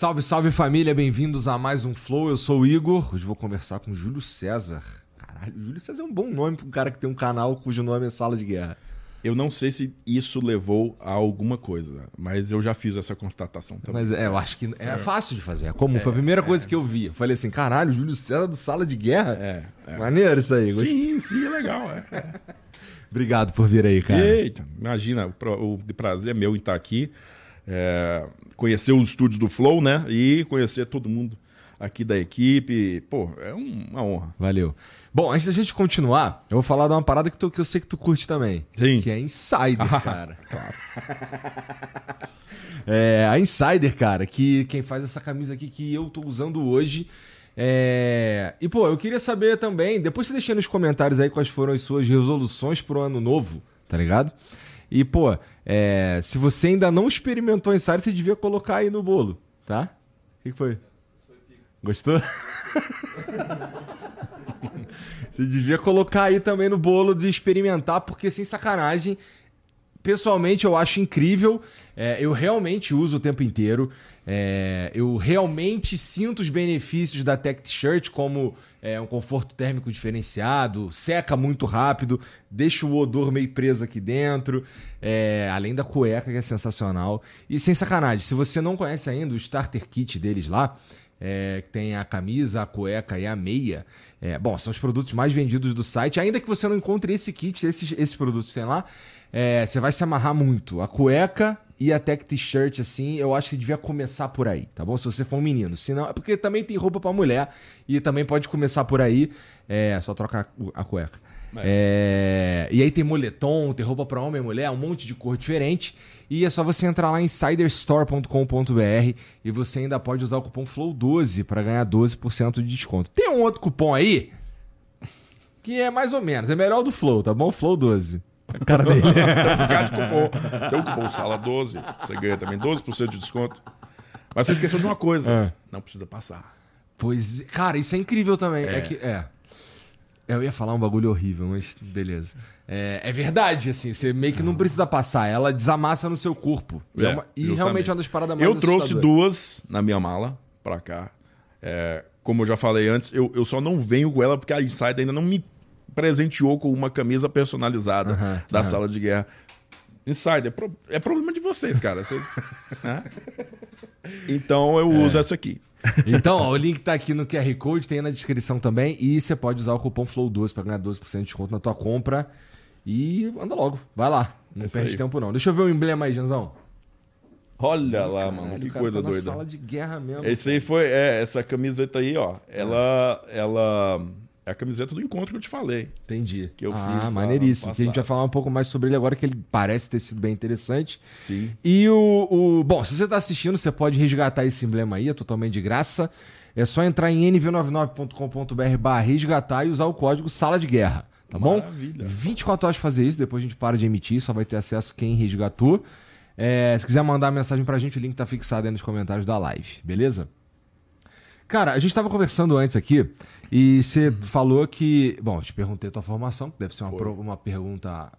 Salve, salve família, bem-vindos a mais um Flow. Eu sou o Igor. Hoje vou conversar com o Júlio César. Caralho, Júlio César é um bom nome para um cara que tem um canal cujo nome é Sala de Guerra. Eu não sei se isso levou a alguma coisa, mas eu já fiz essa constatação também. Mas é, eu acho que é, fácil de fazer. É comum. Foi a primeira coisa que eu vi. Eu falei assim: caralho, Júlio César do Sala de Guerra? É, é. Maneiro isso aí. gostei. Sim, sim, é legal. É. é. Obrigado por vir aí, cara. Eita, imagina, o prazer é meu em estar aqui, é, conhecer os estúdios do Flow, né? E conhecer todo mundo aqui da equipe. Pô, é um- uma honra. Valeu. Bom, antes da gente continuar, eu vou falar de uma parada que, tu- que eu sei que tu curte também. Sim. Que é Insider, cara. Claro. É, a Insider, cara, que quem faz essa camisa aqui que eu tô usando hoje. É... E, pô, eu queria saber também, depois você deixa nos comentários aí quais foram as suas resoluções pro ano novo, tá ligado? E, pô, é, se você ainda não experimentou Insider, você devia colocar aí no bolo, tá? O que, que foi? Gostou? Você devia colocar aí também no bolo de experimentar, porque sem sacanagem, pessoalmente eu acho incrível. É, eu realmente uso o tempo inteiro. É, eu realmente sinto os benefícios da Tech T-shirt, como é, um conforto térmico diferenciado, seca muito rápido, deixa o odor meio preso aqui dentro, é, além da cueca que é sensacional. E sem sacanagem, se você não conhece ainda o starter kit deles lá, é, tem a camisa, a cueca e a meia. É, bom, são os produtos mais vendidos do site. Ainda que você não encontre esse kit, esses, esses produtos que tem lá, é, você vai se amarrar muito. A cueca e a tech t-shirt, assim, eu acho que devia começar por aí, tá bom? Se você for um menino. Se não, é porque também tem roupa pra mulher e também pode começar por aí. É, só trocar a cueca. É, e aí tem moletom, tem roupa pra homem e mulher, um monte de cor diferente. E é só você entrar lá em insiderstore.com.br e você ainda pode usar o cupom FLOW12 para ganhar 12% de desconto. Tem um outro cupom aí que é mais ou menos, é melhor do Flow, tá bom? FLOW12. A cara dele. Tem um bocado de cupom. Tem o cupom Sala 12, você ganha também 12% de desconto. Mas você esqueceu de uma coisa: É. não precisa passar. Pois, cara, isso é incrível também. É, É. que é. Eu ia falar um bagulho horrível, mas beleza. É, é verdade, assim, você meio que não precisa passar, ela desamassa no seu corpo. E, é É, uma- e justamente. realmente é uma das paradas mais Eu trouxe duas na minha mala pra cá. É, como eu já falei antes, eu, eu só não venho com ela porque a Insider ainda não me presenteou com uma camisa personalizada da sala de guerra. Insider, é pro- é problema de vocês, cara. Vocês, né? Então eu É. uso essa aqui. Então, ó, o link tá aqui no QR Code, tem aí na descrição também. E você pode usar o cupom FLOW12 pra ganhar 12% de desconto na tua compra. E anda logo, vai lá. Não É perde aí. tempo não. Deixa eu ver o emblema aí, Janzão. Olha lá, Caralho, mano, que cara coisa tá doida. sala de guerra mesmo. Esse aí foi, é, essa camiseta aí, ó. Ela, ela é a camiseta do encontro que eu te falei. Entendi. que eu ah, fiz maneiríssimo. Que a gente vai falar um pouco mais sobre ele agora, que ele parece ter sido bem interessante. Sim. E o, o- Bom, se você tá assistindo, você pode resgatar esse emblema aí, é totalmente de graça. É só entrar em nv99.com.br barra resgatar e usar o código Sala de Guerra. Tá bom? Maravilha. 24 horas fazer isso, depois a gente para de emitir, só vai ter acesso quem resgatou. É, se quiser mandar mensagem pra gente, o link tá fixado aí nos comentários da live, beleza? Cara, a gente tava conversando antes aqui e você falou que. Bom, eu te perguntei a tua formação, que deve ser uma, pro- uma pergunta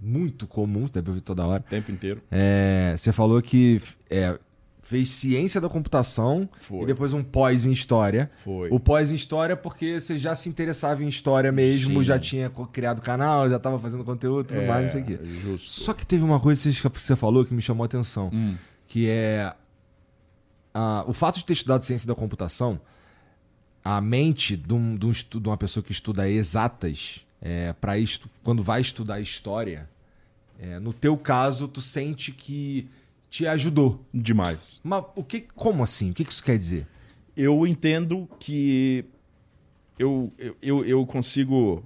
muito comum, você deve ouvir toda hora. O tempo inteiro. É, você falou que é, fez ciência da computação Foi. e depois um pós em história. Foi. O pós em história porque você já se interessava em história mesmo, Sim. já tinha criado canal, já estava fazendo conteúdo tudo mais, não sei o quê. É, justo. Só que teve uma coisa que você- que você falou que me chamou a atenção, Hum. que é a- o fato de ter estudado ciência da computação, a mente de, um- de um estu- de uma pessoa que estuda exatas, é, para quando vai estudar história, é, no teu caso, tu sente que te ajudou. Demais. Mas o que, como assim? O que que isso quer dizer? Eu entendo que eu, eu, eu, consigo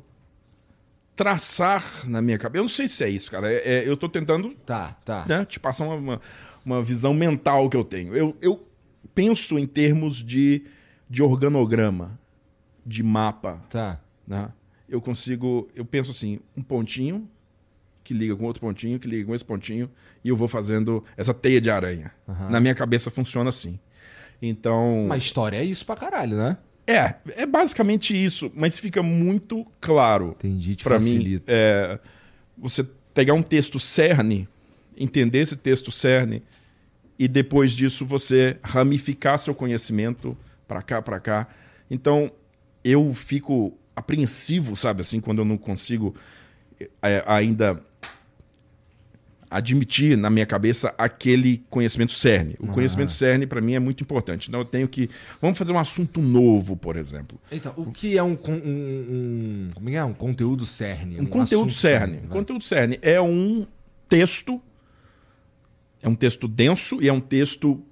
traçar na minha cabeça. Eu não sei se é isso, cara. É- é- eu tô tentando Tá, tá. né, te passar uma, uma, uma visão mental que eu tenho. Eu, eu penso em termos de, de organograma, de mapa. Tá. né? Eu consigo, eu penso assim, um pontinho que liga com outro pontinho, que liga com esse pontinho, e eu vou fazendo essa teia de aranha. Na minha cabeça funciona assim. Então, Mas história é isso pra caralho, né? é, é basicamente isso, mas fica muito claro Entendi, te mim. facilita. É, você pegar um texto cerne, entender esse texto cerne e depois disso você ramificar seu conhecimento para cá, para cá. Então, eu fico apreensivo, sabe, assim, quando eu não consigo é, ainda admitir na minha cabeça aquele conhecimento cerne. O ah. conhecimento cerne para mim é muito importante. Então eu tenho que vamos fazer um assunto novo, por exemplo. Então, o que é um, um, um como é, é um conteúdo cerne? Um, um conteúdo cerne. cerne um conteúdo cerne é um texto é um texto denso e é um texto,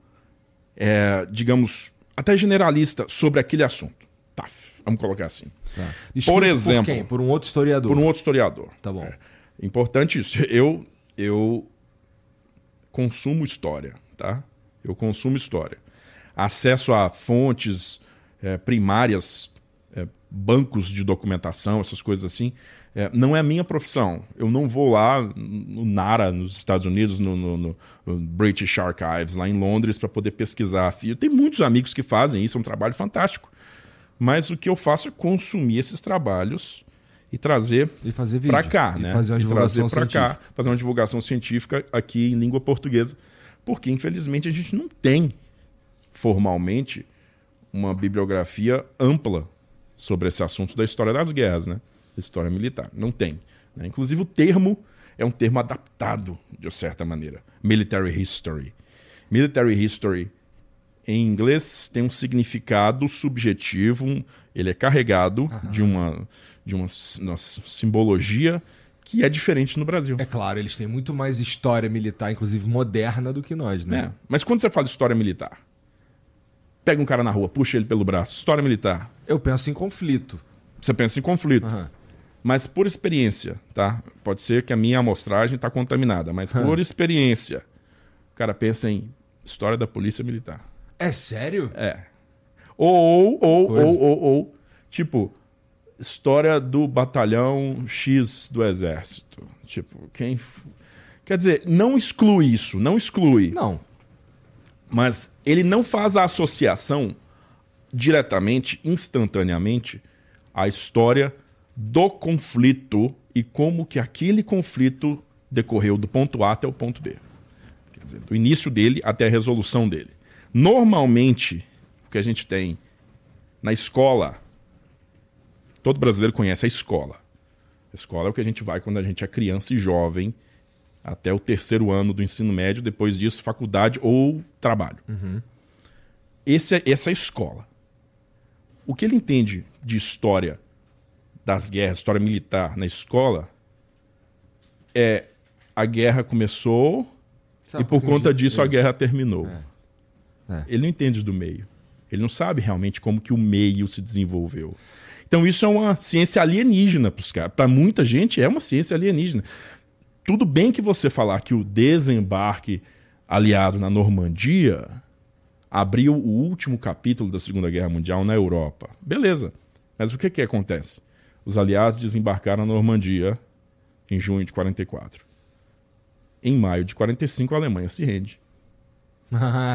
é, digamos, até generalista sobre aquele assunto. Tá, vamos colocar assim. Tá. Por exemplo. Por, quem? por um outro historiador. Por um outro historiador. Tá bom. É, importante isso. Eu, eu consumo história, tá? Eu consumo história. Acesso a fontes é, primárias, é, bancos de documentação, essas coisas assim. É, não é a minha profissão. Eu não vou lá no NARA, nos Estados Unidos, no, no, no British Archives, lá em Londres, para poder pesquisar. Eu tenho muitos amigos que fazem isso, é um trabalho fantástico. Mas o que eu faço é consumir esses trabalhos e trazer para cá, e né? Fazer uma divulgação para cá, fazer uma divulgação científica aqui em língua portuguesa, porque infelizmente a gente não tem formalmente uma bibliografia ampla sobre esse assunto da história das guerras, né? História militar. Não tem. Né? Inclusive, o termo é um termo adaptado, de certa maneira. Military History. Military History, em inglês, tem um significado subjetivo, um, ele é carregado uhum. de, uma, de uma, uma simbologia que é diferente no Brasil. É claro, eles têm muito mais história militar, inclusive moderna, do que nós, né? É. Mas quando você fala história militar, pega um cara na rua, puxa ele pelo braço, história militar. Eu penso em conflito. Você pensa em conflito. Uhum. Mas por experiência, tá? Pode ser que a minha amostragem está contaminada, mas por experiência, o cara pensa em história da polícia militar. É sério? É. Ou, ou, ou, ou, ou, tipo, história do batalhão X do exército. Tipo, quem. Quer dizer, não exclui isso, não exclui. Não. Mas ele não faz a associação diretamente, instantaneamente, à história do conflito e como que aquele conflito decorreu do ponto A até o ponto B. Quer dizer, do início dele até a resolução dele. Normalmente, o que a gente tem na escola, todo brasileiro conhece a escola. A escola é o que a gente vai quando a gente é criança e jovem, até o terceiro ano do ensino médio, depois disso, faculdade ou trabalho. Uhum. Esse é, essa é a escola. O que ele entende de história das guerras, história militar na escola, é a guerra começou e por conta disso a guerra terminou. É. É. Ele não entende do meio. Ele não sabe realmente como que o meio se desenvolveu. Então isso é uma ciência alienígena para os caras. Para muita gente é uma ciência alienígena. Tudo bem que você falar que o desembarque aliado na Normandia abriu o último capítulo da Segunda Guerra Mundial na Europa. Beleza. Mas o que, que acontece? Os aliados desembarcaram na Normandia em junho de 44. Em maio de 45, a Alemanha se rende.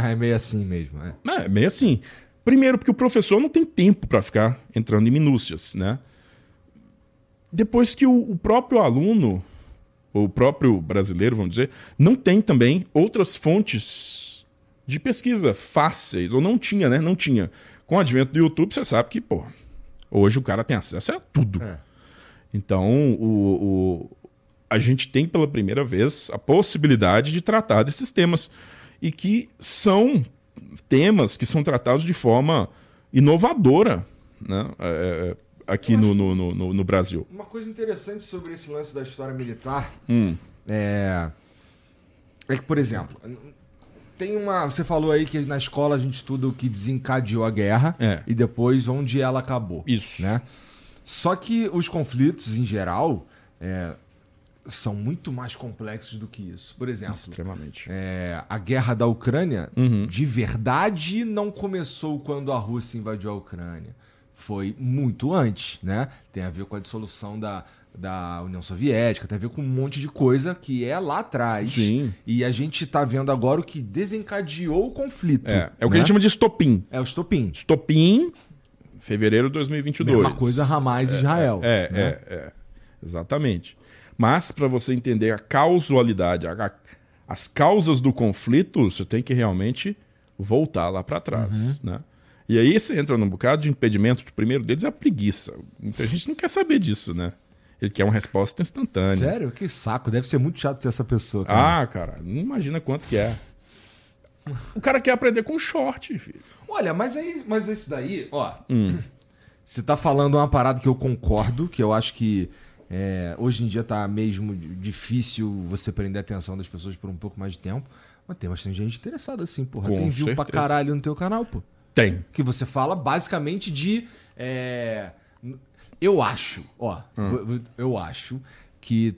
é meio assim mesmo, é. É, meio assim. Primeiro, porque o professor não tem tempo para ficar entrando em minúcias, né? Depois que o, o próprio aluno, o próprio brasileiro, vamos dizer, não tem também outras fontes de pesquisa fáceis, ou não tinha, né? Não tinha. Com o advento do YouTube, você sabe que, pô, Hoje o cara tem acesso a tudo. É. Então, o, o, a gente tem pela primeira vez a possibilidade de tratar desses temas. E que são temas que são tratados de forma inovadora né? É, é aqui no, no, no, no, Brasil. Uma coisa interessante sobre esse lance da história militar hum. é, é que, por exemplo, tem uma. Você falou aí que na escola a gente estuda o que desencadeou a guerra é. e depois onde ela acabou. Isso. Né? Só que os conflitos, em geral, é, são muito mais complexos do que isso. Por exemplo, extremamente. É, a guerra da Ucrânia, uhum. de verdade, não começou quando a Rússia invadiu a Ucrânia. Foi muito antes, né? Tem a ver com a dissolução da, da União Soviética, tem a ver com um monte de coisa que é lá atrás. Sim. E a gente está vendo agora o que desencadeou o conflito. É, é o que né? a gente chama de estopim. É o estopim. Estopim, fevereiro de 2022. Mesma coisa Hamas e Israel. É, né? é, é, Exatamente. Mas, para você entender a causalidade, a, as causas do conflito, você tem que realmente voltar lá para trás, uhum. né? E aí você entra num bocado de impedimento. O primeiro deles é a preguiça. Muita gente não quer saber disso, né? Ele quer uma resposta instantânea. Sério? Que saco. Deve ser muito chato ser essa pessoa. Cara. Ah, cara, não imagina quanto que é. O cara quer aprender com short, filho. Olha, mas aí, mas isso daí, ó. Hum. Você tá falando uma parada que eu concordo, que eu acho que é, hoje em dia tá mesmo difícil você prender a atenção das pessoas por um pouco mais de tempo. Mas tem bastante gente interessada assim, porra. Com tem view certeza. pra caralho no teu canal, pô. Tem. Que você fala basicamente de. É, eu acho, ó. Hum. Eu acho que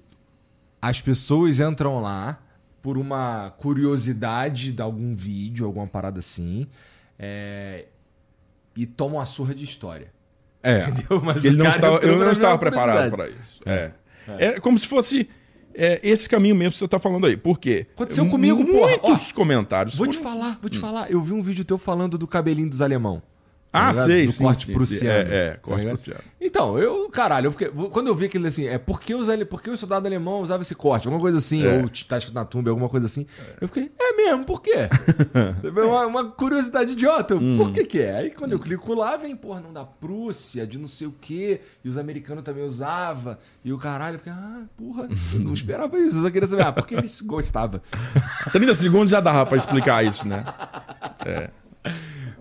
as pessoas entram lá por uma curiosidade de algum vídeo, alguma parada assim. É, e tomam a surra de história. É. Mas ele não estava, eu não estava preparado para isso. É. é. é. como se fosse é, esse caminho mesmo que você está falando aí. Por quê? Aconteceu comigo, porra. Muitos comentários. Vou te falar, vou te hum. falar. Eu vi um vídeo teu falando do cabelinho dos alemão. Ah, tá sei, do sim, corte sim, prussiano. Sim. É, é, corte tá prussiano. Então, eu, caralho, eu fiquei, quando eu vi aquele assim, é porque, os, porque o soldado alemão usava esse corte, alguma coisa assim, é. ou tá escrito na tumba, alguma coisa assim. É. Eu fiquei, é mesmo, por quê? uma, uma, curiosidade idiota, hum. por que que é? Aí quando eu clico lá, vem, porra, não da Prússia, de não sei o quê, e os americanos também usavam, e o caralho, eu fiquei, ah, porra, eu não esperava isso, eu só queria saber, ah, por que eles gostavam? 30 segundos já dava pra explicar isso, né? É.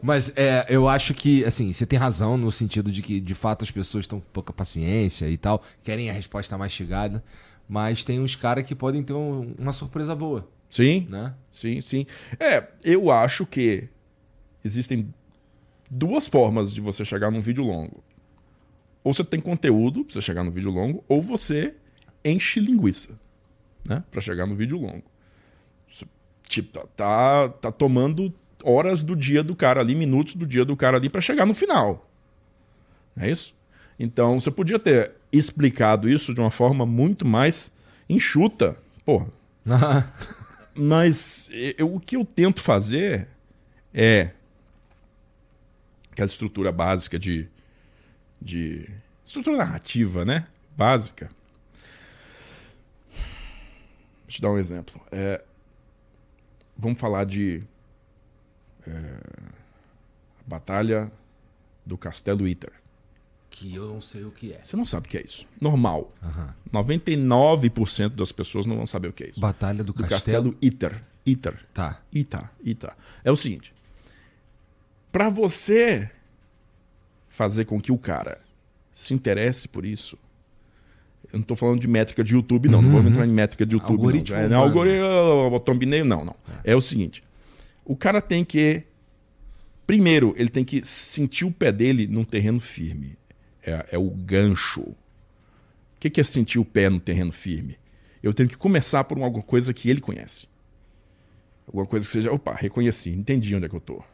Mas é, eu acho que, assim, você tem razão no sentido de que, de fato, as pessoas estão com pouca paciência e tal, querem a resposta mais chegada, mas tem uns caras que podem ter um, uma surpresa boa. Sim, né? sim, sim. É, eu acho que existem duas formas de você chegar num vídeo longo. Ou você tem conteúdo pra você chegar no vídeo longo, ou você enche linguiça, né? Pra chegar no vídeo longo. Tipo, tá, tá, tá tomando horas do dia do cara ali, minutos do dia do cara ali para chegar no final. Não é isso? Então você podia ter explicado isso de uma forma muito mais enxuta. Porra. Mas eu, o que eu tento fazer é aquela estrutura básica de, de estrutura narrativa, né? Básica. Vou te dar um exemplo. É, vamos falar de é, Batalha do Castelo Iter. Que eu não sei o que é. Você não sabe o que é isso. Normal. Uhum. 99% das pessoas não vão saber o que é isso. Batalha do, do Castelo... Castelo Iter. Iter. Tá. Ita, Ita. É o seguinte. Para você fazer com que o cara se interesse por isso, eu não estou falando de métrica de YouTube, não. Uhum. Não vamos entrar em métrica de YouTube, algoritmo, não. É, não, algoritmo, thumbnail, não, não. É. é o seguinte. O cara tem que. Primeiro, ele tem que sentir o pé dele num terreno firme. É, é o gancho. O que, é sentir o pé no terreno firme? Eu tenho que começar por alguma coisa que ele conhece. Alguma coisa que seja, opa, reconheci, entendi onde é que eu estou.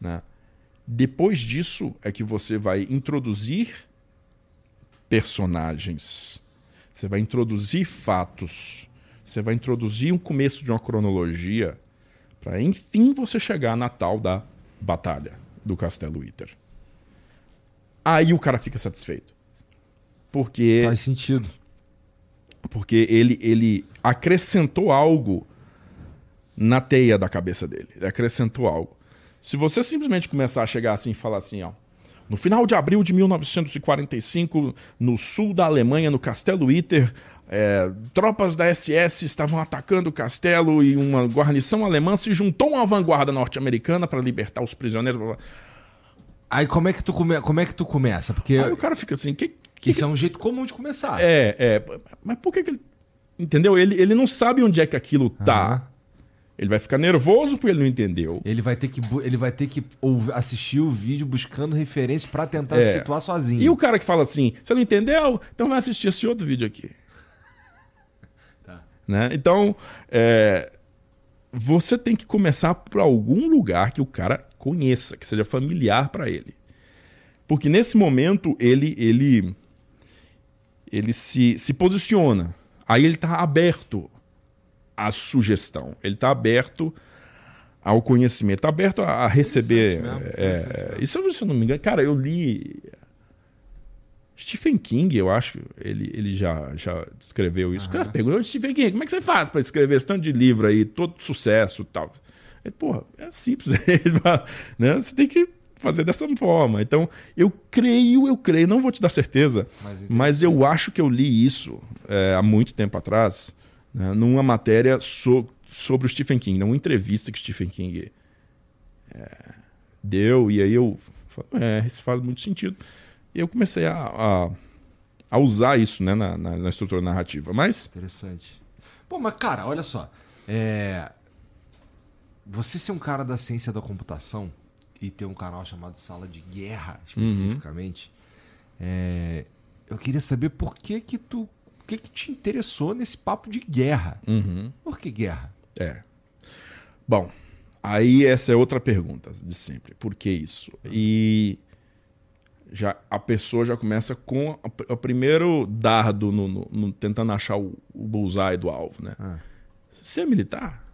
Né? Depois disso é que você vai introduzir personagens, você vai introduzir fatos, você vai introduzir um começo de uma cronologia para enfim você chegar na tal da batalha do Castelo Iter. Aí o cara fica satisfeito. Porque. Faz sentido. Porque ele, ele acrescentou algo na teia da cabeça dele. Ele acrescentou algo. Se você simplesmente começar a chegar assim e falar assim, ó. No final de abril de 1945, no sul da Alemanha, no Castelo Iter, é, tropas da SS estavam atacando o castelo e uma guarnição alemã se juntou a uma vanguarda norte-americana para libertar os prisioneiros. Aí como é que tu, come... como é que tu começa? Porque Aí o cara fica assim, que, que... isso é um jeito comum de começar. É, é, mas por que, que ele entendeu? Ele, ele não sabe onde é que aquilo tá. Ele vai ficar nervoso porque ele não entendeu. Ele vai ter que, ele vai ter que assistir o vídeo buscando referências para tentar é. se situar sozinho. E o cara que fala assim: você não entendeu? Então vai assistir esse outro vídeo aqui. Né? Então, é, você tem que começar por algum lugar que o cara conheça, que seja familiar para ele. Porque nesse momento ele ele ele se, se posiciona. Aí ele está aberto a sugestão, ele está aberto ao conhecimento, está aberto a, receber. Mesmo, é, isso, se eu não me engano, cara, eu li. Stephen King, eu acho, ele, ele já, já descreveu isso. Uhum. O cara perguntou, Stephen King, como é que você faz para escrever esse tanto de livro aí, todo sucesso e tal? Ele, porra, é simples. né? Você tem que fazer dessa forma. Então, eu creio, eu creio, não vou te dar certeza, mas, mas eu acho que eu li isso é, há muito tempo atrás, né, numa matéria so, sobre o Stephen King, numa entrevista que o Stephen King é, deu, e aí eu é, isso faz muito sentido. E eu comecei a, a, a usar isso né, na, na, na, estrutura narrativa. Mas. Interessante. Pô, mas cara, olha só. É... Você ser um cara da ciência da computação e ter um canal chamado Sala de Guerra, especificamente, uhum. é... eu queria saber por que que tu. O que, que te interessou nesse papo de guerra? Uhum. Por que guerra? É. Bom, aí essa é outra pergunta de sempre. Por que isso? E já a pessoa já começa com o primeiro dardo no, no, no, tentando achar o, o bullseye do alvo, né? Ah. Você é militar?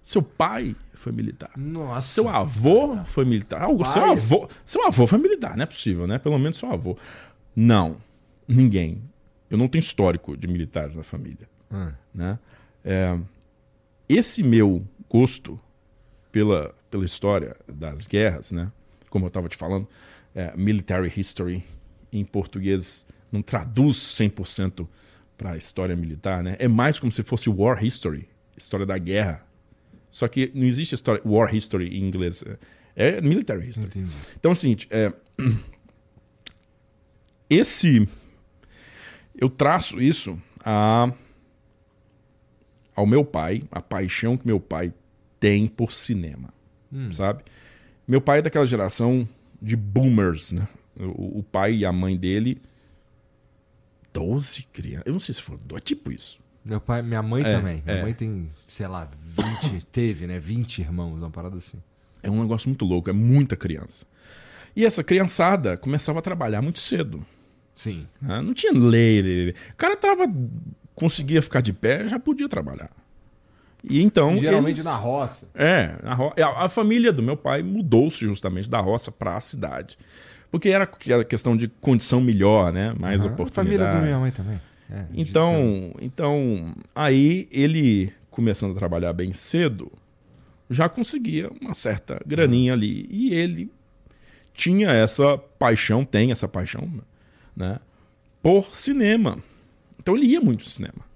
Seu pai foi militar? Nossa. Seu avô foi militar? Ah, seu avô, seu avô foi militar, não é possível, né? Pelo menos seu avô. Não, ninguém. Eu não tenho histórico de militares na família, ah. né? É, esse meu gosto pela, pela história das guerras, né? Como eu estava te falando, é, military history em português não traduz 100% para a história militar, né? É mais como se fosse war history, história da guerra. Só que não existe história war history em inglês, é military history. Entendi. Então é o seguinte, é, esse eu traço isso a, ao meu pai, a paixão que meu pai tem por cinema, hum. sabe? Meu pai é daquela geração de boomers, né? O, o pai e a mãe dele, 12 crianças. Eu não sei se foi é tipo isso. Meu pai, minha mãe é, também. Minha é. mãe tem, sei lá, 20, teve, né? 20 irmãos, uma parada assim. É um negócio muito louco, é muita criança. E essa criançada começava a trabalhar muito cedo. Sim. Né? Não tinha lei. O cara tava. conseguia ficar de pé, já podia trabalhar. E então. Geralmente eles... na roça. É, ro... a, família do meu pai mudou-se justamente da roça para a cidade. Porque era questão de condição melhor, né? Mais uhum. oportunidade. A família da minha mãe também. É, então, então, aí ele, começando a trabalhar bem cedo, já conseguia uma certa graninha ali. E ele tinha essa paixão, tem essa paixão, né? Por cinema. Então ele ia muito ao cinema.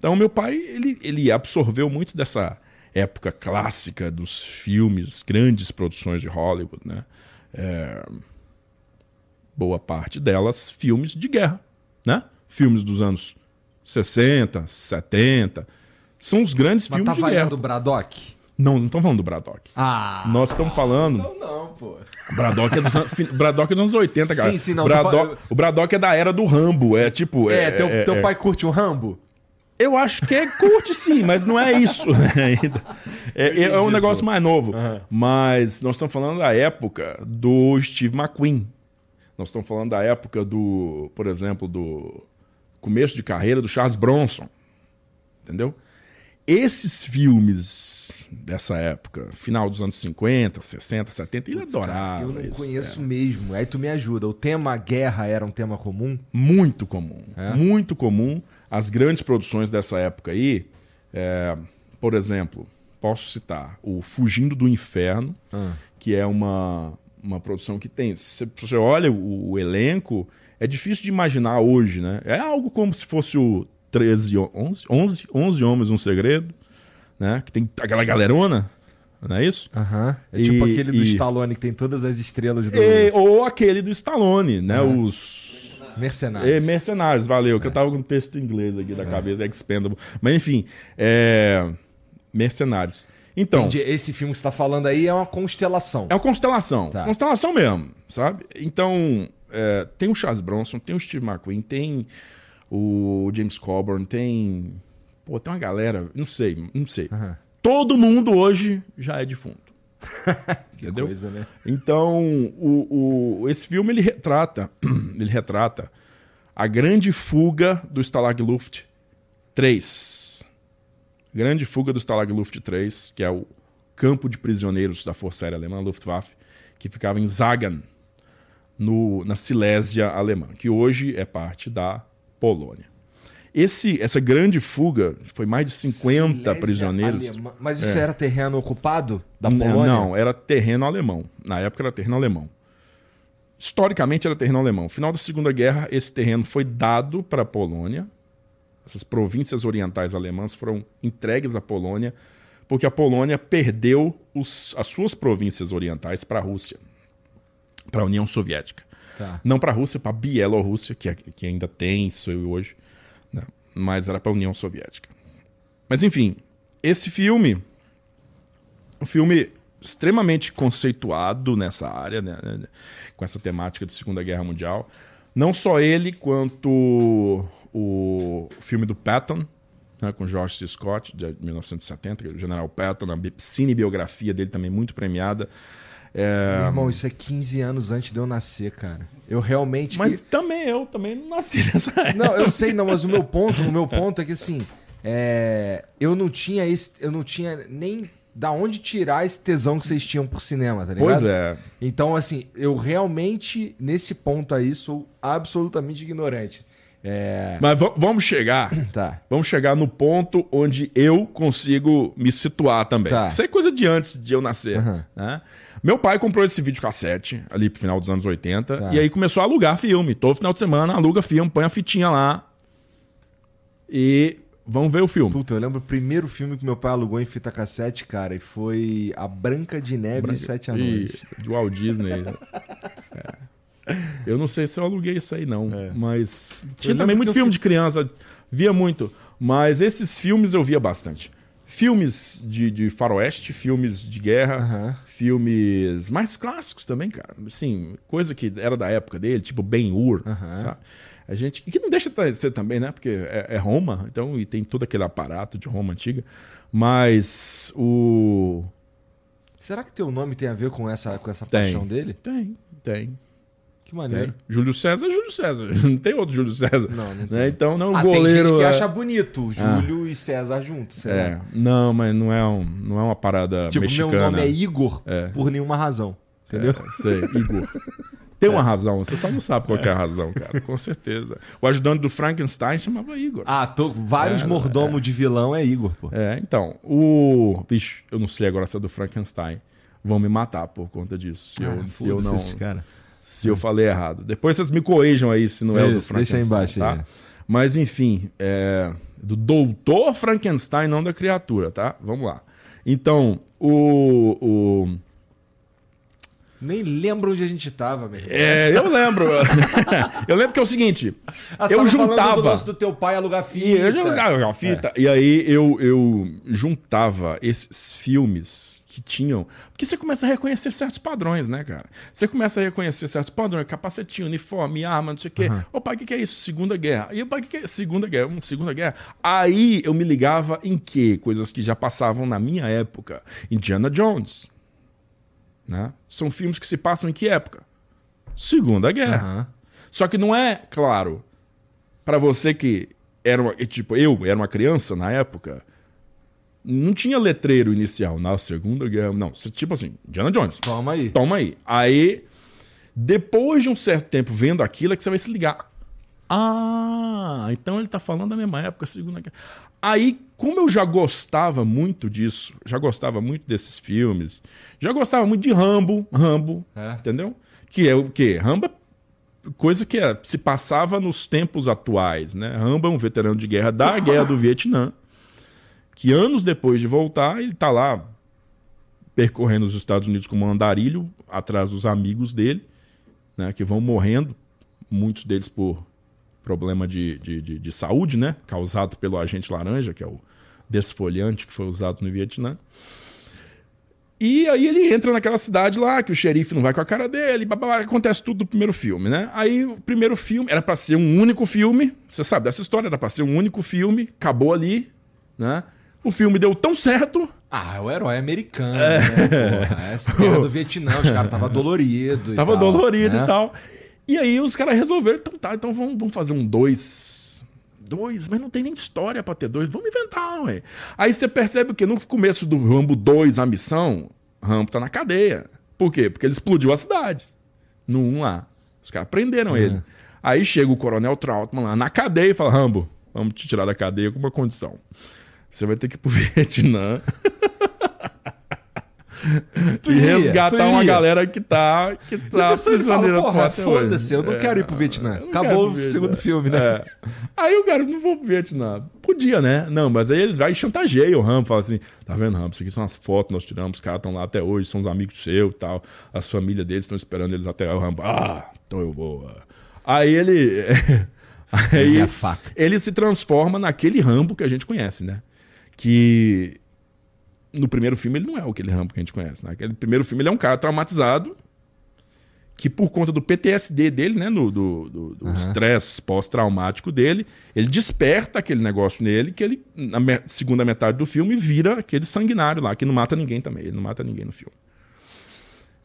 Então, meu pai, ele, ele absorveu muito dessa época clássica dos filmes, grandes produções de Hollywood, né? É... Boa parte delas filmes de guerra, né? Filmes dos anos 60, 70. São os grandes Mas filmes tá de guerra. do Braddock? Não, não estamos falando do Braddock. Ah. Nós estamos falando. Não, não, pô. Braddock é dos, anos, Braddock é dos anos 80, cara. Sim, sim, não. Braddock, O Braddock é da era do Rambo. É tipo. É, é teu, é, teu é... pai curte um Rambo? Eu acho que é curte sim, mas não é isso ainda. É, é, um negócio mais novo. Uhum. Mas nós estamos falando da época do Steve McQueen. Nós estamos falando da época do, por exemplo, do começo de carreira do Charles Bronson. Entendeu? Esses filmes dessa época, final dos anos 50, 60, 70, ele adorava. eu não isso, conheço é. mesmo. Aí tu me ajuda. O tema guerra era um tema comum? Muito comum. É? Muito comum. As grandes produções dessa época aí, é, por exemplo, posso citar o Fugindo do Inferno, ah. que é uma, uma produção que tem. Se você olha o, o elenco, é difícil de imaginar hoje, né? É algo como se fosse o 13, 11, 11, 11 Homens, um Segredo, né? Que tem aquela galerona, não é isso? Uhum. É e, tipo aquele do e... Stallone que tem todas as estrelas do... E, ou aquele do Stallone, né? Uhum. Os... Mercenários. É, mercenários, valeu. É. Que eu tava com um texto em inglês aqui da cabeça, Expendable. Mas enfim, é... Mercenários. Então. Entendi. Esse filme que você tá falando aí é uma constelação. É uma constelação. Tá. Constelação mesmo, sabe? Então, é, tem o Charles Bronson, tem o Steve McQueen, tem o James Coburn, tem. Pô, tem uma galera, não sei, não sei. Uhum. Todo mundo hoje já é defunto. entendeu? Coisa, né? Então, o, o, esse filme ele retrata, ele retrata a grande fuga do Stalag Luft 3. Grande fuga do Stalag Luft 3, que é o campo de prisioneiros da Força Aérea Alemã, Luftwaffe, que ficava em Zagan, no, na Silésia alemã, que hoje é parte da Polônia. Esse, essa grande fuga foi mais de 50 Silésia prisioneiros. Mas isso é. era terreno ocupado da Polônia? Não, era terreno alemão. Na época era terreno alemão. Historicamente era terreno alemão. No final da Segunda Guerra, esse terreno foi dado para a Polônia. Essas províncias orientais alemãs foram entregues à Polônia, porque a Polônia perdeu os, as suas províncias orientais para a Rússia, para a União Soviética. Tá. Não para a Rússia, para a Bielorrússia, que, é, que ainda tem isso hoje mas era para a União Soviética. Mas enfim, esse filme, um filme extremamente conceituado nessa área, né, com essa temática de Segunda Guerra Mundial. Não só ele, quanto o filme do Patton, né, com George C. Scott, de 1970, o General Patton, a cinebiografia dele também muito premiada. É... Meu irmão, isso é 15 anos antes de eu nascer, cara. Eu realmente. Mas também eu também não nasci nessa época. Não, eu sei, não, mas o meu ponto, o meu ponto é que assim, é... eu não tinha esse, eu não tinha nem da onde tirar esse tesão que vocês tinham por cinema, tá ligado? Pois é. Então, assim, eu realmente, nesse ponto aí, sou absolutamente ignorante. É... Mas vamos chegar. Tá. Vamos chegar no ponto onde eu consigo me situar também. Tá. Isso é coisa de antes de eu nascer. Uhum. Né? Meu pai comprou esse videocassete ali pro final dos anos 80 tá. e aí começou a alugar filme. Todo final de semana aluga filme, põe a fitinha lá e vamos ver o filme. Puta, eu lembro o primeiro filme que meu pai alugou em fita cassete, cara, e foi A Branca de Neve Branca... e Sete Anões. E... Do Walt Disney. é. Eu não sei se eu aluguei isso aí, não. É. Mas tinha também muito filme fui... de criança, via muito. Mas esses filmes eu via bastante filmes de, de faroeste, filmes de guerra, uhum. filmes mais clássicos também, cara. Assim, coisa que era da época dele, tipo Ben-Hur, uhum. sabe? A gente, e que não deixa de ser também, né? Porque é, é, Roma, então e tem todo aquele aparato de Roma antiga. Mas o Será que teu nome tem a ver com essa com essa tem, paixão dele? Tem, tem. Que maneiro. Tem. Júlio César é Júlio César. Não tem outro Júlio César. Não, não tem. Né? Então, não, ah, goleiro. Tem gente que é... acha bonito Júlio ah. e César juntos. É. Não, mas não é, um, não é uma parada tipo, mexicana. Meu nome é Igor é. por nenhuma razão. Entendeu? É, sei, Igor. Tem uma é. razão, você só não sabe qual é a razão, cara, com certeza. O ajudante do Frankenstein chamava Igor. Ah, tô, vários é, mordomos é. de vilão é Igor, pô. É, então, o. Vixe, eu não sei agora se é do Frankenstein. Vão me matar por conta disso. Se, ah, eu, se eu não. Esse cara se eu falei errado. Depois vocês me corrijam aí se não é o do Frankenstein. Deixa aí embaixo. Tá? Aí. Mas enfim, é do Doutor Frankenstein, não da criatura, tá? Vamos lá. Então, o. o... Nem lembro onde a gente tava, meu irmão. É, eu lembro. eu lembro que é o seguinte. Ah, eu juntava. do do teu pai alugar fita. Eu jogava fita. É. E aí eu, eu juntava esses filmes que tinham. Porque você começa a reconhecer certos padrões, né, cara? Você começa a reconhecer certos padrões, capacetinho, uniforme, arma, não sei o quê. Uhum. Opa, o que, que é isso? Segunda Guerra. E opa, o que, que é Segunda Guerra? Hum, segunda Guerra. Aí eu me ligava em quê? Coisas que já passavam na minha época. Indiana Jones. Né? São filmes que se passam em que época? Segunda Guerra. Uhum. Só que não é, claro, para você que era uma, tipo, eu era uma criança na época, não tinha letreiro inicial na Segunda Guerra. Não, tipo assim, Indiana Jones. Toma aí. Toma aí. Aí, depois de um certo tempo vendo aquilo, é que você vai se ligar. Ah, então ele tá falando da mesma época, Segunda Guerra. Aí, como eu já gostava muito disso, já gostava muito desses filmes, já gostava muito de Rambo, Rambo, é. entendeu? Que é o quê? Rambo é coisa que é, se passava nos tempos atuais, né? Rambo é um veterano de guerra da Guerra do Vietnã que anos depois de voltar, ele está lá percorrendo os Estados Unidos como um andarilho, atrás dos amigos dele, né, que vão morrendo, muitos deles por problema de, de, de, de saúde, né, causado pelo agente laranja, que é o desfolhante que foi usado no Vietnã. E aí ele entra naquela cidade lá, que o xerife não vai com a cara dele, acontece tudo no primeiro filme, né? Aí o primeiro filme era para ser um único filme, você sabe dessa história, era para ser um único filme, acabou ali, né? O filme deu tão certo. Ah, o herói americano, é. né? Porra, essa guerra do Vietnã, os caras estavam doloridos. Tava tal, dolorido né? e tal. E aí os caras resolveram, então tá, então vamos, vamos fazer um dois. Dois, mas não tem nem história pra ter dois. Vamos inventar, ué. Aí você percebe que no começo do Rambo 2, a missão, Rambo tá na cadeia. Por quê? Porque ele explodiu a cidade. No 1 lá. Os caras prenderam ele. Aí chega o Coronel Trautmann lá na cadeia e fala: Rambo, vamos te tirar da cadeia com uma condição. Você vai ter que ir pro Vietnã. Tu e iria, resgatar uma galera que tá, que tá Depois ele fala, prisioneira porra, até hoje." foda-se, eu não É, quero ir pro Vietnã. Acabou o pro segundo Vietnã. filme, né? É. Aí o cara, não vou pro Vietnã. Podia, né? Não, mas aí eles vai e chantageia o Rambo, fala assim: tá vendo, Rambo? Isso aqui são as fotos que nós tiramos, os caras estão lá até hoje, são os amigos seus e tal. As famílias deles estão esperando eles até. O Rambo, ah, então eu vou. ah." Aí ele. aí É ele se transforma naquele Rambo que a gente conhece, né? Que no primeiro filme ele não é aquele Rambo que a gente conhece. Né? Aquele primeiro filme ele é um cara traumatizado que por conta do PTSD dele, né, do, do, estresse pós-traumático dele, ele desperta aquele negócio nele que ele, na me- segunda metade do filme, vira aquele sanguinário lá, que não mata ninguém também. Ele não mata ninguém no filme.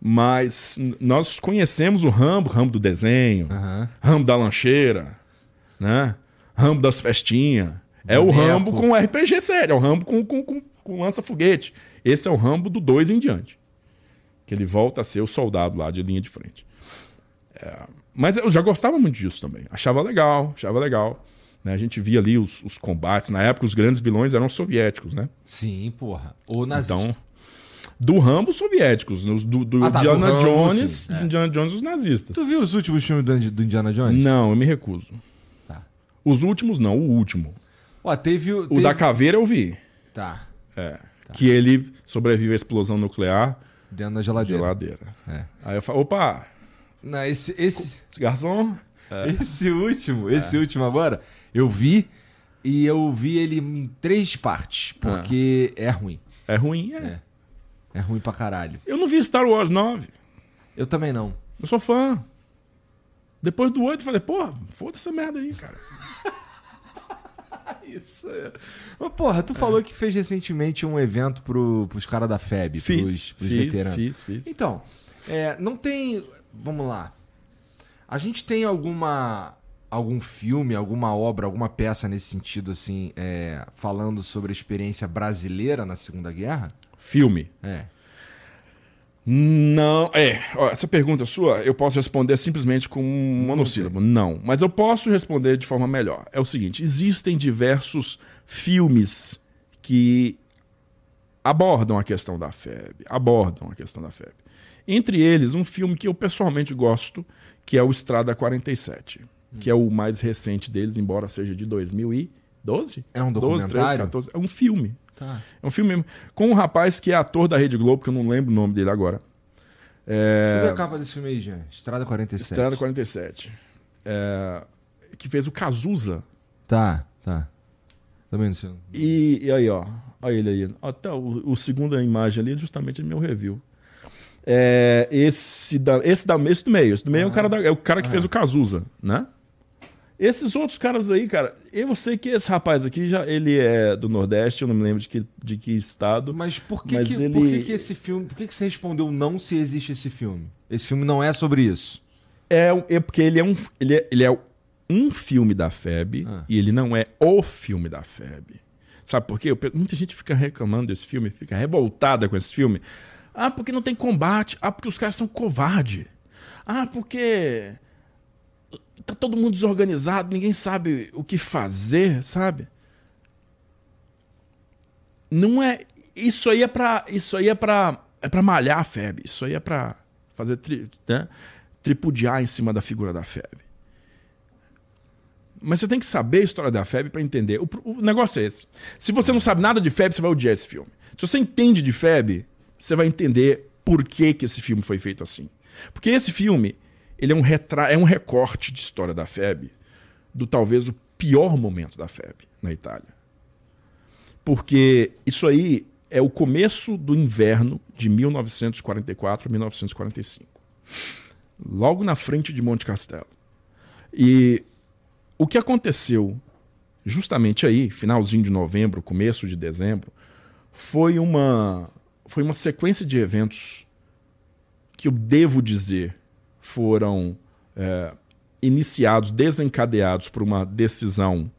Mas nós conhecemos o Rambo, Rambo do desenho, Aham. Rambo da lancheira, né? Rambo das festinhas. É o. Rambo com RPG sério, é o Rambo com, com, com, com lança-foguete. Esse é o Rambo do 2 em diante. Que ele volta a ser o soldado lá de linha de frente. É, mas eu já gostava muito disso também. Achava legal, achava legal. Né? A gente via ali os, os combates. Na época, os grandes vilões eram soviéticos, né? Sim, porra. Ou nazista. Então, do Rambo, soviéticos. Os Do, do Ah, tá, do Indiana Rambo, Jones, sim, é. Indiana Jones, os nazistas. Tu viu os últimos filmes do, do Indiana Jones? Não, eu me recuso. Tá. Os últimos não, o último. Ó, teve o. O teve- da caveira eu vi. Tá. É. Que ele sobrevive à explosão nuclear Dentro da geladeira. geladeira. É. Aí eu falo, opa, Não, esse, esse, garçom. esse último, esse último agora, eu vi e eu vi ele em três partes, porque é ruim. É ruim, é. É. É ruim pra caralho. Eu não vi Star Wars 9. Eu também não. Eu sou fã. Depois do 8, eu falei, porra, foda essa merda aí, cara. Isso. é. Mas, porra, tu falou que fez recentemente um evento pro, pros caras da FEB, pros, pros fiz, veteranos. fiz, fiz. Então, é, não tem. Vamos lá. A gente tem alguma. Algum filme, alguma obra, alguma peça nesse sentido, assim, é, falando sobre a experiência brasileira na Segunda Guerra? Filme. É. Não, é. ó, essa pergunta sua, eu posso responder simplesmente com um monossílabo. Não. Mas eu posso responder de forma melhor. É o seguinte: existem diversos filmes que abordam a questão da FEB. Abordam a questão da FEB. Entre eles, um filme que eu pessoalmente gosto, que é o Estrada 47. Que é o mais recente deles, embora seja de 2012? É um 12, 13, documentário? 14. É um filme. Tá. É um filme com um rapaz que é ator da Rede Globo, que eu não lembro o nome dele agora. Deixa eu ver É, a capa desse filme aí, Jean. Estrada 47. Estrada 47. É, que fez o Cazuza. Tá, tá. Também não sei. E, e aí, ó. Olha ele aí. Ó, tá, o, o segunda imagem ali é justamente meu review. É, esse, da, esse, da, esse do meio. Esse do meio é, o cara da- é o cara que fez o Cazuza, né? Esses outros caras aí, cara, eu sei que esse rapaz aqui, já, ele é do Nordeste, eu não me lembro de que, de que estado. Mas por que, Mas que, ele- por que, que esse filme. Por que, que você respondeu não se existe esse filme? Esse filme não é sobre isso. É, é porque ele é um, ele é, ele é um filme da FEB Ah. e ele não é o filme da FEB. Sabe por quê? Muita gente fica reclamando desse filme, fica revoltada com esse filme. Ah, porque não tem combate. Ah, porque os caras são covardes. Ah, porque tá todo mundo desorganizado, ninguém sabe o que fazer, sabe? Não é. Isso aí é pra. Isso aí é pra. É pra malhar a FEB. Isso aí é pra fazer tri, né? tripudiar em cima da figura da FEB. Mas você tem que saber a história da FEB para entender. O, o negócio é esse. Se você não sabe nada de FEB, você vai odiar esse filme. Se você entende de FEB, você vai entender por que, que esse filme foi feito assim. Porque esse filme, ele é um, retra... é um recorte de história da FEB, do talvez o pior momento da FEB na Itália. Porque isso aí é o começo do inverno de 1944 a 1945. Logo na frente de Monte Castelo. E o que aconteceu justamente aí, finalzinho de novembro, começo de dezembro, foi uma, foi uma sequência de eventos que eu devo dizer foram é, iniciados, desencadeados por uma decisão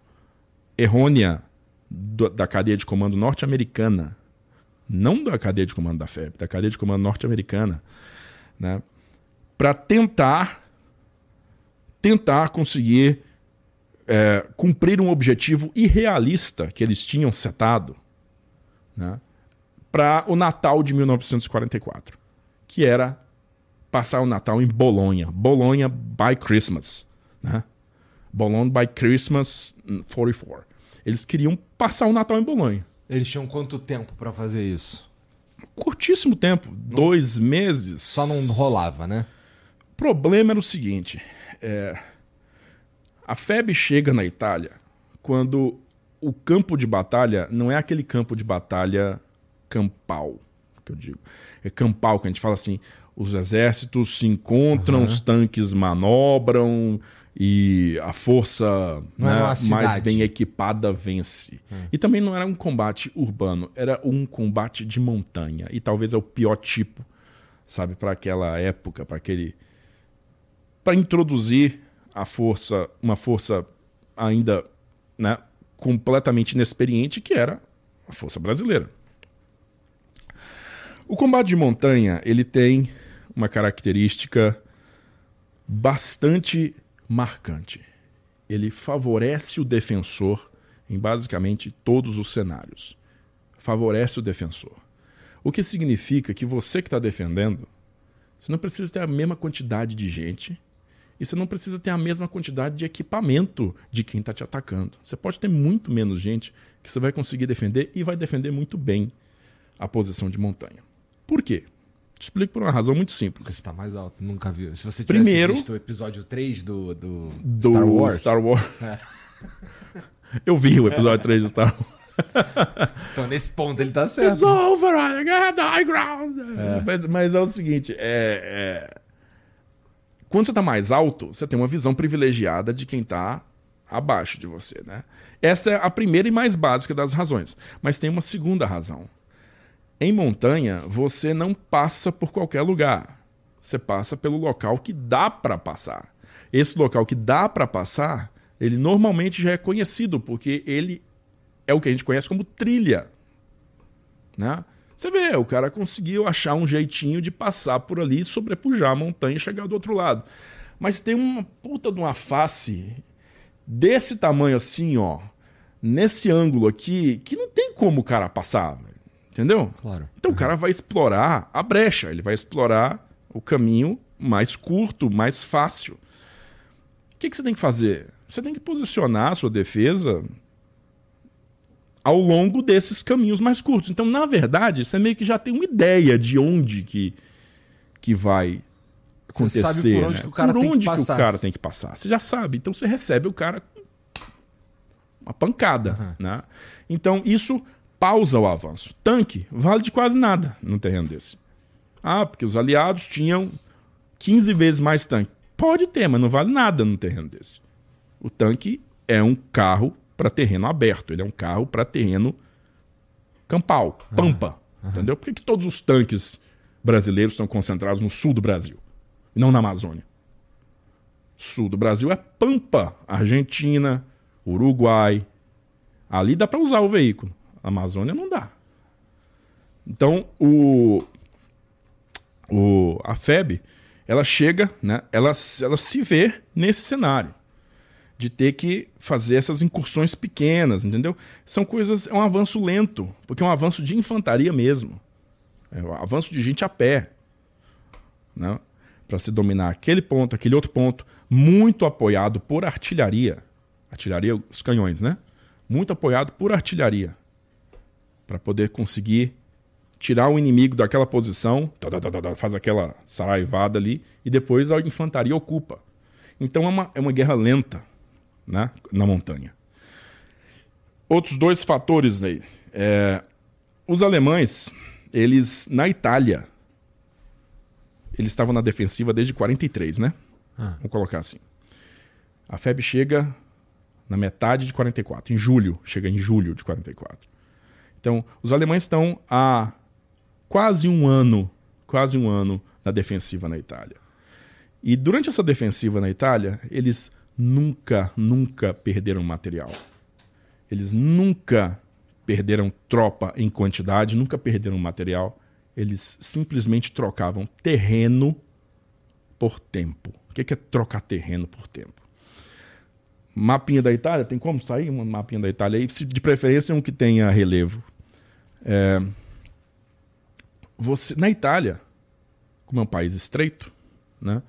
errônea do- da cadeia de comando norte-americana, não da cadeia de comando da FEB, da cadeia de comando norte-americana, né, para tentar tentar conseguir é, cumprir um objetivo irrealista que eles tinham setado né, para o Natal de 1944, que era passar o Natal em Bolonha. Bolonha by Christmas. Né? Bolonha by Christmas 44. Eles queriam passar o Natal em Bolonha. Eles tinham quanto tempo para fazer isso? Curtíssimo tempo, não, dois meses. Só não rolava, né? O problema era o seguinte: é, a FEB chega na Itália quando o campo de batalha não é aquele campo de batalha campal, que eu digo. É campal, que a gente fala assim: os exércitos se encontram, uhum. os tanques manobram e a força né, mais bem equipada vence. Uhum. E também não era um combate urbano, era um combate de montanha. E talvez é o pior tipo, sabe, para aquela época, para aquele. Para introduzir a força, uma força ainda né, completamente inexperiente, que era a força brasileira. O combate de montanha ele tem uma característica bastante marcante. Ele favorece o defensor em basicamente todos os cenários. Favorece o defensor. O que significa que você que está defendendo, você não precisa ter a mesma quantidade de gente e você não precisa ter a mesma quantidade de equipamento de quem está te atacando. Você pode ter muito menos gente que você vai conseguir defender e vai defender muito bem a posição de montanha. Por quê? Te explico por uma razão muito simples. Você está mais alto, nunca viu. Se você tivesse Primeiro, visto o episódio 3 do, do, do Star Wars. Star Wars. É. Eu vi o episódio 3 do Star Wars. então, nesse ponto, ele tá certo. It's over, I got high ground. É. Mas, mas, é o seguinte, é, é quando você está mais alto, você tem uma visão privilegiada de quem está abaixo de você. Né? Essa é a primeira e mais básica das razões. Mas tem uma segunda razão. Em montanha, você não passa por qualquer lugar. Você passa pelo local que dá para passar. Esse local que dá para passar, ele normalmente já é conhecido, porque ele é o que a gente conhece como trilha. Né? Você vê, o cara conseguiu achar um jeitinho de passar por ali, sobrepujar a montanha e chegar do outro lado. Mas tem uma puta de uma face desse tamanho assim, ó, nesse ângulo aqui, que não tem como o cara passar, entendeu? Claro. Então uhum. o cara vai explorar a brecha, ele vai explorar o caminho mais curto, mais fácil. O que, que você tem que fazer? Você tem que posicionar a sua defesa ao longo desses caminhos mais curtos. Então, na verdade, você meio que já tem uma ideia de onde que, que vai acontecer. Você sabe por onde, né? que, o cara por onde que, que, o cara tem que passar. Você já sabe. Então, você recebe o cara uma pancada. Uhum. Né? Então, isso pausa o avanço. Tanque vale de quase nada no terreno desse. Ah, porque os aliados tinham 15 vezes mais tanque. Pode ter, mas não vale nada no terreno desse. O tanque é um carro para terreno aberto, ele é um carro para terreno campal, pampa. Uhum. Entendeu? Por que, que todos os tanques brasileiros estão concentrados no sul do Brasil e não na Amazônia? Sul do Brasil é pampa, Argentina, Uruguai. Ali dá para usar o veículo. Amazônia não dá. Então, o, o, a FEB, ela chega, né, ela, ela se vê nesse cenário de ter que fazer essas incursões pequenas, entendeu? São coisas, é um avanço lento, porque é um avanço de infantaria mesmo. É um avanço de gente a pé. Né? Para se dominar aquele ponto, aquele outro ponto, muito apoiado por artilharia. Artilharia, os canhões, né? Muito apoiado por artilharia. Para poder conseguir tirar o inimigo daquela posição, faz aquela saraivada ali, e depois a infantaria ocupa. Então é uma, é uma guerra lenta né, na montanha. Outros dois fatores aí. É, os alemães, eles na Itália, eles estavam na defensiva desde 43, né? Ah. Vamos colocar assim. A FEB chega na metade de 44, em julho, chega em julho de 44. Então, os alemães estão há quase um ano, quase um ano na defensiva na Itália. E durante essa defensiva na Itália, eles nunca, nunca perderam material. Eles nunca perderam tropa em quantidade, nunca perderam material. Eles simplesmente trocavam terreno por tempo. O que é trocar terreno por tempo? mapinha da Itália, tem como sair um mapinha da Itália aí? De preferência um que tenha relevo. É, você, na Itália, como é um país estreito, né,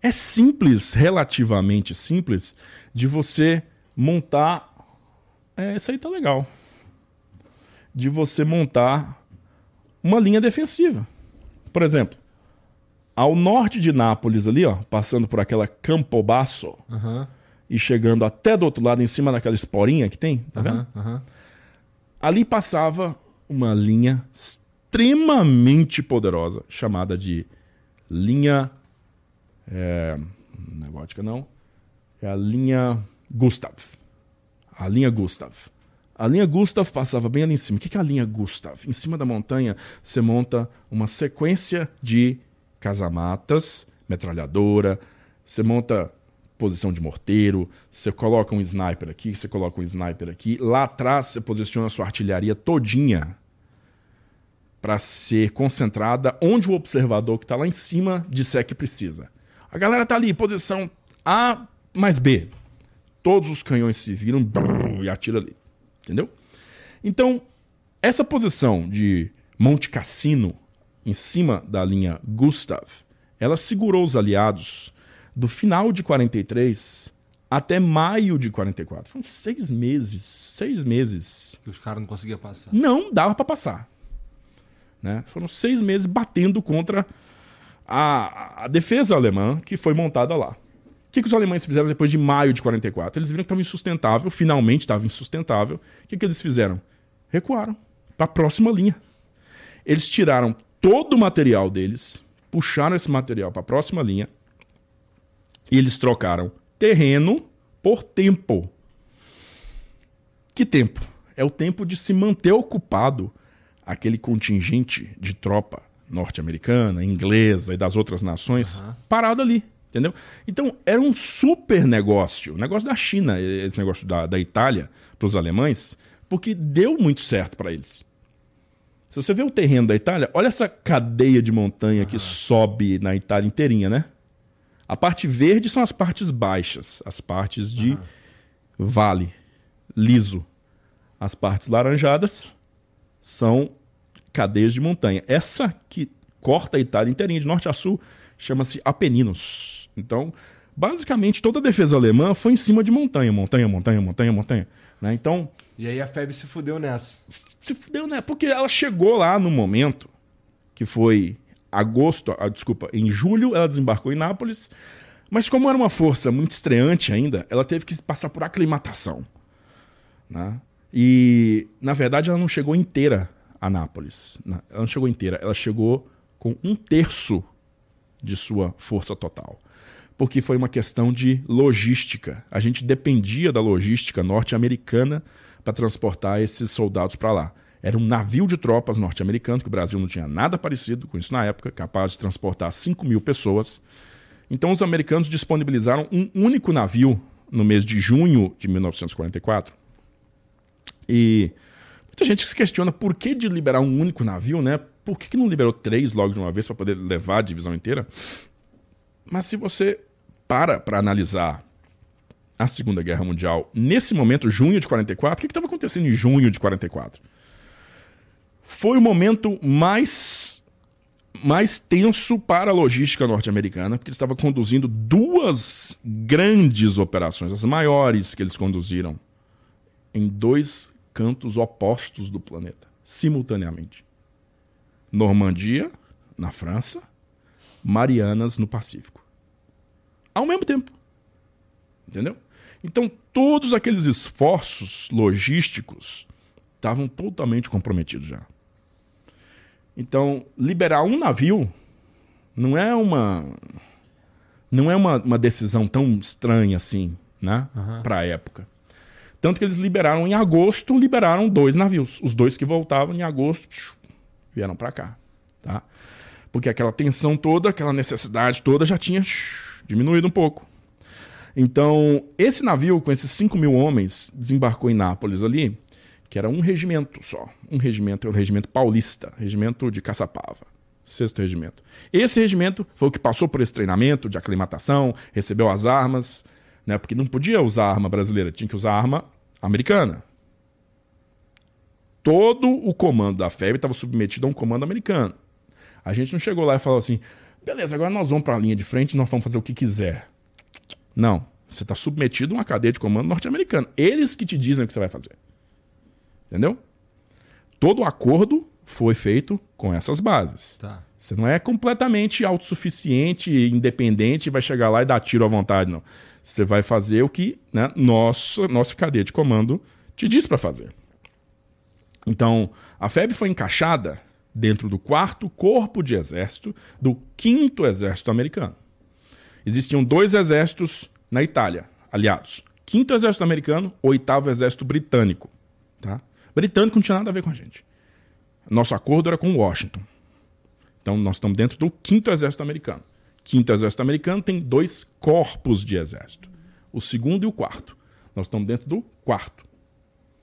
é simples, relativamente simples, de você montar. É, isso aí tá legal. De você montar uma linha defensiva. Por exemplo, ao norte de Nápoles, ali, ó, passando por aquela Campobasso Aham. e chegando até do outro lado, em cima daquela esporinha que tem, tá vendo? Aham. Aham. Ali passava uma linha extremamente poderosa, chamada de linha. É, não é gótica, não. É a linha Gustav. A linha Gustav. A linha Gustav passava bem ali em cima. O que é a linha Gustav? Em cima da montanha, você monta uma sequência de casamatas, metralhadora, você monta posição de morteiro, você coloca um sniper aqui, você coloca um sniper aqui. Lá atrás, você posiciona a sua artilharia todinha para ser concentrada onde o observador que está lá em cima disser que precisa. A galera tá ali, posição A mais B. Todos os canhões se viram e atira ali. Entendeu? Então, essa posição de Monte Cassino em cima da linha Gustav, ela segurou os aliados do final de 43 até maio de 44. Foram seis meses. Seis meses. Que os caras não conseguiam passar. Não dava para passar. Né? Foram seis meses batendo contra a, a defesa alemã que foi montada lá. O que, que os alemães fizeram depois de maio de 44? Eles viram que estava insustentável, finalmente estava insustentável. O que, que eles fizeram? Recuaram para a próxima linha. Eles tiraram todo o material deles, puxaram esse material para a próxima linha e eles trocaram terreno por tempo. Que tempo? É o tempo de se manter ocupado aquele contingente de tropa norte-americana, inglesa e das outras nações Aham. parado ali. Entendeu? Então era um super negócio, negócio da China, esse negócio da, da Itália para os alemães, porque deu muito certo para eles. Se você vê o terreno da Itália, olha essa cadeia de montanha que sobe na Itália inteirinha, né? A parte verde são as partes baixas, as partes de vale, liso. As partes laranjadas são cadeias de montanha. Essa que corta a Itália inteirinha, de norte a sul, chama-se Apeninos. Então, basicamente, toda a defesa alemã foi em cima de montanha, montanha, montanha, montanha, montanha. né? Então, E aí a FEB se fudeu nessa. se fudeu, né? Porque ela chegou lá no momento que foi agosto, ah, desculpa, em julho ela desembarcou em Nápoles, mas como era uma força muito estreante ainda, ela teve que passar por aclimatação, né? E na verdade ela não chegou inteira a Nápoles, né? ela não chegou inteira, ela chegou com um terço de sua força total. Porque foi uma questão de logística. A gente dependia da logística norte-americana para transportar esses soldados para lá. Era um navio de tropas norte-americano, que o Brasil não tinha nada parecido com isso na época, capaz de transportar 5 mil pessoas. Então os americanos disponibilizaram um único navio no mês de junho de 1944. E muita gente se questiona por que de liberar um único navio, né? Por que, que não liberou três logo de uma vez para poder levar a divisão inteira? Mas se você para para analisar a Segunda Guerra Mundial nesse momento, junho de 44, o que estava acontecendo em junho de 44? Foi o momento mais mais tenso para a logística norte-americana, porque eles estavam conduzindo duas grandes operações, as maiores que eles conduziram, em dois cantos opostos do planeta, simultaneamente. Normandia, na França, Marianas, no Pacífico. Ao mesmo tempo. Entendeu? Então, todos aqueles esforços logísticos estavam totalmente comprometidos já. Então, liberar um navio não é uma não é uma, uma decisão tão estranha assim, né, Aham. para a época. Tanto que eles liberaram em agosto, liberaram dois navios, os dois que voltavam em agosto psiu, vieram para cá, tá? Porque aquela tensão toda, aquela necessidade toda já tinha diminuído um pouco. Então, esse navio com esses 5 mil homens desembarcou em Nápoles ali, que era um regimento só. Um regimento, é o regimento paulista, regimento de Caçapava. Sexto regimento. Esse regimento foi o que passou por esse treinamento de aclimatação, recebeu as armas, Né? Porque não podia usar arma brasileira, tinha que usar arma americana. Todo o comando da FEB estava submetido a um comando americano. A gente não chegou lá e falou assim: beleza, agora nós vamos para a linha de frente e nós vamos fazer o que quiser. Não. Você está submetido a uma cadeia de comando norte-americana. Eles que te dizem o que você vai fazer. Entendeu? Todo acordo foi feito com essas bases. Tá. Você não é completamente autossuficiente, independente e vai chegar lá e dar tiro à vontade, não. Você vai fazer o que né, nossa, nossa cadeia de comando te diz para fazer. Então, a FEB foi encaixada dentro do quarto corpo de exército do quinto exército americano. Existiam dois exércitos na Itália, aliados. Quinto exército americano, oitavo exército britânico. Tá? Britânico não tinha nada a ver com a gente. Nosso acordo era com Washington. Então nós estamos dentro do quinto exército americano. Quinto exército americano tem dois corpos de exército. O segundo e o quarto. Nós estamos dentro do quarto.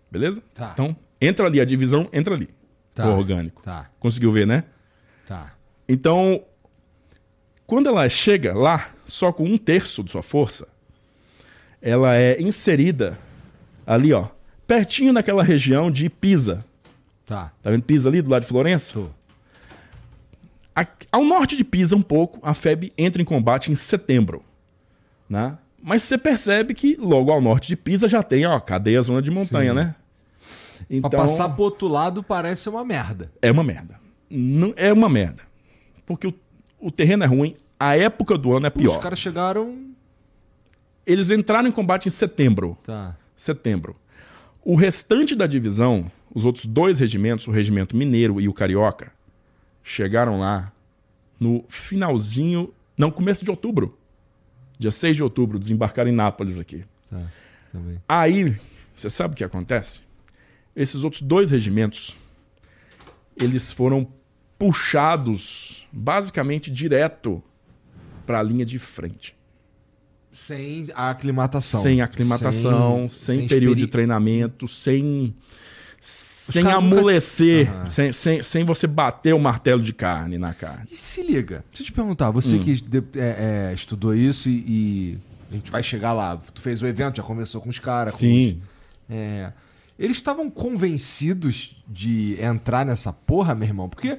Beleza? Tá. Então, entra ali, a divisão entra ali. Tá. O orgânico. Tá. Conseguiu ver, né? Tá. Então, quando ela chega lá, só com um terço de sua força, ela é inserida ali, ó, pertinho daquela região de Pisa. Tá. Tá vendo Pisa ali, do lado de Florença? Tô. A- ao norte de Pisa, um pouco, a FEB entra em combate em setembro. Né? Mas você percebe que logo ao norte de Pisa já tem, ó, cadeia zona de montanha, Sim. né? Então, Pra passar pro outro lado parece uma merda. é uma merda. Não, é uma merda. Porque o, o terreno é ruim, a época do ano é pior. Os caras chegaram. Eles entraram em combate em setembro. Tá. Setembro. O restante da divisão, os outros dois regimentos, o regimento mineiro e o carioca, chegaram lá no finalzinho, não, começo de outubro. Dia 6 de outubro, desembarcaram em Nápoles aqui. Tá. Também. Aí, você sabe o que acontece? Esses outros dois regimentos, eles foram puxados basicamente direto para a linha de frente. Sem a aclimatação. Sem aclimatação, sem, período de treinamento, sem sem caras nunca- amolecer, Aham. sem, sem, sem você bater o martelo de carne na carne. E se liga, deixa eu te perguntar, você Hum. que é, é, estudou isso e, e a gente vai chegar lá, tu fez o evento, já conversou com os caras. Sim. os- é, eles estavam convencidos de entrar nessa porra, meu irmão? Porque,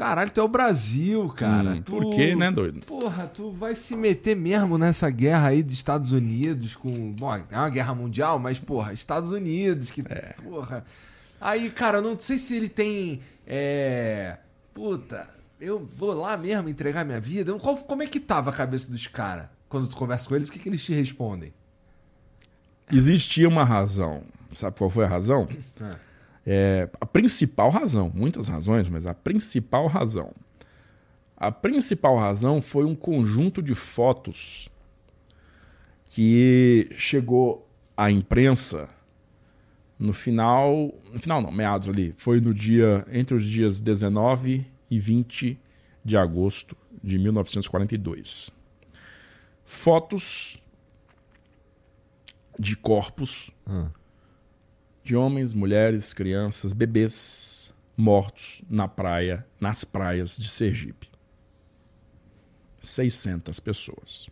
caralho, tu é o Brasil, cara. Hum, tu, por quê, né, doido? Porra, tu vai se meter mesmo nessa guerra aí dos Estados Unidos com... Bom, é uma guerra mundial, mas, porra, Estados Unidos, que... É. Porra... Aí, cara, eu não sei se ele tem... É... Puta, eu vou lá mesmo entregar minha vida? Qual, como é que tava a cabeça dos caras? Quando tu conversa com eles, o que, que eles te respondem? Existia uma razão. Sabe qual foi a razão? É, a principal razão, muitas razões, mas a principal razão. A principal razão foi um conjunto de fotos que chegou à imprensa no final, no final não, meados ali, foi no dia entre os dias 19 e 20 de agosto de 1942. Fotos de corpos de homens, mulheres, crianças, bebês mortos na praia, nas praias de Sergipe. 600 pessoas.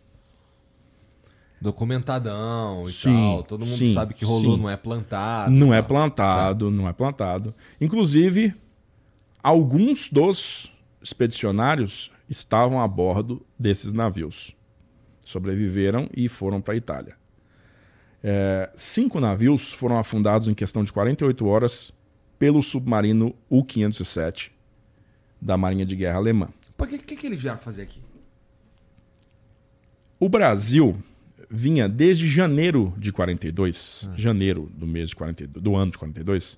Documentadão e Sim, tal. Todo mundo sim, sabe que rolou, sim. não é plantado. Não é tal. plantado, não é plantado. Inclusive, alguns dos expedicionários estavam a bordo desses navios. Sobreviveram e foram para a Itália. É, cinco navios foram afundados em questão de 48 horas pelo submarino U-507 da Marinha de Guerra Alemã. Por que, que, que eles vieram fazer aqui? O Brasil vinha desde janeiro de 42, janeiro do mês de 42, do ano de 42,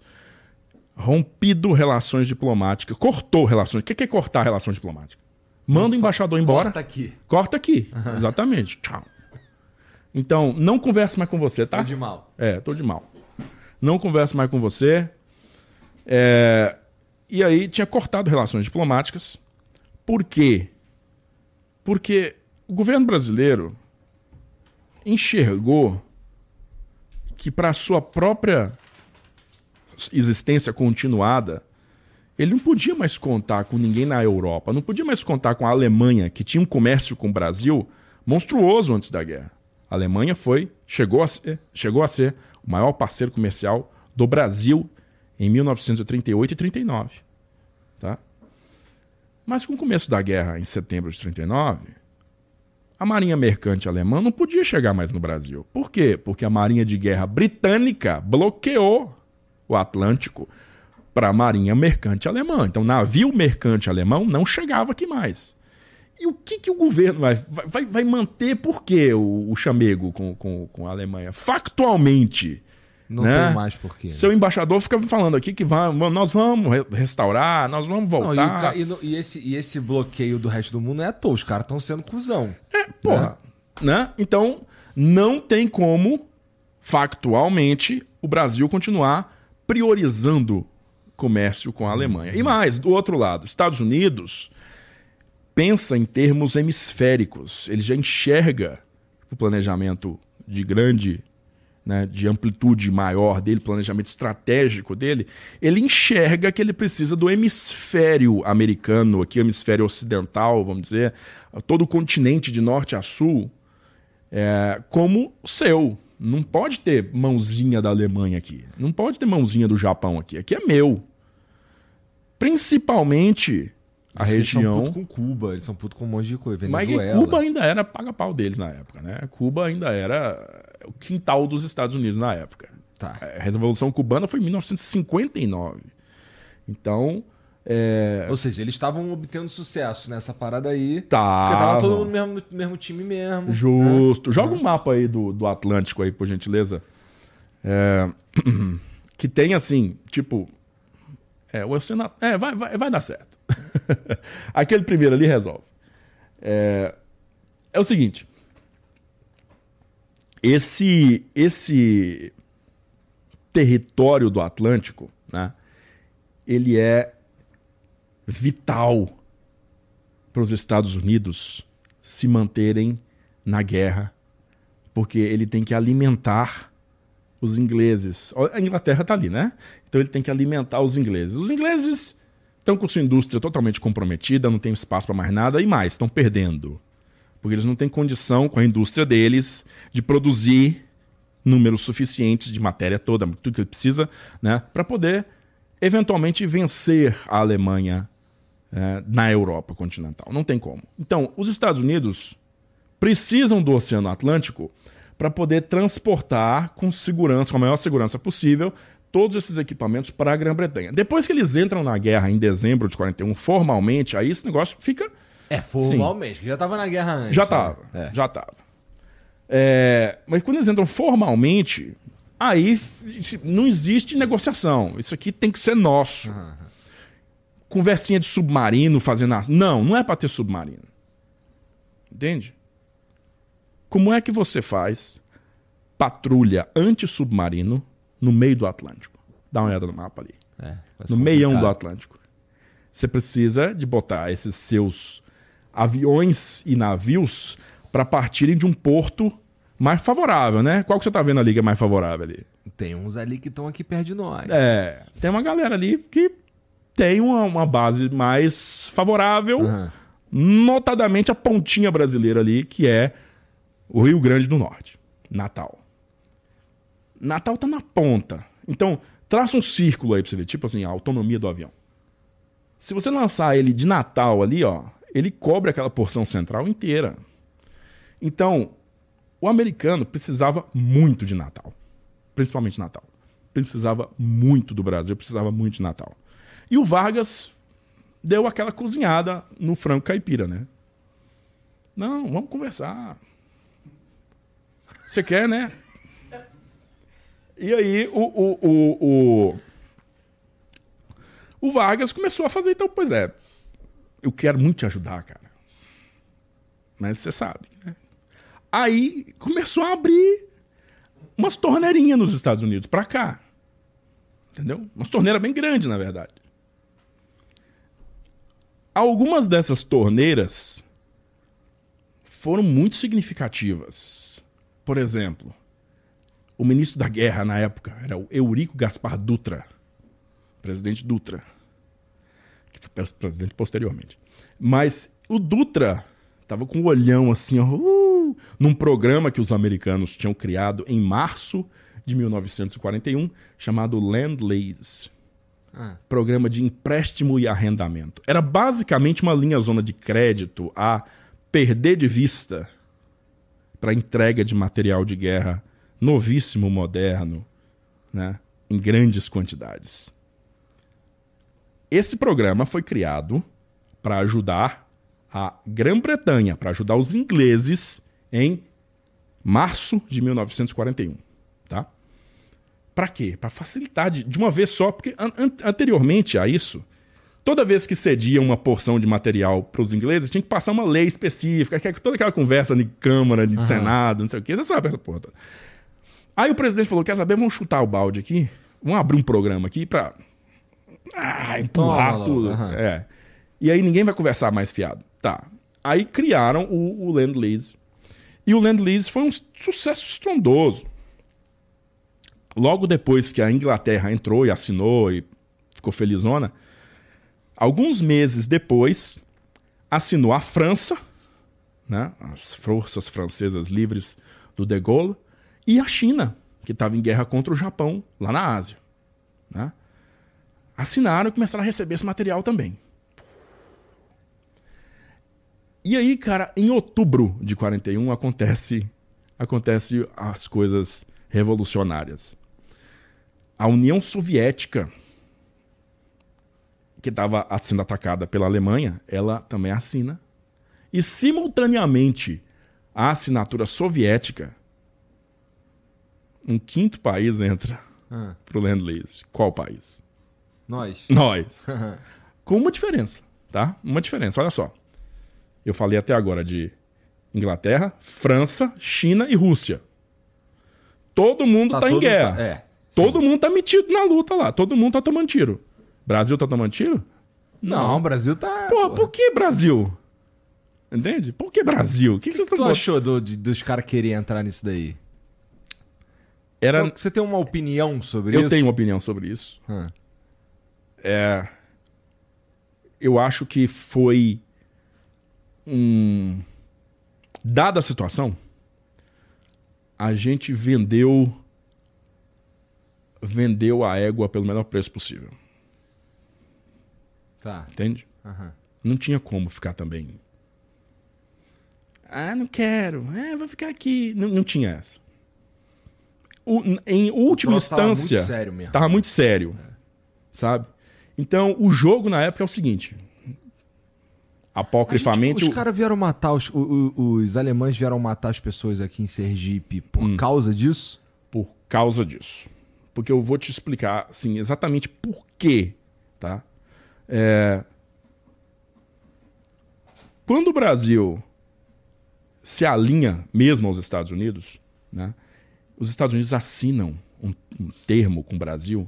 rompido relações diplomáticas, cortou relações. O que que é cortar relações diplomáticas? Manda o embaixador embora. Corta aqui. Corta aqui. Exatamente. Tchau. Então, não converso mais com você, tá? Tá de mal. É, tô de mal. Não converso mais com você. É, E aí tinha cortado relações diplomáticas. Por quê? Porque o governo brasileiro enxergou que para sua própria existência continuada, ele não podia mais contar com ninguém na Europa, não podia mais contar com a Alemanha, que tinha um comércio com o Brasil monstruoso antes da guerra. A Alemanha foi, chegou a ser, chegou a ser o maior parceiro comercial do Brasil em 1938 e 39. Tá? Mas com o começo da guerra em setembro de 39, a marinha mercante alemã não podia chegar mais no Brasil. Por quê? Porque a marinha de guerra britânica bloqueou o Atlântico para a marinha mercante alemã. Então, navio mercante alemão não chegava aqui mais. E o que, que o governo vai, vai, vai manter por quê o, o chamego com, com, com a Alemanha? Factualmente. Não né? tem mais porquê. Né? Seu embaixador fica falando aqui que vai, nós vamos restaurar, nós vamos voltar. Não, e, o, e, e, esse, e esse bloqueio do resto do mundo não é à toa, os caras estão sendo cuzão. É, porra. Né? né? Então, não tem como, factualmente, o Brasil continuar priorizando comércio com a Alemanha. E mais, do outro lado, Estados Unidos pensa em termos hemisféricos. Ele já enxerga o planejamento de grande, né, de amplitude maior dele, planejamento estratégico dele. Ele enxerga que ele precisa do hemisfério americano, aqui hemisfério ocidental, vamos dizer, todo o continente de norte a sul, é, como seu. Não pode ter mãozinha da Alemanha aqui. Não pode ter mãozinha do Japão aqui. Aqui é meu principalmente a região. Eles são puto com Cuba, eles são puto com um monte de coisa. Venezuela. Mas Cuba ainda era paga-pau deles na época, né? Cuba ainda era o quintal dos Estados Unidos na época. Tá. A Revolução Cubana foi em 1959. Então. É... Ou seja, eles estavam obtendo sucesso nessa parada aí. Tá. Porque tava todo mundo no mesmo, mesmo time mesmo. Né? Justo. Né? Joga um mapa aí do, do Atlântico aí, por gentileza. É... Que tem assim, tipo, é, o Senado. É, vai, vai, vai dar certo. Aquele primeiro ali resolve. É, é o seguinte. Esse, esse território do Atlântico, né, ele é vital para os Estados Unidos se manterem na guerra, porque ele tem que alimentar os ingleses. A Inglaterra está ali, né? Então ele tem que alimentar os ingleses. Os ingleses estão com sua indústria totalmente comprometida, não tem espaço para mais nada e mais, estão perdendo. Porque eles não têm condição com a indústria deles de produzir números suficientes de matéria toda, tudo que ele precisa, né, para poder eventualmente vencer a Alemanha é, na Europa continental. Não tem como. Então, os Estados Unidos precisam do Oceano Atlântico para poder transportar com segurança, com a maior segurança possível, todos esses equipamentos para a Grã-Bretanha. Depois que eles entram na guerra em dezembro de 41, formalmente, aí esse negócio fica. É, formalmente, sim. já estava na guerra antes. Já estava, né? é. já estava. É, mas quando eles entram formalmente, aí não existe negociação. Isso aqui tem que ser nosso. Uhum. Conversinha de submarino fazendo. Não, não é para ter submarino. Entende? Como é que você faz patrulha anti-submarino no meio do Atlântico? Dá uma olhada no mapa ali. É, no meião do Atlântico. Você precisa de botar esses seus aviões e navios para partirem de um porto mais favorável, né? Qual que você está vendo ali que é mais favorável ali? Tem uns ali que estão aqui perto de nós. É, tem uma galera ali que tem uma, uma base mais favorável, uhum. notadamente a pontinha brasileira ali, que é o Rio Grande do Norte, Natal. Natal tá na ponta. Então, traça um círculo aí pra você ver, tipo assim, a autonomia do avião. Se você lançar ele de Natal ali, ó, ele cobre aquela porção central inteira. Então, o americano precisava muito de Natal. Principalmente Natal. Precisava muito do Brasil, precisava muito de Natal. E o Vargas deu aquela cozinhada no frango caipira, né? Não, vamos conversar. Você quer, né? E aí o, o, o, o, o Vargas começou a fazer, então, pois é, eu quero muito te ajudar, cara. Mas você sabe, né? Aí começou a abrir umas torneirinhas nos Estados Unidos para cá. Entendeu? Umas torneiras bem grandes, na verdade. Algumas dessas torneiras foram muito significativas. Por exemplo, o ministro da guerra na época era o Eurico Gaspar Dutra, presidente Dutra, que foi presidente posteriormente. Mas o Dutra estava com o um olhão assim, ó, uh, num programa que os americanos tinham criado em março de 1941, chamado Land Lease. Ah. Programa de empréstimo e arrendamento. Era basicamente uma linha zona de crédito a perder de vista para entrega de material de guerra novíssimo, moderno, né, em grandes quantidades. Esse programa foi criado para ajudar a Grã-Bretanha, para ajudar os ingleses em março de 1941, tá? Para quê? Para facilitar de, de, uma vez só, porque an anteriormente a isso, toda vez que cedia uma porção de material para os ingleses, tinha que passar uma lei específica, que é toda aquela conversa de Câmara, de uhum. Senado, não sei o quê, você sabe essa porra. Aí o presidente falou: quer saber? Vamos chutar o balde aqui, vamos abrir um programa aqui para ah, empurrar Toma, tudo. Uhum. É. E aí ninguém vai conversar mais fiado. Tá. Aí criaram o, o Land Lease. E o Land Lease foi um sucesso estrondoso. Logo depois que a Inglaterra entrou e assinou e ficou felizona, alguns meses depois, assinou a França, né, as forças francesas livres do De Gaulle, e a China, que estava em guerra contra o Japão, lá na Ásia. Né? Assinaram e começaram a receber esse material também. E aí, cara, em outubro de 41 acontece acontece as coisas revolucionárias. A União Soviética, que estava sendo atacada pela Alemanha, ela também assina. E simultaneamente a assinatura soviética, um quinto país entra ah. pro Land Lease. Qual país? Nós. Nós. Com uma diferença, tá? Uma diferença, olha só. Eu falei até agora de Inglaterra, França, China e Rússia. Todo mundo tá, tá em guerra. Tá, é, todo mundo tá metido na luta lá. Todo mundo tá tomando tiro. Brasil tá tomando tiro? Não, o Brasil tá. Por que Brasil? Entende? Por que Brasil? O que, que, que, que tu achou do, de, dos caras quererem entrar nisso daí? Era... Você tem uma opinião sobre eu isso? Eu tenho uma opinião sobre isso. Hum. É... Eu acho que foi um. Dada a situação, a gente vendeu. Vendeu a égua pelo menor preço possível. Tá. Entende? Uhum. Não tinha como ficar também. Ah, não quero. É, vou ficar aqui. Não, não tinha essa. Em última instância. Tava muito sério mesmo. Tava muito sério. É. Sabe? Então, o jogo na época é o seguinte: apocrifamente. Gente, os caras vieram matar, os, os, os, alemães vieram matar as pessoas aqui em Sergipe por hum. causa disso? Por causa disso. Porque eu vou te explicar assim, exatamente por quê. Tá? É... Quando o Brasil se alinha mesmo aos Estados Unidos, né, os Estados Unidos assinam um, um termo com o Brasil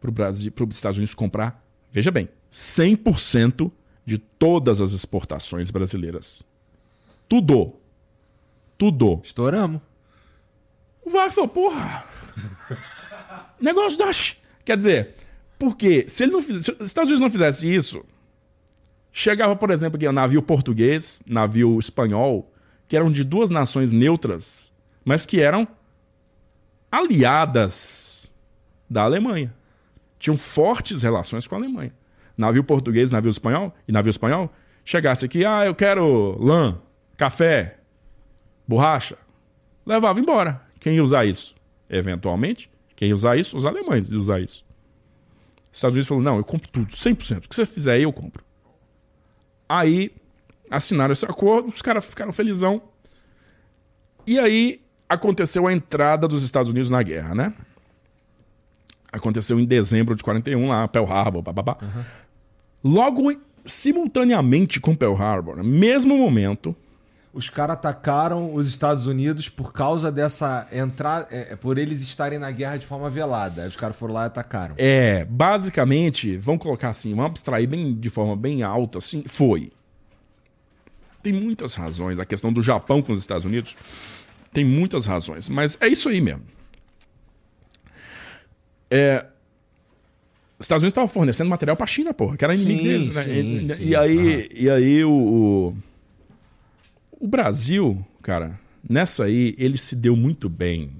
para os Estados Unidos comprar, veja bem, 100% de todas as exportações brasileiras. Tudo. Tudo. Estouramos. O Vargas falou, porra. negócio da. Quer dizer, porque se, ele não, se os Estados Unidos não fizesse isso, chegava, por exemplo, aqui um navio português, navio espanhol, que eram de duas nações neutras, mas que eram aliadas da Alemanha. Tinham fortes relações com a Alemanha navio português, navio espanhol e navio espanhol, chegasse aqui, ah, eu quero lã, café, borracha, levava embora. Quem ia usar isso? Eventualmente, quem ia usar isso? Os alemães iam usar isso. Os Estados Unidos falou, não, eu compro tudo, 100%. O que você fizer aí, eu compro. Aí, assinaram esse acordo, os caras ficaram felizão. E aí, aconteceu a entrada dos Estados Unidos na guerra, né? Aconteceu em dezembro de 41 lá, Pearl Harbor, bababá. Uhum. Logo, simultaneamente com Pearl Harbor, no mesmo momento. Os caras atacaram os Estados Unidos por causa dessa entrada. É, é, por eles estarem na guerra de forma velada. Aí os caras foram lá e atacaram. É, basicamente, vamos colocar assim, vamos abstrair bem, de forma bem alta, assim, foi. Tem muitas razões. A questão do Japão com os Estados Unidos tem muitas razões. Mas é isso aí mesmo. É, os Estados Unidos estavam fornecendo material para a China, porra, que era inimigo deles, né? Sim, e, sim. e, aí, e aí o, o, o, Brasil, cara, nessa aí, ele se deu muito bem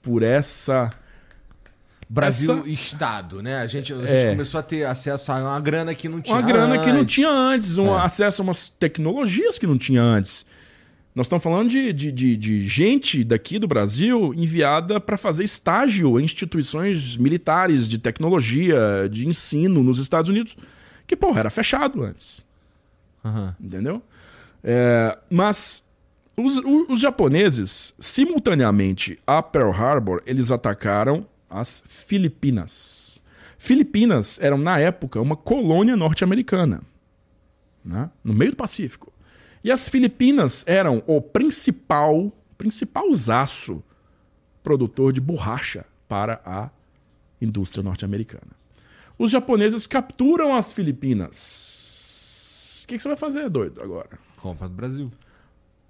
por essa. Brasil Essa- Estado, né? A gente, a gente É. começou a ter acesso a uma grana que não tinha Uma grana que não antes. tinha antes, um É. acesso a umas tecnologias que não tinha antes. Nós estamos falando de, de, de, de gente daqui do Brasil enviada para fazer estágio em instituições militares de tecnologia, de ensino nos Estados Unidos, que, porra, era fechado antes. Aham. Entendeu? É, mas os, os japoneses, simultaneamente a Pearl Harbor, eles atacaram as Filipinas. Filipinas eram, na época, uma colônia norte-americana, né? no meio do Pacífico. E as Filipinas eram o principal, principal zaço produtor de borracha para a indústria norte-americana. Os japoneses capturam as Filipinas. O que, que você vai fazer, doido, agora? Compra do Brasil.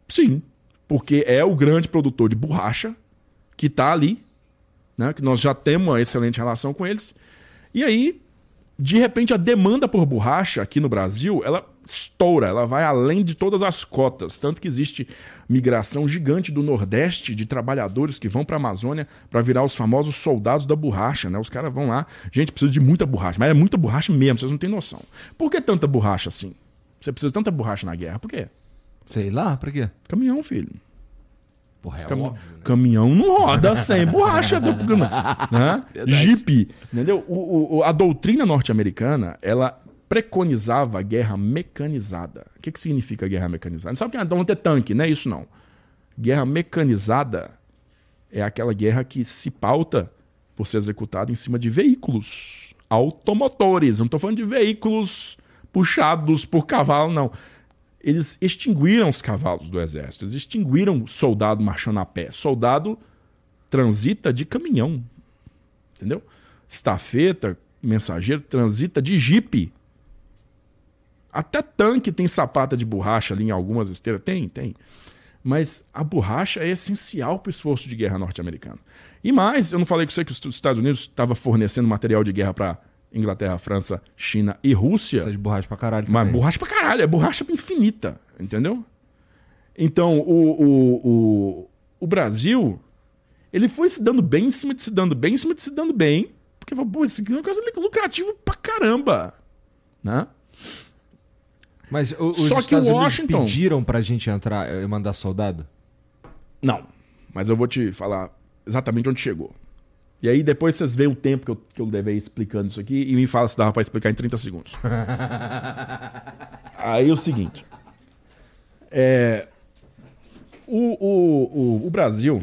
Sim, porque é o grande produtor de borracha que está ali, né? Que nós já temos uma excelente relação com eles. E aí, de repente, a demanda por borracha aqui no Brasil, ela estoura, ela vai além de todas as cotas, tanto que existe migração gigante do Nordeste de trabalhadores que vão para a Amazônia para virar os famosos soldados da borracha, né? Os caras vão lá, gente, precisa de muita borracha, mas é muita borracha mesmo, vocês não têm noção. Por que tanta borracha assim? Você precisa de tanta borracha na guerra? Por quê? Sei lá, pra quê? Caminhão, filho. Porra, é Cami- óbvio, né? Caminhão não roda sem borracha. Do, né? Jeep. Entendeu? O- o- a doutrina norte-americana, ela preconizava a guerra mecanizada. O que, que significa guerra mecanizada? Não sabe que ah, vão ter tanque, não é isso não. Guerra mecanizada é aquela guerra que se pauta por ser executada em cima de veículos automotores. Não estou falando de veículos puxados por cavalo, não. Eles extinguiram os cavalos do exército, eles extinguiram soldado marchando a pé. Soldado transita de caminhão. Entendeu? Estafeta, mensageiro, transita de jipe. Até tanque tem sapata de borracha ali em algumas esteiras. Tem, tem. Mas a borracha é essencial para o esforço de guerra norte-americano. E mais, eu não falei com você que os Estados Unidos estava fornecendo material de guerra para Inglaterra, França, China e Rússia. Precisa de borracha pra caralho. Mas também. borracha pra caralho, é borracha infinita, entendeu? Então, o, o, o, o Brasil, ele foi se dando bem em cima de se dando bem, em cima de se dando bem, porque, pô, isso aqui é uma coisa lucrativa pra caramba, né? Mas o- os Só que Estados Unidos Washington- pediram pra gente entrar e mandar soldado? Não, mas eu vou te falar exatamente onde chegou. E aí depois vocês veem o tempo que eu, que eu levei explicando isso aqui e me fala se dava pra explicar em 30 segundos. aí é o seguinte. É, o, o, o, o Brasil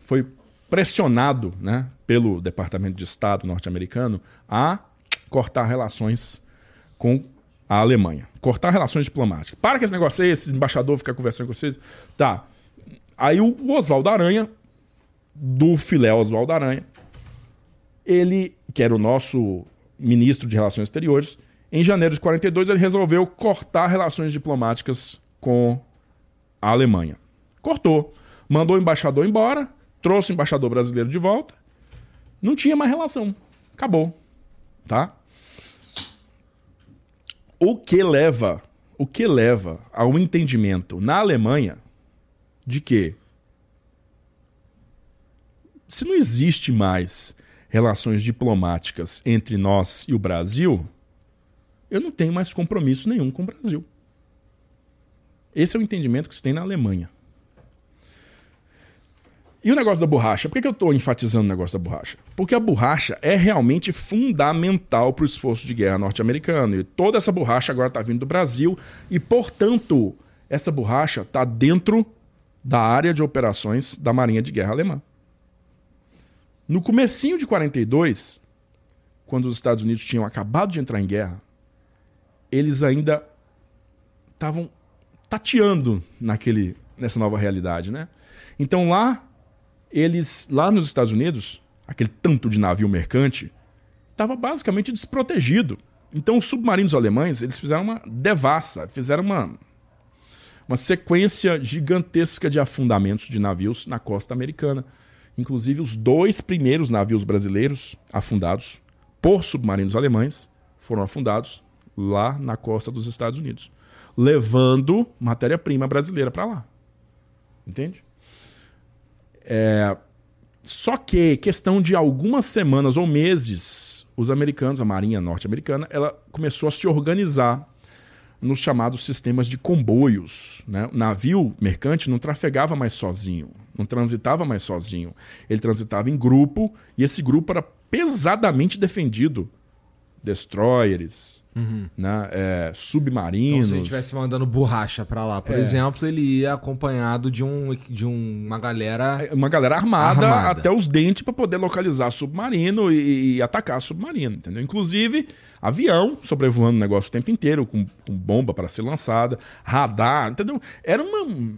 foi pressionado né, pelo Departamento de Estado norte-americano a cortar relações com a Alemanha. Cortar relações diplomáticas. Para que esse negócio aí, esse embaixador ficar conversando com vocês. Tá. Aí o Oswaldo Aranha, do filé Oswaldo Aranha, ele, que era o nosso ministro de Relações Exteriores, em janeiro de 42 ele resolveu cortar relações diplomáticas com a Alemanha. Cortou. Mandou o embaixador embora, trouxe o embaixador brasileiro de volta. Não tinha mais relação. Acabou. Tá? O que leva, o que leva ao entendimento na Alemanha de que se não existe mais relações diplomáticas entre nós e o Brasil, eu não tenho mais compromisso nenhum com o Brasil. Esse é o entendimento que se tem na Alemanha. E o negócio da borracha? Por que eu estou enfatizando o negócio da borracha? Porque a borracha é realmente fundamental para o esforço de guerra norte-americano. E toda essa borracha agora está vindo do Brasil. E, portanto, essa borracha está dentro da área de operações da Marinha de Guerra Alemã. No comecinho de 42, quando os Estados Unidos tinham acabado de entrar em guerra, eles ainda estavam tateando naquele, nessa nova realidade, né? Então lá, eles lá nos Estados Unidos, aquele tanto de navio mercante, estava basicamente desprotegido. Então os submarinos alemães, eles fizeram uma devassa, fizeram uma uma sequência gigantesca de afundamentos de navios na costa americana. Inclusive, os dois primeiros navios brasileiros afundados por submarinos alemães foram afundados lá na costa dos Estados Unidos, levando matéria-prima brasileira para lá. Entende? É, só que, questão de algumas semanas ou meses, os americanos, a Marinha Norte-Americana, ela começou a se organizar nos chamados sistemas de comboios. Né? O navio mercante não trafegava mais sozinho, não transitava mais sozinho. Ele transitava em grupo e esse grupo era pesadamente defendido. Destroyers, Uhum. Né? É, submarinos. Então, se ele estivesse mandando borracha para lá, por é. exemplo, ele ia acompanhado de, um, de um, uma galera. É, uma galera armada, armada. até os dentes para poder localizar submarino e, e, atacar submarino, entendeu? Inclusive, avião sobrevoando o negócio o tempo inteiro, com, com bomba para ser lançada, radar, entendeu? Era uma.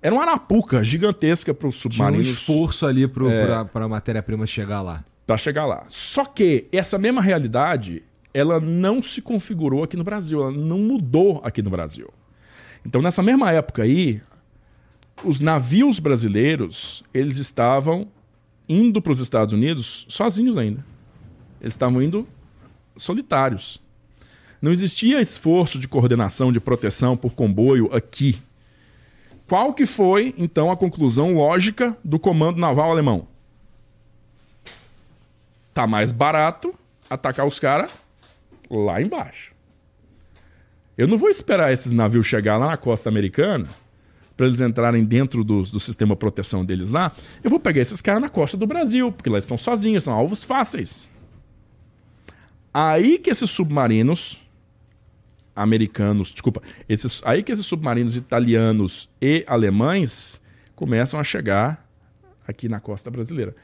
Era uma arapuca gigantesca para os submarinos. Tinha um esforço ali para é, a matéria-prima chegar lá. Para chegar lá. Só que essa mesma realidade ela não se configurou aqui no Brasil, ela não mudou aqui no Brasil. Então, nessa mesma época aí, os navios brasileiros, eles estavam indo para os Estados Unidos sozinhos ainda. Eles estavam indo solitários. Não existia esforço de coordenação, de proteção por comboio aqui. Qual que foi, então, a conclusão lógica do comando naval alemão? Tá mais barato atacar os caras lá embaixo. Eu não vou esperar esses navios chegar lá na costa americana para eles entrarem dentro do, do sistema de proteção deles lá. Eu vou pegar esses caras na costa do Brasil, porque lá estão sozinhos, são alvos fáceis. Aí que esses submarinos americanos, desculpa, esses, aí que esses submarinos italianos e alemães começam a chegar aqui na costa brasileira.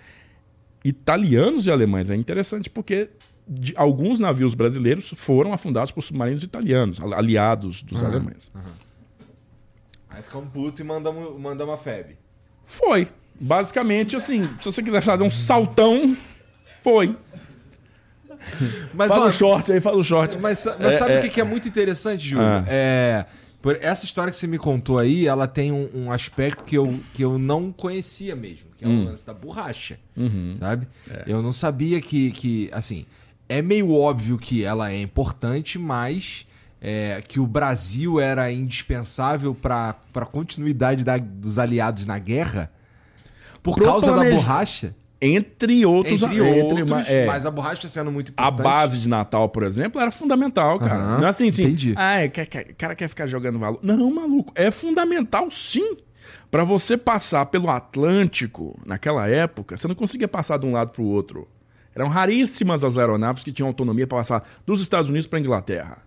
Italianos e alemães é interessante porque de, alguns navios brasileiros foram afundados por submarinos italianos, aliados dos uhum, alemães. Uhum. Aí ficamos putos e mandamos, mandamos a FEB. Foi. Basicamente, assim, se você quiser fazer um saltão, foi. Mas, fala ó, o short aí, fala o short. Mas, mas é, sabe o é... que é muito interessante, Júlio? Ah. É, essa história que você me contou aí, ela tem um, um, aspecto que eu, que eu não conhecia mesmo, que é hum. o lance da borracha, uhum. sabe? É. Eu não sabia que, que, assim, é meio óbvio que ela é importante, mas é, que o Brasil era indispensável para a continuidade da, dos aliados na guerra por Pro causa planej... da borracha. Entre outros, entre outros entre, é, mas a borracha sendo muito importante. A base de Natal, por exemplo, era fundamental, cara. Uhum, não é assim, assim. Entendi. Ah, o cara quer ficar jogando valor. Não, maluco. É fundamental, sim. Para você passar pelo Atlântico, naquela época, você não conseguia passar de um lado para o outro. Eram raríssimas as aeronaves que tinham autonomia para passar dos Estados Unidos para a Inglaterra.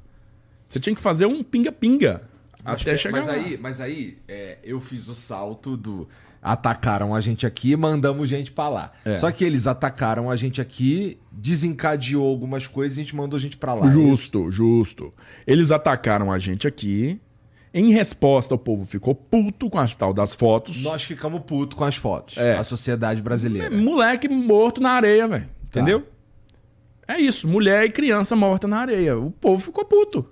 Você tinha que fazer um pinga-pinga até chegar mas lá. Aí, mas aí, é, eu fiz o salto do atacaram a gente aqui, mandamos gente para lá. É. Só que eles atacaram a gente aqui, desencadeou algumas coisas e a gente mandou gente para lá. Justo, justo. Eles atacaram a gente aqui. Em resposta, o povo ficou puto com as tal das fotos. Nós ficamos puto com as fotos. É. A sociedade brasileira. Moleque morto na areia, velho. Tá. Entendeu? É isso, mulher e criança morta na areia. O povo ficou puto.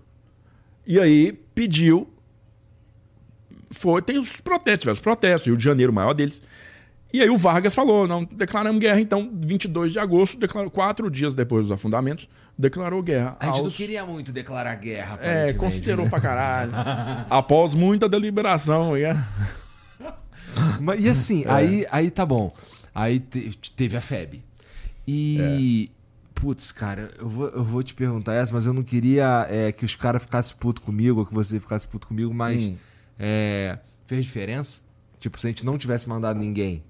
E aí pediu. Foi, tem os protestos, tiveram os protestos, Rio de Janeiro, o maior deles. E aí o Vargas falou: não, declaramos guerra. Então, 22 de agosto, declarou, quatro dias depois dos afundamentos, declarou guerra. A gente aos... não queria muito declarar guerra. É, considerou né? pra caralho. Após muita deliberação. E, Mas, e assim, é. aí, aí tá bom. Aí te, teve a FEB. E. É. Putz, cara, eu vou, eu vou te perguntar essa, mas eu não queria é, que os caras ficassem puto comigo, ou que você ficasse puto comigo, mas. Hum. É, fez diferença? Tipo, se a gente não tivesse mandado ninguém,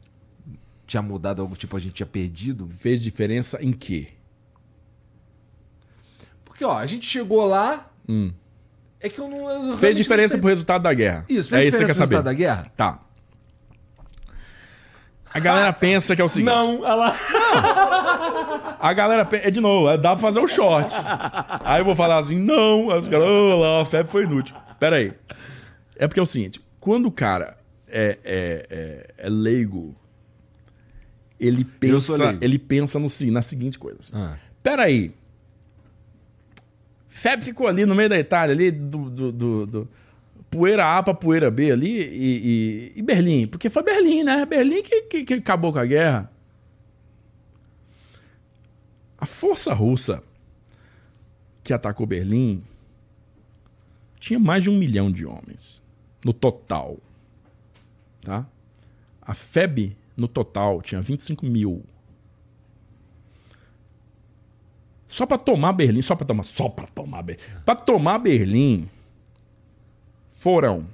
tinha mudado algo, tipo, a gente tinha perdido? Fez diferença em quê? Porque, ó, a gente chegou lá. Hum. É que eu não. Eu fez diferença pro resultado da guerra. Isso, fez é diferença pro resultado da guerra? Tá. A galera pensa que é o seguinte. Não, olha lá. Não. A galera pensa. É de novo, dá pra fazer um short. Aí eu vou falar assim, não. Aí os caras, oh, lá, a febre foi inútil. Pera aí. É porque é o seguinte: quando o cara é, é, é, é leigo, ele pensa, ele pensa no, na seguinte coisa. Assim, ah. Pera aí. Feb ficou ali no meio da Itália, ali do, do, do, do poeira A para poeira B ali e, e, e, Berlim. Porque foi Berlim, né? Berlim que, que, que acabou com a guerra. A força russa que atacou Berlim tinha mais de um milhão de homens no total. Tá? A FEB, no total, tinha 25 mil. Só para tomar Berlim, só para tomar, só para tomar Berlim. Para tomar Berlim foram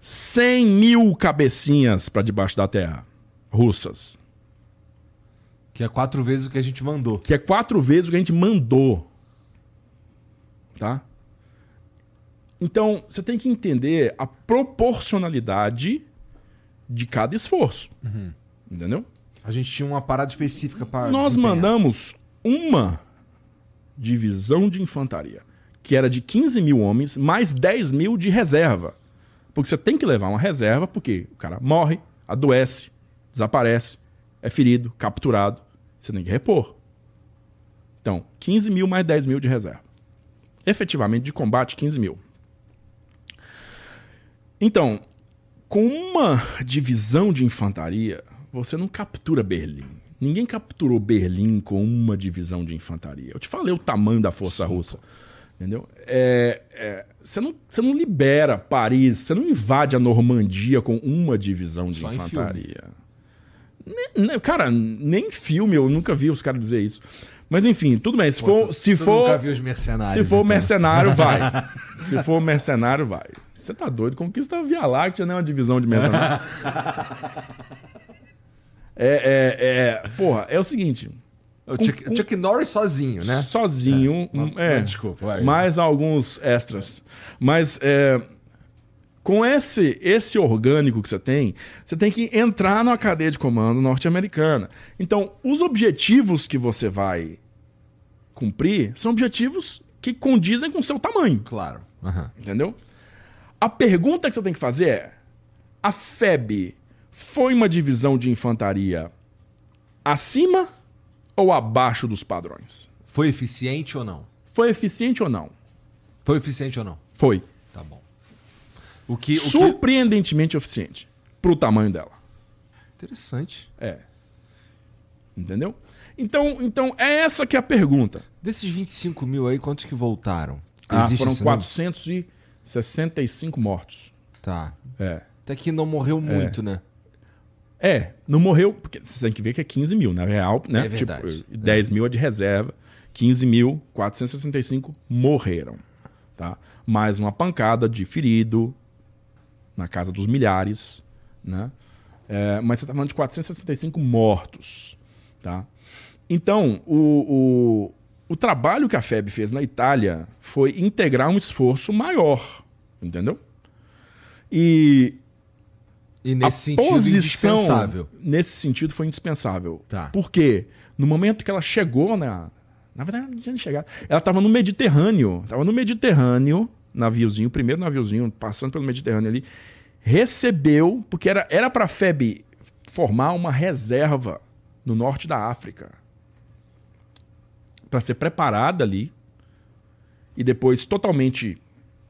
100 mil cabecinhas para debaixo da terra russas. Que é quatro vezes o que a gente mandou. Que é quatro vezes o que a gente mandou. Tá? Então, você tem que entender a proporcionalidade de cada esforço. Uhum. Entendeu? A gente tinha uma parada específica para. Nós mandamos uma divisão de infantaria, que era de 15 mil homens, mais 10 mil de reserva. Porque você tem que levar uma reserva, porque o cara morre, adoece, desaparece, é ferido, capturado. Você tem que repor. Então, 15 mil mais 10 mil de reserva. Efetivamente, de combate, 15 mil. Então, com uma divisão de infantaria, você não captura Berlim. Ninguém capturou Berlim com uma divisão de infantaria. Eu te falei o tamanho da força Sim. russa. Entendeu? É, é, você, não, você não libera Paris, você não invade a Normandia com uma divisão de Só infantaria. Nem, cara, nem filme eu nunca vi os caras dizer isso. Mas enfim, tudo bem. Se Pô, for. Tu, se tu for nunca viu os mercenários. Se for então. mercenário, vai. se for mercenário, vai. Você tá doido? Conquista a Via Láctea, não é uma divisão de mercenários. é, é, é. Porra, é o seguinte. O Chuck, Chuck, Norris sozinho, né? Sozinho. É, é, desculpa. Vai. Mais alguns extras. Mas é, com esse, esse orgânico que você tem, você tem que entrar na cadeia de comando norte-americana. Então, os objetivos que você vai cumprir são objetivos que condizem com o seu tamanho. Claro. Uhum. Entendeu? A pergunta que você tem que fazer é: a FEB foi uma divisão de infantaria acima ou abaixo dos padrões? Foi eficiente ou não? Foi eficiente ou não? Foi eficiente ou não? Foi. Tá bom. O que, o Surpreendentemente que... eficiente pro tamanho dela. Interessante. É. Entendeu? Então, então é essa que é a pergunta. Desses 25 mil aí, quantos que voltaram? Ah, foram 465 mortos. Tá. É. Até que não morreu muito, é. né? É, não morreu, porque você tem que ver que é 15 mil, na real, né? É verdade. Tipo, 10 é. mil é de reserva, 15 mil, 465 morreram. Tá? Mais uma pancada de ferido, na casa dos milhares, né? É, mas você está falando de 465 mortos. Tá? Então, o, o, o trabalho que a FEB fez na Itália foi integrar um esforço maior, entendeu? E e nesse a sentido, posição, indispensável. Nesse sentido, foi indispensável. Tá. Por quê? No momento que ela chegou na. Na verdade, não tinha chegado. Ela estava no Mediterrâneo. Estava no Mediterrâneo, naviozinho, primeiro naviozinho, passando pelo Mediterrâneo ali. Recebeu, porque era era para a FEB formar uma reserva no norte da África. Para ser preparada ali. E depois totalmente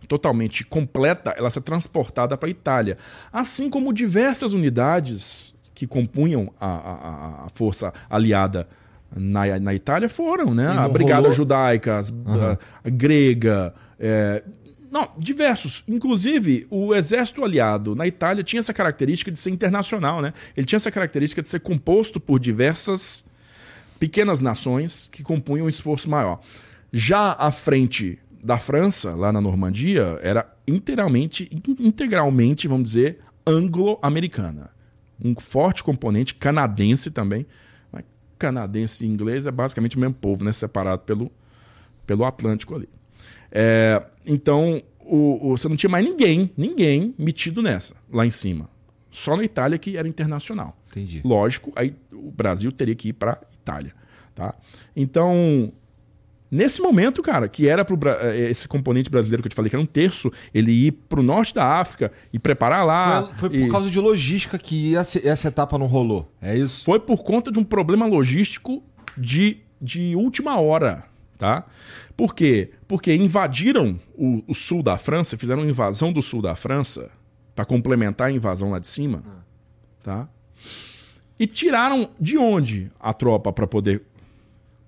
totalmente completa, ela ser transportada para a Itália. Assim como diversas unidades que compunham a, a, a força aliada na, na Itália foram, né? A Brigada rolou... Judaica, uhum. a, a, grega. É... Não, diversos. Inclusive, o exército aliado na Itália tinha essa característica de ser internacional, né? Ele tinha essa característica de ser composto por diversas pequenas nações que compunham um esforço maior. Já à frente da França, lá na Normandia, era integralmente, integralmente vamos dizer, anglo-americana. Um forte componente canadense também. Mas canadense e inglês é basicamente o mesmo povo, né? separado pelo, pelo Atlântico ali. É, então, o, o, você não tinha mais ninguém, ninguém metido nessa, lá em cima. Só na Itália que era internacional. Entendi. Lógico, aí o Brasil teria que ir para Itália. Tá? Então, Nesse momento, cara, que era pro, eh, esse componente brasileiro que eu te falei, que era um terço, ele ir pro norte da África e preparar lá. Foi, foi e... por causa de logística que essa, essa etapa não rolou. É isso? Foi por conta de um problema logístico de, de última hora. Tá? Por quê? Porque invadiram o, o sul da França, fizeram uma invasão do sul da França para complementar a invasão lá de cima. Tá? E tiraram de onde a tropa para poder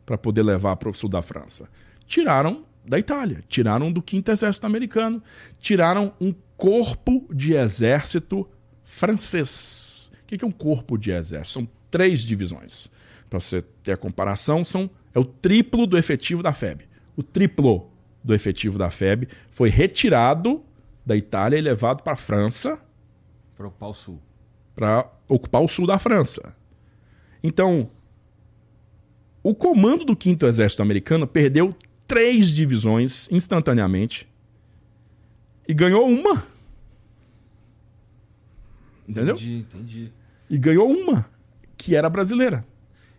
para poder levar para o sul da França? Tiraram da Itália, tiraram do quinto exército americano, tiraram um corpo de exército francês. O que é um corpo de exército? São três divisões. Para você ter a comparação, são, é o triplo do efetivo da FEB. O triplo do efetivo da FEB foi retirado da Itália e levado para a França. Para ocupar o sul. Para ocupar o sul da França. Então, o comando do 5 Exército Americano perdeu três divisões instantaneamente e ganhou uma. Entendeu? Entendi, entendi. E ganhou uma, que era brasileira.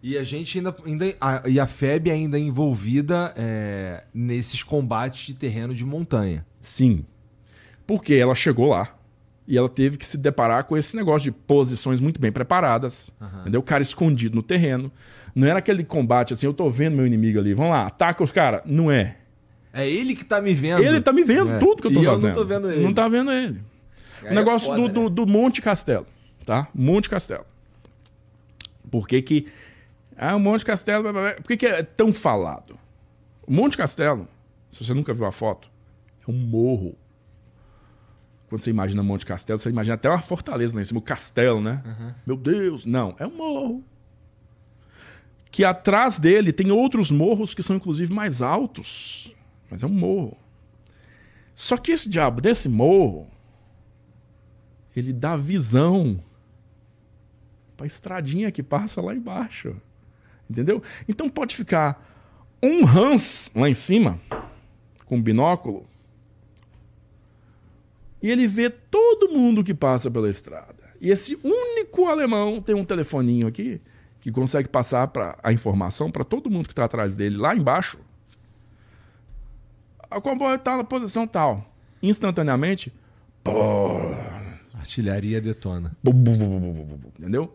E a gente ainda. ainda a, e a FEB ainda é envolvida é, nesses combates de terreno de montanha. Sim. Porque ela chegou lá e ela teve que se deparar com esse negócio de posições muito bem preparadas. Uhum. Entendeu? O cara escondido no terreno. Não era aquele combate assim, eu tô vendo meu inimigo ali, vamos lá, ataca os caras. Não é. É ele que tá me vendo. Ele tá me vendo é. tudo que eu tô e fazendo. Eu não tô vendo ele. Não tá vendo ele. Aí o negócio é foda, do, né? do, do, Monte Castelo, tá? Monte Castelo. Por que que... Ah, o Monte Castelo... Por que que é tão falado? O Monte Castelo, se você nunca viu a foto, é um morro. Quando você imagina Monte Castelo, você imagina até uma fortaleza lá em cima, o castelo, né? Uhum. Meu Deus, não, é um morro que atrás dele tem outros morros que são inclusive mais altos. Mas é um morro. Só que esse diabo desse morro, ele dá visão para a estradinha que passa lá embaixo. Entendeu? Então pode ficar um Hans lá em cima, com um binóculo, e ele vê todo mundo que passa pela estrada. E esse único alemão tem um telefoninho aqui que consegue passar pra, a informação para todo mundo que está atrás dele lá embaixo. O comboio está na posição tal. Instantaneamente, pô, artilharia detona. Entendeu?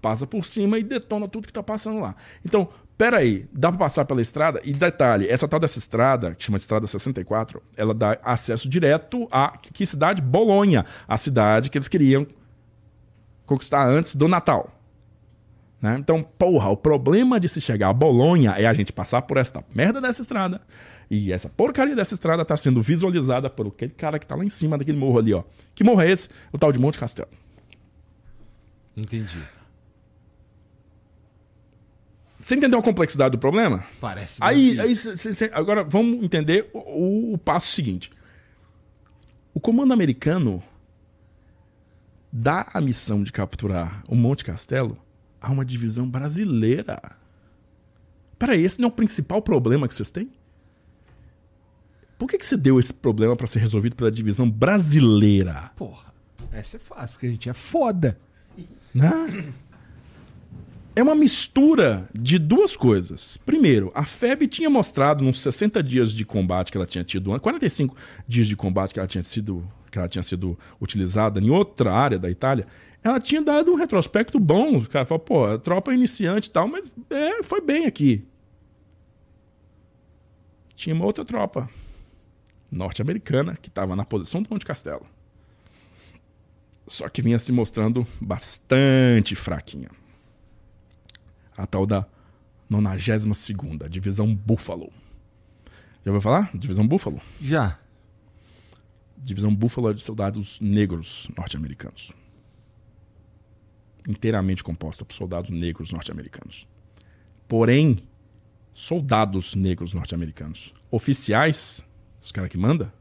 Passa por cima e detona tudo que está passando lá. Então, peraí, dá para passar pela estrada? E detalhe, essa tal dessa estrada, que chama de Estrada 64, ela dá acesso direto a que cidade? Bolonha, a cidade que eles queriam conquistar antes do Natal. Né? Então, porra, o problema de se chegar a Bolonha é a gente passar por esta merda dessa estrada. E essa porcaria dessa estrada está sendo visualizada por aquele cara que está lá em cima daquele morro ali, ó. Que morro é esse? O tal de Monte Castelo. Entendi. Você entendeu a complexidade do problema? Parece. Aí, aí cê, cê, agora vamos entender o, o passo seguinte. O comando americano dá a missão de capturar o Monte Castelo a uma divisão brasileira. Peraí, esse não é o principal problema que vocês têm? Por que, que você deu esse problema para ser resolvido pela divisão brasileira? Porra, essa é fácil, porque a gente é foda. Né? É uma mistura de duas coisas. Primeiro, a FEB tinha mostrado nos 60 dias de combate que ela tinha tido, 45 dias de combate que ela tinha sido, que ela tinha sido utilizada em outra área da Itália, ela tinha dado um retrospecto bom. O cara falou, pô, a tropa é iniciante e tal, mas é, foi bem aqui. Tinha uma outra tropa norte-americana que estava na posição do Monte Castelo. Só que vinha se mostrando bastante fraquinha. A tal da 92 Divisão Buffalo. Já ouviu falar? Divisão Buffalo? Já. Divisão Buffalo é de soldados negros norte-americanos. Inteiramente composta por soldados negros norte-americanos. Porém, soldados negros norte-americanos oficiais os caras que manda,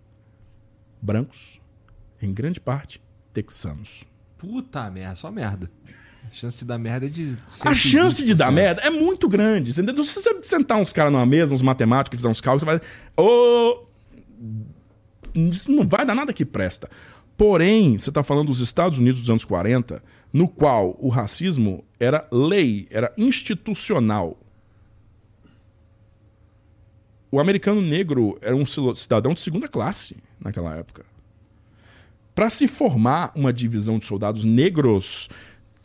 brancos, em grande parte, texanos. Puta merda, só merda. A chance de dar merda é de. A chance de dar merda é muito grande. Entendeu? Se você sentar uns caras numa mesa, uns matemáticos, fizer uns cálculos, você vai. Oh, isso não vai dar nada que presta. Porém, você está falando dos Estados Unidos dos anos 40, no qual o racismo era lei, era institucional o americano negro era um cidadão de segunda classe naquela época. Para se formar uma divisão de soldados negros,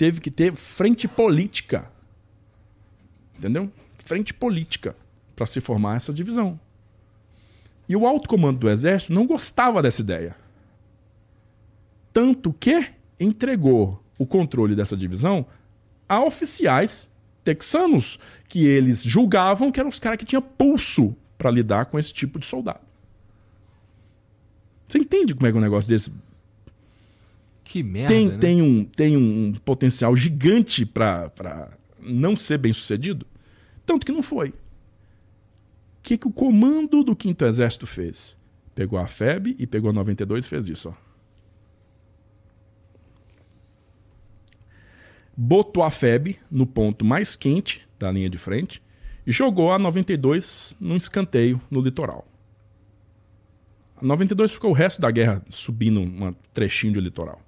teve que ter frente política. Entendeu? Frente política para se formar essa divisão. E o alto comando do exército não gostava dessa ideia. Tanto que entregou o controle dessa divisão a oficiais texanos, que eles julgavam que eram os caras que tinham pulso para lidar com esse tipo de soldado. Você entende como é que um negócio desse. Que merda. tem, né? tem, um, tem um potencial gigante para não ser bem sucedido. Tanto que não foi. O que, que o comando do 5 Exército fez? Pegou a FEB e pegou a 92 e fez isso. Ó. Botou a FEB no ponto mais quente da linha de frente e jogou a 92 num escanteio no litoral. A 92 ficou o resto da guerra subindo um trechinho de litoral.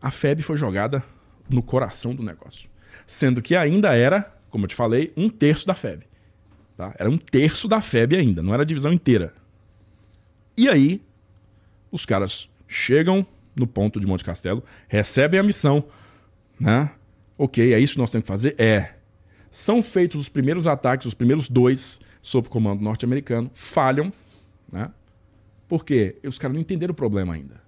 A FEB foi jogada no coração do negócio. Sendo que ainda era, como eu te falei, um terço da FEB. Tá? Era um terço da FEB ainda, não era a divisão inteira. E aí, os caras chegam no ponto de Monte Castelo, recebem a missão. Né? Ok, é isso que nós temos que fazer? É. São feitos os primeiros ataques, os primeiros dois, sob comando norte-americano, falham. Né? Por quê? Os caras não entenderam o problema ainda.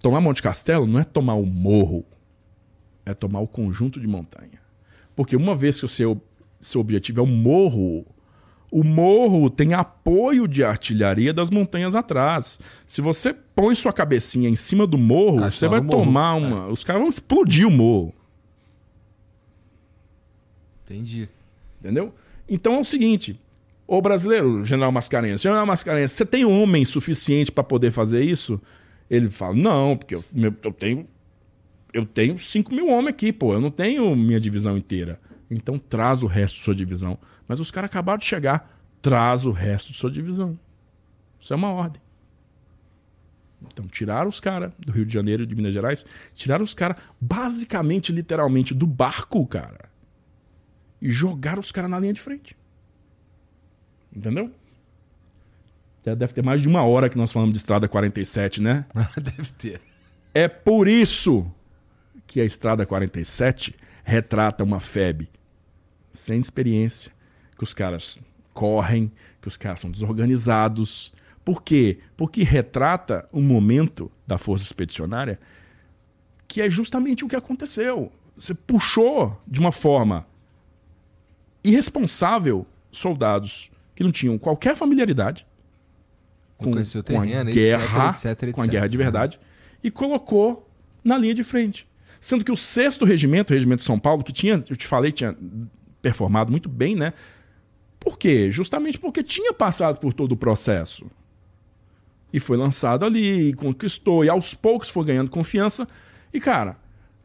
Tomar Monte Castelo não é tomar o morro, é tomar o conjunto de montanha. Porque uma vez que o seu, seu objetivo é o morro, o morro tem apoio de artilharia das montanhas atrás. Se você põe sua cabecinha em cima do morro, Castelo você vai morro, tomar uma. Os caras vão explodir o morro. Entendi. Entendeu? Então é o seguinte: Ô brasileiro, general Mascarenhas, general Mascarenhas, você tem homem suficiente para poder fazer isso? Ele fala: Não, porque eu, eu tenho. Eu tenho 5 mil homens aqui, pô. Eu não tenho minha divisão inteira. Então traz o resto de sua divisão. Mas os caras acabaram de chegar. Traz o resto de sua divisão. Isso é uma ordem. Então tiraram os caras do Rio de Janeiro e de Minas Gerais. Tiraram os caras, basicamente, literalmente, do barco, cara. E jogaram os caras na linha de frente. Entendeu? Deve ter mais de uma hora que nós falamos de Estrada 47, né? Deve ter. É por isso que a Estrada 47 retrata uma FEB sem experiência, que os caras correm, que os caras são desorganizados. Por quê? Porque retrata um momento da Força Expedicionária que é justamente o que aconteceu. Você puxou de uma forma irresponsável soldados que não tinham qualquer familiaridade com, com a terreno, etc, guerra, etc, com a etc. guerra de verdade, e colocou na linha de frente. Sendo que o sexto regimento, o regimento de São Paulo, que tinha, eu te falei, tinha performado muito bem, né? Por quê? Justamente porque tinha passado por todo o processo. E foi lançado ali, e conquistou, e aos poucos foi ganhando confiança. E, cara,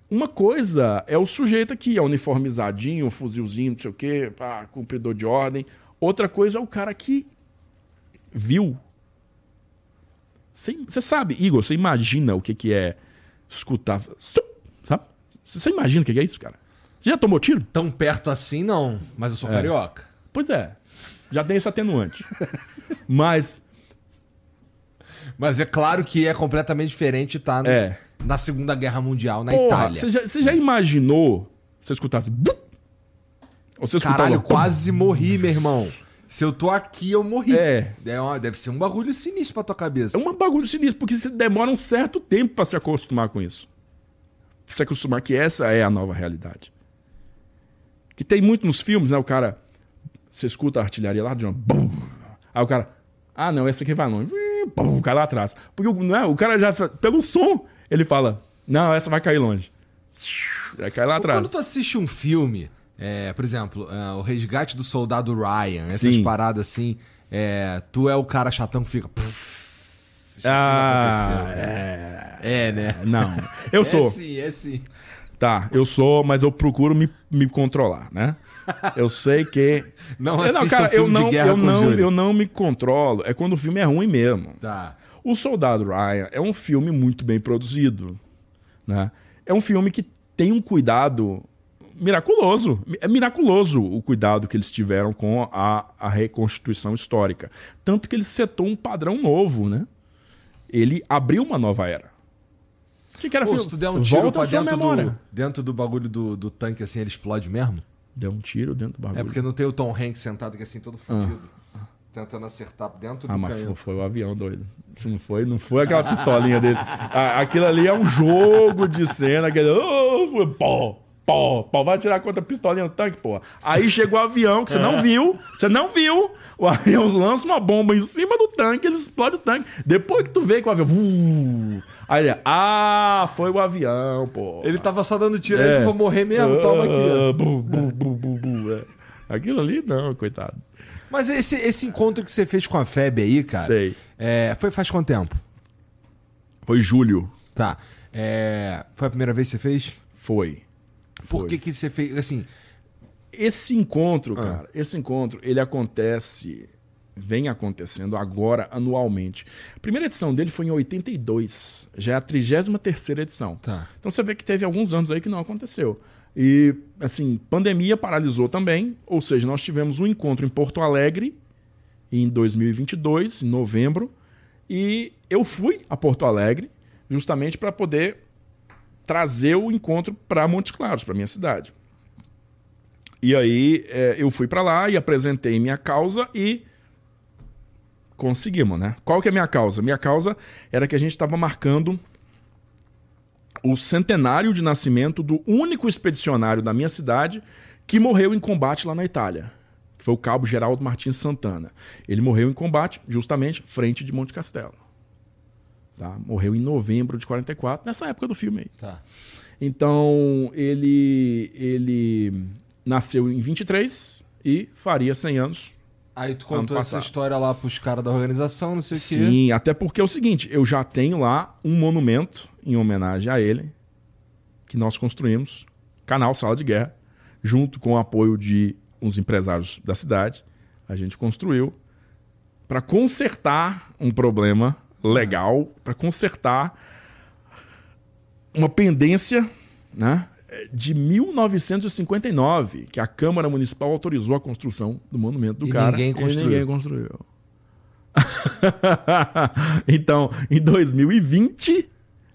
uma coisa é o sujeito aqui, é uniformizadinho, fuzilzinho, não sei o quê, pá, cumpridor de ordem. Outra coisa é o cara que viu. Você sabe, Igor, você imagina o que, que é escutar. Sabe? Você imagina o que que é isso, cara? Você já tomou tiro? Tão perto assim, não. Mas eu sou carioca. Pois é. Já tem esse atenuante. Mas, Mas é claro que é completamente diferente estar É. na Segunda Guerra Mundial, na porra, Itália. você já, já imaginou se você escutasse. Ou você escutava. Caralho, quase morri, meu irmão. Se eu tô aqui, eu morri. É. É uma- deve ser um bagulho sinistro pra tua cabeça. É um bagulho sinistro, porque você demora um certo tempo pra se acostumar com isso. Pra se acostumar que essa é a nova realidade. Que tem muito nos filmes, né? O cara. Você escuta a artilharia lá de uma. bum. Aí o cara. Ah, não, essa aqui vai longe. Bum, Cai lá atrás. Porque o- não, o cara já. Pelo som, ele fala. Não, essa vai cair longe. Vai cair lá atrás. Quando tu assiste um filme, é, por exemplo, é, O Resgate do Soldado Ryan, essas Sim. paradas assim, é, tu é o cara chatão que fica. "Pff, Isso não Ah, aconteceu." é. é, né? Não. Eu sou. É sim, é sim. Tá, eu sou, mas eu procuro me, me controlar, né? Eu sei que. Não Eu assista cara, um filme eu não, eu não, eu não me controlo. É quando o filme é ruim mesmo. Tá. O Soldado Ryan é um filme muito bem produzido, né? É um filme que tem um cuidado miraculoso. É miraculoso o cuidado que eles tiveram com a, a reconstituição histórica. Tanto que ele setou um padrão novo, né? Ele abriu uma nova era. O que, que era Pô, se tu der um tiro Volta pra dentro do, dentro do bagulho do, do tanque assim, ele explode mesmo? Deu um tiro dentro do bagulho. É porque não tem o Tom Hanks sentado aqui assim, todo fudido. Tentando acertar dentro Ah, do mas canhão. foi, foi o avião doido. Não foi, não foi aquela pistolinha dele. Aquilo ali é um jogo de cena. Aquele, oh, foi, pô. Pô, pô, vai tirar contra a pistolinha no tanque, pô. Aí chegou o avião, que você não viu, você não viu. O avião lança uma bomba em cima do tanque, ele explode o tanque. Depois que tu vê com o avião. Uh, aí ele, ah, foi o avião, pô. Ele tava só dando tiro é. aí que eu vou morrer mesmo, toma aqui. Uh, bu, bu, bu, bu, bu, é. Aquilo ali, não, coitado. Mas esse, esse encontro que você fez com a FEB aí, cara. Sei. É, foi faz quanto tempo? Foi julho. Tá. É, foi a primeira vez que você fez? Foi. Por Foi. que, que você fez. Assim. Esse encontro, cara, esse encontro, ele acontece, vem acontecendo agora anualmente. A primeira edição dele foi em 82, já é a 33 edição. Tá. Então você vê que teve alguns anos aí que não aconteceu. E, assim, pandemia paralisou também, ou seja, nós tivemos um encontro em Porto Alegre em 2022, em novembro, e eu fui a Porto Alegre justamente para poder trazer o encontro para Montes Claros, para minha cidade. E aí é, eu fui para lá e apresentei minha causa e conseguimos, né? Qual que é a minha causa? Minha causa era que a gente estava marcando o centenário de nascimento do único expedicionário da minha cidade que morreu em combate lá na Itália, que foi o cabo Geraldo Martins Santana. Ele morreu em combate justamente frente de Monte Castelo. Tá? Morreu em novembro de 44, nessa época do filme aí. Tá. Então, ele, ele nasceu em 23 e faria 100 anos. Aí tu contou essa história lá pros caras da organização, não sei o quê. Sim, até porque é o seguinte, eu já tenho lá um monumento em homenagem a ele, que nós construímos, canal Sala de Guerra, junto com o apoio de uns empresários da cidade. A gente construiu para consertar um problema legal para consertar uma pendência né, de 1959, que a Câmara Municipal autorizou a construção do monumento do e cara. Ninguém construiu. E ninguém construiu. então, em 2020,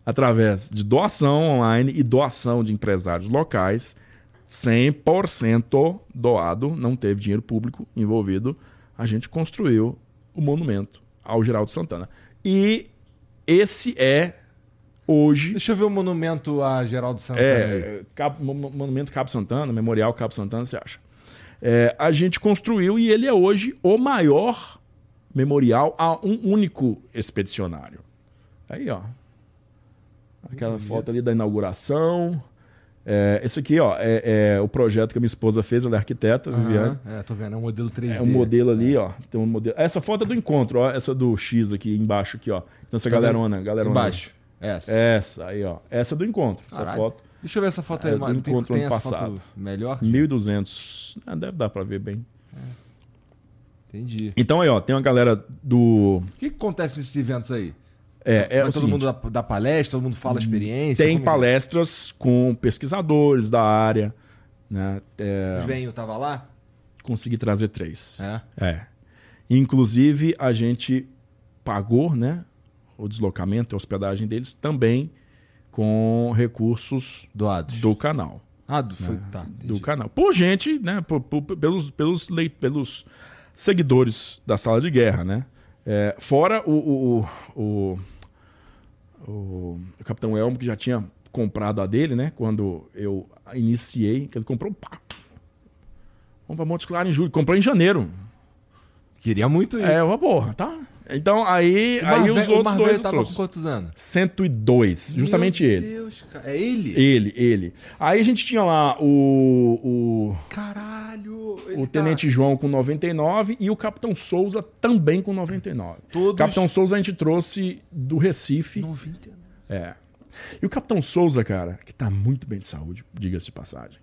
através de doação online e doação de empresários locais, 100% doado, não teve dinheiro público envolvido, a gente construiu o monumento ao Geraldo Santana. E esse é hoje. Deixa eu ver o monumento a Geraldo Santana. É, Cabo, monumento Cabo Santana, Memorial Cabo Santana, você acha? É, a gente construiu e ele é hoje o maior memorial a um único expedicionário. Aí, ó. Aquela foto ali da inauguração. É, esse aqui, ó, é, é, o projeto que a minha esposa fez, ela é arquiteta, uhum, Viviane. É, tô vendo, é um modelo 3D. É um modelo ali, é. ó. Tem um modelo. Essa foto é do encontro, ó. Essa do X aqui embaixo, aqui, ó. Então, essa tá galerona, galerona. Embaixo. Essa. Essa, aí, ó. Essa é do encontro. Caralho. Essa foto. Deixa eu ver essa foto aí, é do encontro tem, ano tem passado. melhor? 1.200. Ah, deve dar pra ver bem. É. Entendi. Então aí, ó, tem uma galera do. O que, que acontece nesses eventos aí? É, é todo seguinte, mundo dá, dá, palestra, todo mundo fala experiência? Tem como... palestras com pesquisadores da área. Né? É, Venho tava lá? Consegui trazer três. É? É. Inclusive, a gente pagou né, o deslocamento e a hospedagem deles também com recursos doados do canal. Ah, do, foi, né? tá, do canal. Por gente, né? Por, por, pelos, pelos, pelos seguidores da sala de guerra, né? É, fora o, o, o, o, o Capitão Elmo, que já tinha comprado a dele, né? Quando eu iniciei, que ele comprou. Pá, vamos pra Montes Claros em julho. Comprou em janeiro. Queria muito ir. É, uma porra, tá? Então aí, aí os outros dois. Ele tava com quantos anos? 102, justamente Meu ele. Deus, cara. É ele? Ele, ele. Aí a gente tinha lá o. o Caralho! o Tenente tá... João com 99 e o Capitão Souza também com 99. Todos... Capitão Souza a gente trouxe do Recife. 99. É. E o Capitão Souza, cara, que tá muito bem de saúde, diga-se de passagem.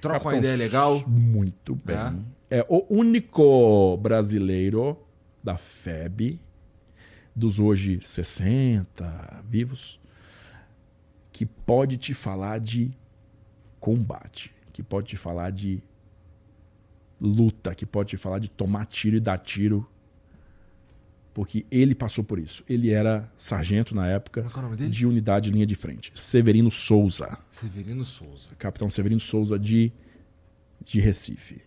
Troca uma ideia legal? Muito bem. É. é o único brasileiro da FEB, dos hoje 60 vivos, que pode te falar de combate, que pode te falar de luta, que pode te falar de tomar tiro e dar tiro. Porque ele passou por isso. Ele era sargento na época é de unidade de linha de frente. Severino Souza. Severino Souza. Capitão Severino Souza de, de Recife.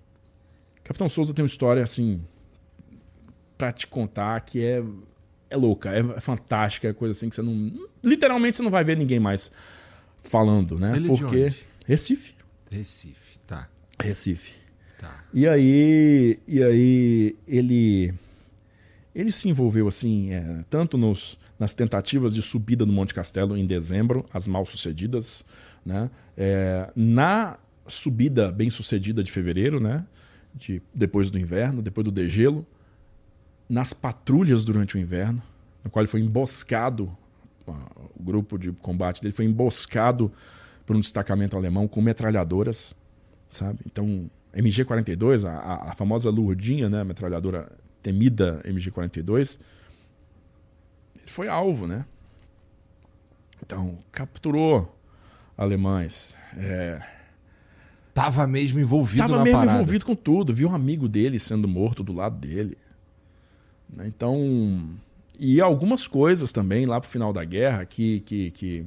Capitão Souza tem uma história assim para te contar que é é louca, é fantástica, é coisa assim que você não literalmente você não vai ver ninguém mais falando, né? Ele Porque é onde? Recife. Recife, tá. Recife. Tá. E aí, e aí ele ele se envolveu assim, é, tanto nos, nas tentativas de subida do Monte Castelo em dezembro, as mal sucedidas, né? É, na subida bem sucedida de fevereiro, né? De, depois do inverno, depois do degelo, nas patrulhas durante o inverno, no qual ele foi emboscado, o grupo de combate dele foi emboscado por um destacamento alemão com metralhadoras, sabe? Então, MG-42, a, a, famosa Lurdinha, né, metralhadora temida MG-42, ele foi alvo, né? Então, capturou alemães. É... Tava mesmo envolvido Tava na mesmo parada. envolvido com tudo. Viu um amigo dele sendo morto do lado dele. Né? Então, e algumas coisas também lá pro final da guerra que, que, que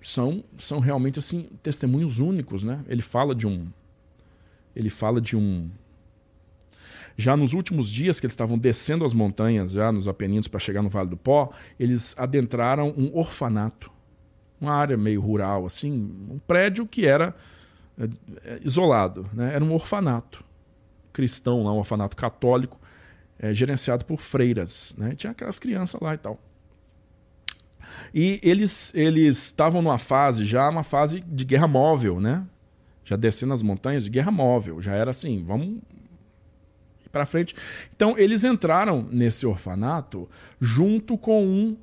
são, são realmente assim testemunhos únicos, né? Ele fala de um ele fala de um já nos últimos dias que eles estavam descendo as montanhas, já nos Apeninos para chegar no Vale do Pó, eles adentraram um orfanato, uma área meio rural, assim, um prédio que era é, isolado, né? Era um orfanato cristão, lá, um orfanato católico, é, gerenciado por freiras, né? Tinha aquelas crianças lá e tal. E eles eles estavam numa fase já, uma fase de guerra móvel, né? Já descendo as montanhas de guerra móvel, já era assim, vamos ir para frente. Então eles entraram nesse orfanato junto com um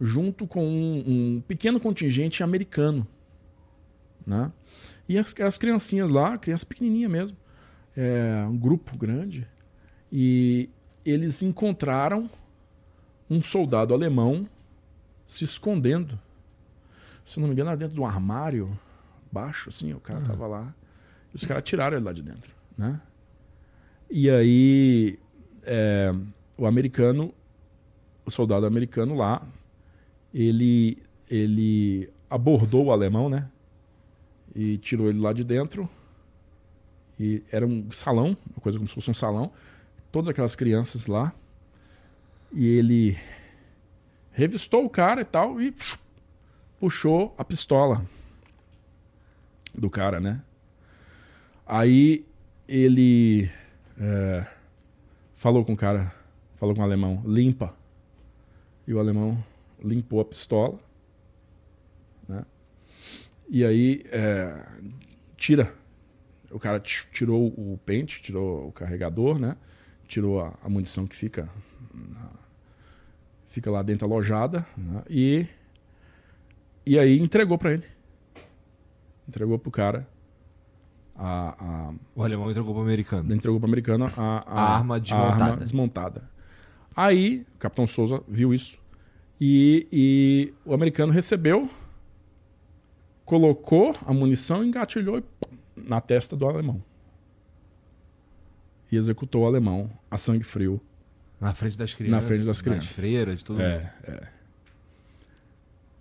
junto com um, um pequeno contingente americano, né? E as, as criancinhas lá, criança pequenininha mesmo, é, um grupo grande, e eles encontraram um soldado alemão se escondendo. Se não me engano, era dentro de um armário baixo, assim, o cara estava lá. E os caras tiraram ele lá de dentro, né? E aí é, o americano, o soldado americano lá, ele, ele abordou o alemão, né? E tirou ele lá de dentro. E era um salão, uma coisa como se fosse um salão. Todas aquelas crianças lá. E ele revistou o cara e tal e puxou a pistola do cara, né? Aí ele é, falou com o cara, falou com o alemão, limpa. E o alemão limpou a pistola, né? E aí é, tira. O cara tirou o pente, tirou o carregador, né? Tirou a, a munição que fica na, fica lá dentro alojada né? e e aí entregou para ele entregou pro cara a, a o alemão entregou pro americano entregou pro americano a, a, a arma desmontada. arma desmontada aí o capitão Souza viu isso e, e o americano recebeu colocou a munição engatilhou e, pum, na testa do alemão e executou o alemão a sangue frio na frente das crianças. Na frente das crianças. Das freiras, tudo. É, é.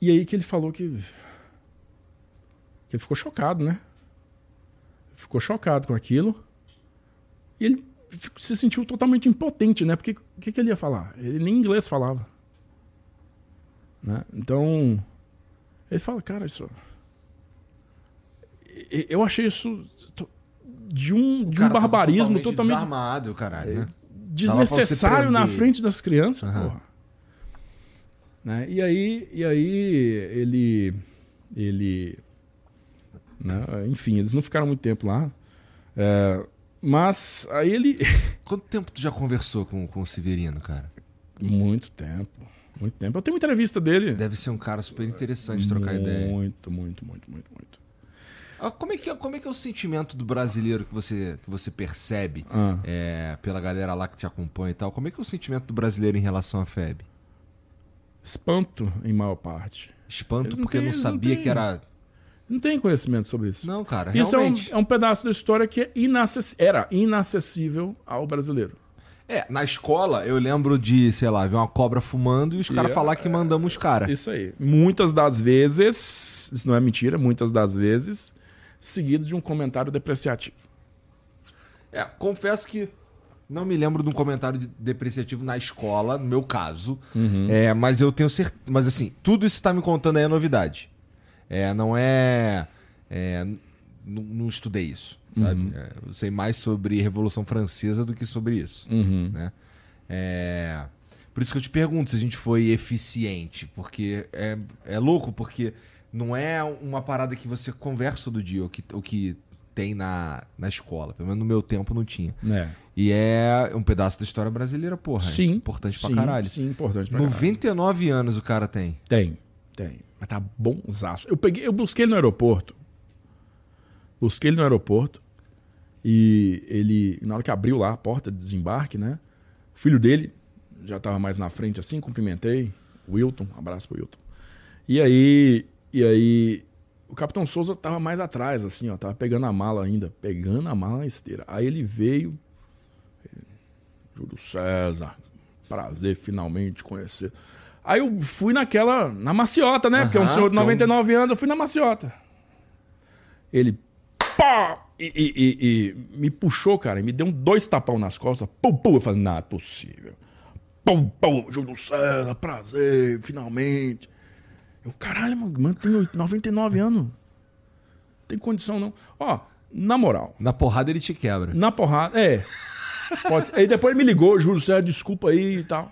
E aí que ele falou que. que ele ficou chocado, né? Ficou chocado com aquilo. E ele se sentiu totalmente impotente, né? Porque o que, que ele ia falar? Ele nem inglês falava. Né? Então. Ele fala, cara, isso. Eu achei isso de um, de um barbarismo totalmente. totalmente desarmado, caralho, né? desnecessário na frente das crianças, uhum. porra. Né? E aí, e aí ele, ele, né? enfim, eles não ficaram muito tempo lá. É, mas aí ele. Quanto tempo tu já conversou com, com o Severino, cara? Muito tempo. Muito tempo. Eu tenho uma entrevista dele. Deve ser um cara super interessante trocar ideia. Muito, muito, muito, muito, muito. Ah, como é, que, é, como é que é o sentimento do brasileiro que você, que você percebe ah. é, pela galera lá que te acompanha e tal? Como é que é o sentimento do brasileiro em relação à FEB? Espanto, em maior parte. Espanto não porque tem, não sabia não que era. Não tem conhecimento sobre isso. Não, cara. Isso realmente... é, um, é um pedaço da história que é inacess... era inacessível ao brasileiro. É, na escola eu lembro de, sei lá, ver uma cobra fumando e os caras é, falar que mandamos os caras. Isso aí. Muitas das vezes, isso não é mentira, muitas das vezes, seguido de um comentário depreciativo. É, confesso que não me lembro de um comentário depreciativo na escola, no meu caso. Uhum. É, mas eu tenho certeza. Mas assim, tudo isso que você tá me contando aí é novidade. É, não é. é, não estudei isso. Uhum. É, eu sei mais sobre Revolução Francesa do que sobre isso. Uhum. Né? É, por isso que eu te pergunto se a gente foi eficiente. Porque é, é louco, porque não é uma parada que você conversa todo dia, o que, o que tem na, na escola. Pelo menos no meu tempo não tinha. É. E é um pedaço da história brasileira, porra. Sim. Importante pra sim, caralho. Sim, importante pra 99 caralho. anos o cara tem. Tem, tem. Mas tá bonzaço. Eu, peguei, eu busquei ele no aeroporto. Busquei ele no aeroporto. E ele, na hora que abriu lá a porta de desembarque, né? O filho dele já tava mais na frente assim, cumprimentei. Wilton, um abraço pro Wilton. E aí, e aí o Capitão Souza tava mais atrás, assim, ó, tava pegando a mala ainda, pegando a mala na esteira. Aí ele veio, Júlio César, prazer finalmente conhecer. Aí eu fui naquela, na maciota, né? Uhum, Porque é um senhor de 99 anos, eu fui na maciota. Ele, pá! E, e, e, e, me puxou, cara, e me deu um dois tapão nas costas. Pum, pum. Eu falei, não é possível. Pum, pum, Júlio César, prazer, finalmente. Eu, caralho, mano, tem 99 anos. tem condição, não. Ó, na moral. Na porrada ele te quebra. Na porrada, é. Pode ser. Aí depois ele me ligou, Júlio César, desculpa aí e tal.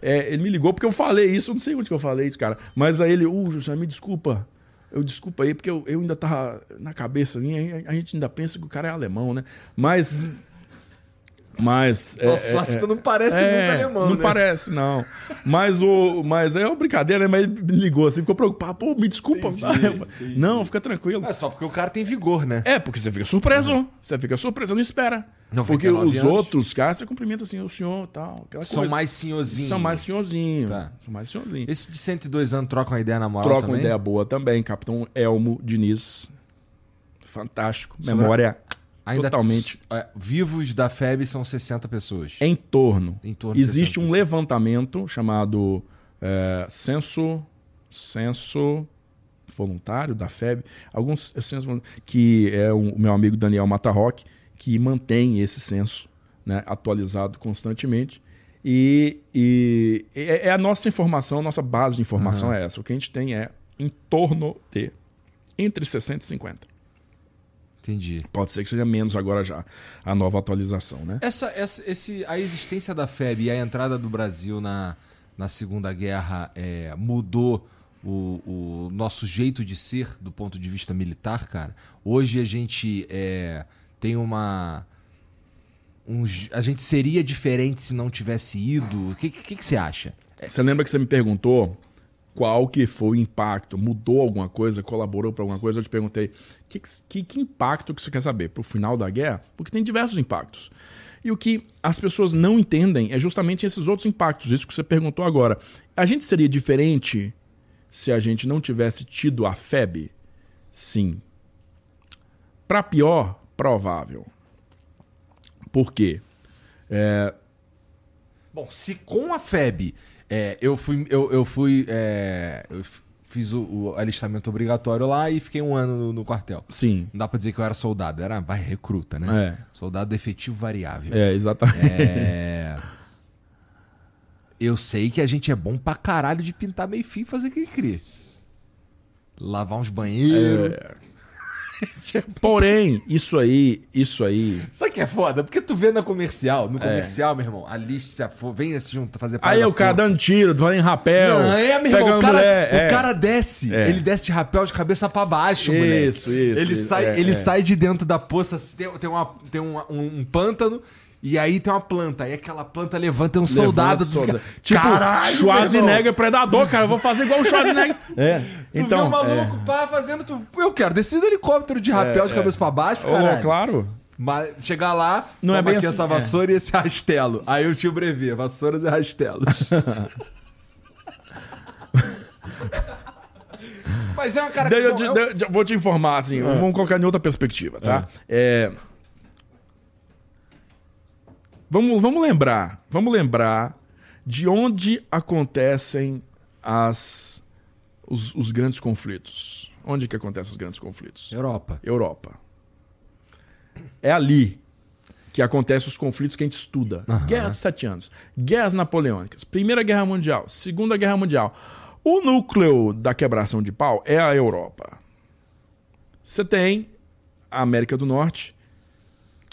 É, ele me ligou porque eu falei isso, eu não sei onde que eu falei isso, cara. Mas aí ele, uh, Júlio César, me desculpa. Eu desculpa aí, porque eu, eu ainda tava na cabeça, a, a gente ainda pensa que o cara é alemão, né? Mas. Mas. Tua é, sorte, é, tu não parece é, muito alemão, Não né? parece, não. Mas o. Mas é uma brincadeira, né? Mas ele ligou assim, ficou preocupado. Pô, me desculpa. Entendi, entendi. Não, fica tranquilo. É só porque o cara tem vigor, né? É, porque você fica surpreso. Uhum. Você fica surpreso, não espera. Não, porque os anos. outros caras você cumprimenta assim, o senhor tal. São coisa. mais senhorzinhos. São mais senhorzinhos. Tá. São mais senhorzinhos. Esse de 102 anos troca uma ideia na moral Troca uma ideia boa também. Capitão Elmo Diniz. Fantástico. Memória Ainda Totalmente. É, vivos da FEB são 60 pessoas. Em torno. Em torno Existe um levantamento chamado é, censo, censo voluntário da FEB, alguns censo, que é o meu amigo Daniel Matarroque, que mantém esse censo né, atualizado constantemente. E, e, é, é a nossa informação, a nossa base de informação uhum. é essa. O que a gente tem é em torno de entre 60 e 50. Entendi. Pode ser que seja menos agora já, a nova atualização, né? Essa, essa, esse, a existência da FEB e a entrada do Brasil na, na Segunda Guerra é, mudou o, o, nosso jeito de ser do ponto de vista militar, cara? Hoje a gente é, tem uma... Um, a gente seria diferente se não tivesse ido? O que, que, que você acha? Você lembra que você me perguntou qual que foi o impacto? Mudou alguma coisa? Colaborou para alguma coisa? Eu te perguntei, que, que, que impacto que você quer saber? Para o final da guerra? Porque tem diversos impactos. E o que as pessoas não entendem é justamente esses outros impactos, isso que você perguntou agora. A gente seria diferente se a gente não tivesse tido a FEB? Sim. Para pior, provável. Por quê? É... Bom, se com a FEB é, eu fui. Eu, eu fui. É, eu fiz o, o, alistamento obrigatório lá e fiquei um ano no, no, quartel. Sim. Não dá pra dizer que eu era soldado, era vai, recruta, né? É. Soldado efetivo variável. É, exatamente. É... Eu sei que a gente é bom pra caralho de pintar meio fio e fazer que cria. Lavar uns banheiros. É. Porém, isso aí, isso aí. Sabe que é foda? Porque tu vê na comercial, no é. comercial, é. meu irmão, a lista vem se junto fazer Aí é o cara dando tiro, vai em rapel. Não, é, meu irmão, o cara, mulher, é. o cara desce. É. Ele desce de rapel de cabeça para baixo, moleque. Isso, isso. Ele, isso, sai, ele sai de dentro da poça, tem, tem, uma, tem um, um, um pântano. E aí tem uma planta, aí aquela planta levanta um soldado. Fica, tipo, Caralho, Schwarzenegger predador, cara. Eu vou fazer igual o Schwarzenegger. é. Tu então, vê um maluco é... pá, fazendo. Tu, eu quero descer do helicóptero de rapel é, de cabeça é. pra baixo, cara. Oh, claro. Mas chegar lá, não é bem aqui assim, essa vassoura é. e esse rastelo. Aí o brevê, vassouras e rastelos. Mas é uma cara que. Eu, eu, eu, vou te informar, assim, é. vamos colocar em outra perspectiva, tá? É. Vamos, vamos lembrar, vamos lembrar de onde acontecem as, os, os grandes conflitos. Onde que acontecem os grandes conflitos? Europa. Europa. É ali que acontecem os conflitos que a gente estuda. Uhum. Guerra dos Sete Anos, guerras napoleônicas, Primeira Guerra Mundial, Segunda Guerra Mundial. O núcleo da quebração de pau é a Europa. Você tem a América do Norte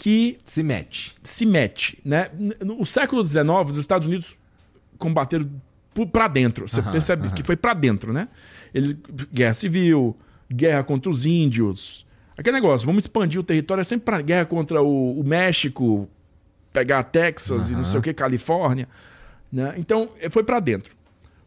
que Se mete. se mete, né? No século XIX, os Estados Unidos combateram para dentro. Você Aham, percebe aham. que foi para dentro, né? Ele, guerra civil, guerra contra os índios. Aquele negócio, vamos expandir o território, é sempre para guerra contra o, o México, pegar Texas e não sei o que, Califórnia. Né? Então, eh, foi para dentro.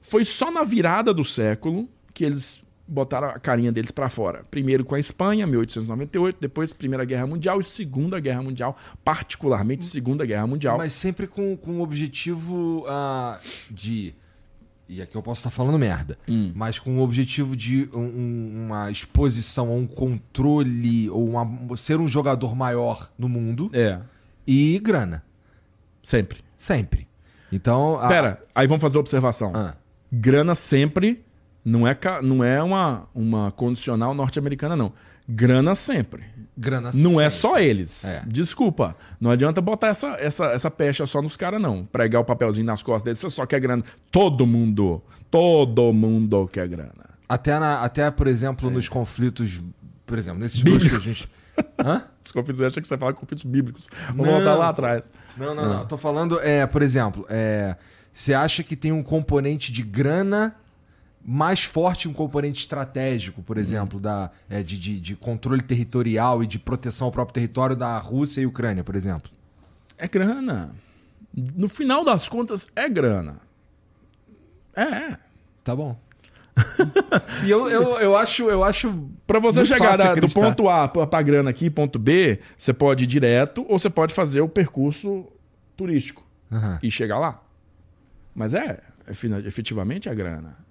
Foi só na virada do século que eles botaram a carinha deles para fora. Primeiro com a Espanha, 1898, depois Primeira Guerra Mundial e Segunda Guerra Mundial, particularmente Segunda Guerra Mundial. Mas sempre com, com o objetivo ah, de. E aqui eu posso estar falando merda. Hum. Mas com o objetivo de um- um- uma exposição a um controle ou uma- ser um jogador maior no mundo É, e grana. sempre. Sempre. Então. a- Pera, aí vamos fazer a observação. Ah, Grana sempre não é, não é uma, uma condicional norte-americana, não. Grana sempre. grana Não é sempre. só eles. É. Desculpa. Não adianta botar essa, essa, essa pecha só nos caras, não. Pregar o papelzinho nas costas deles, você só quer grana. Todo mundo, todo mundo quer grana. Até, na- até, por exemplo, nos conflitos. Por exemplo, nesses dois que a Bíblicos. gente. Hã? Os conflitos, eu achei que você fala conflitos bíblicos. Vamos Não. voltar lá atrás. Não, não, não. Tô falando, é, por exemplo, é, você acha que tem um componente de grana mais forte, um componente estratégico, por exemplo, da, é, de, de, de controle territorial e de proteção ao próprio território da Rússia e Ucrânia, por exemplo? É grana. No final das contas, é grana. É, é. Tá bom. e eu, eu, eu acho, eu acho. Pra você chegar da- do ponto A pra grana aqui, ponto B, você pode ir direto ou você pode fazer o percurso turístico Aham. e chegar lá. Mas é, é efetivamente é grana.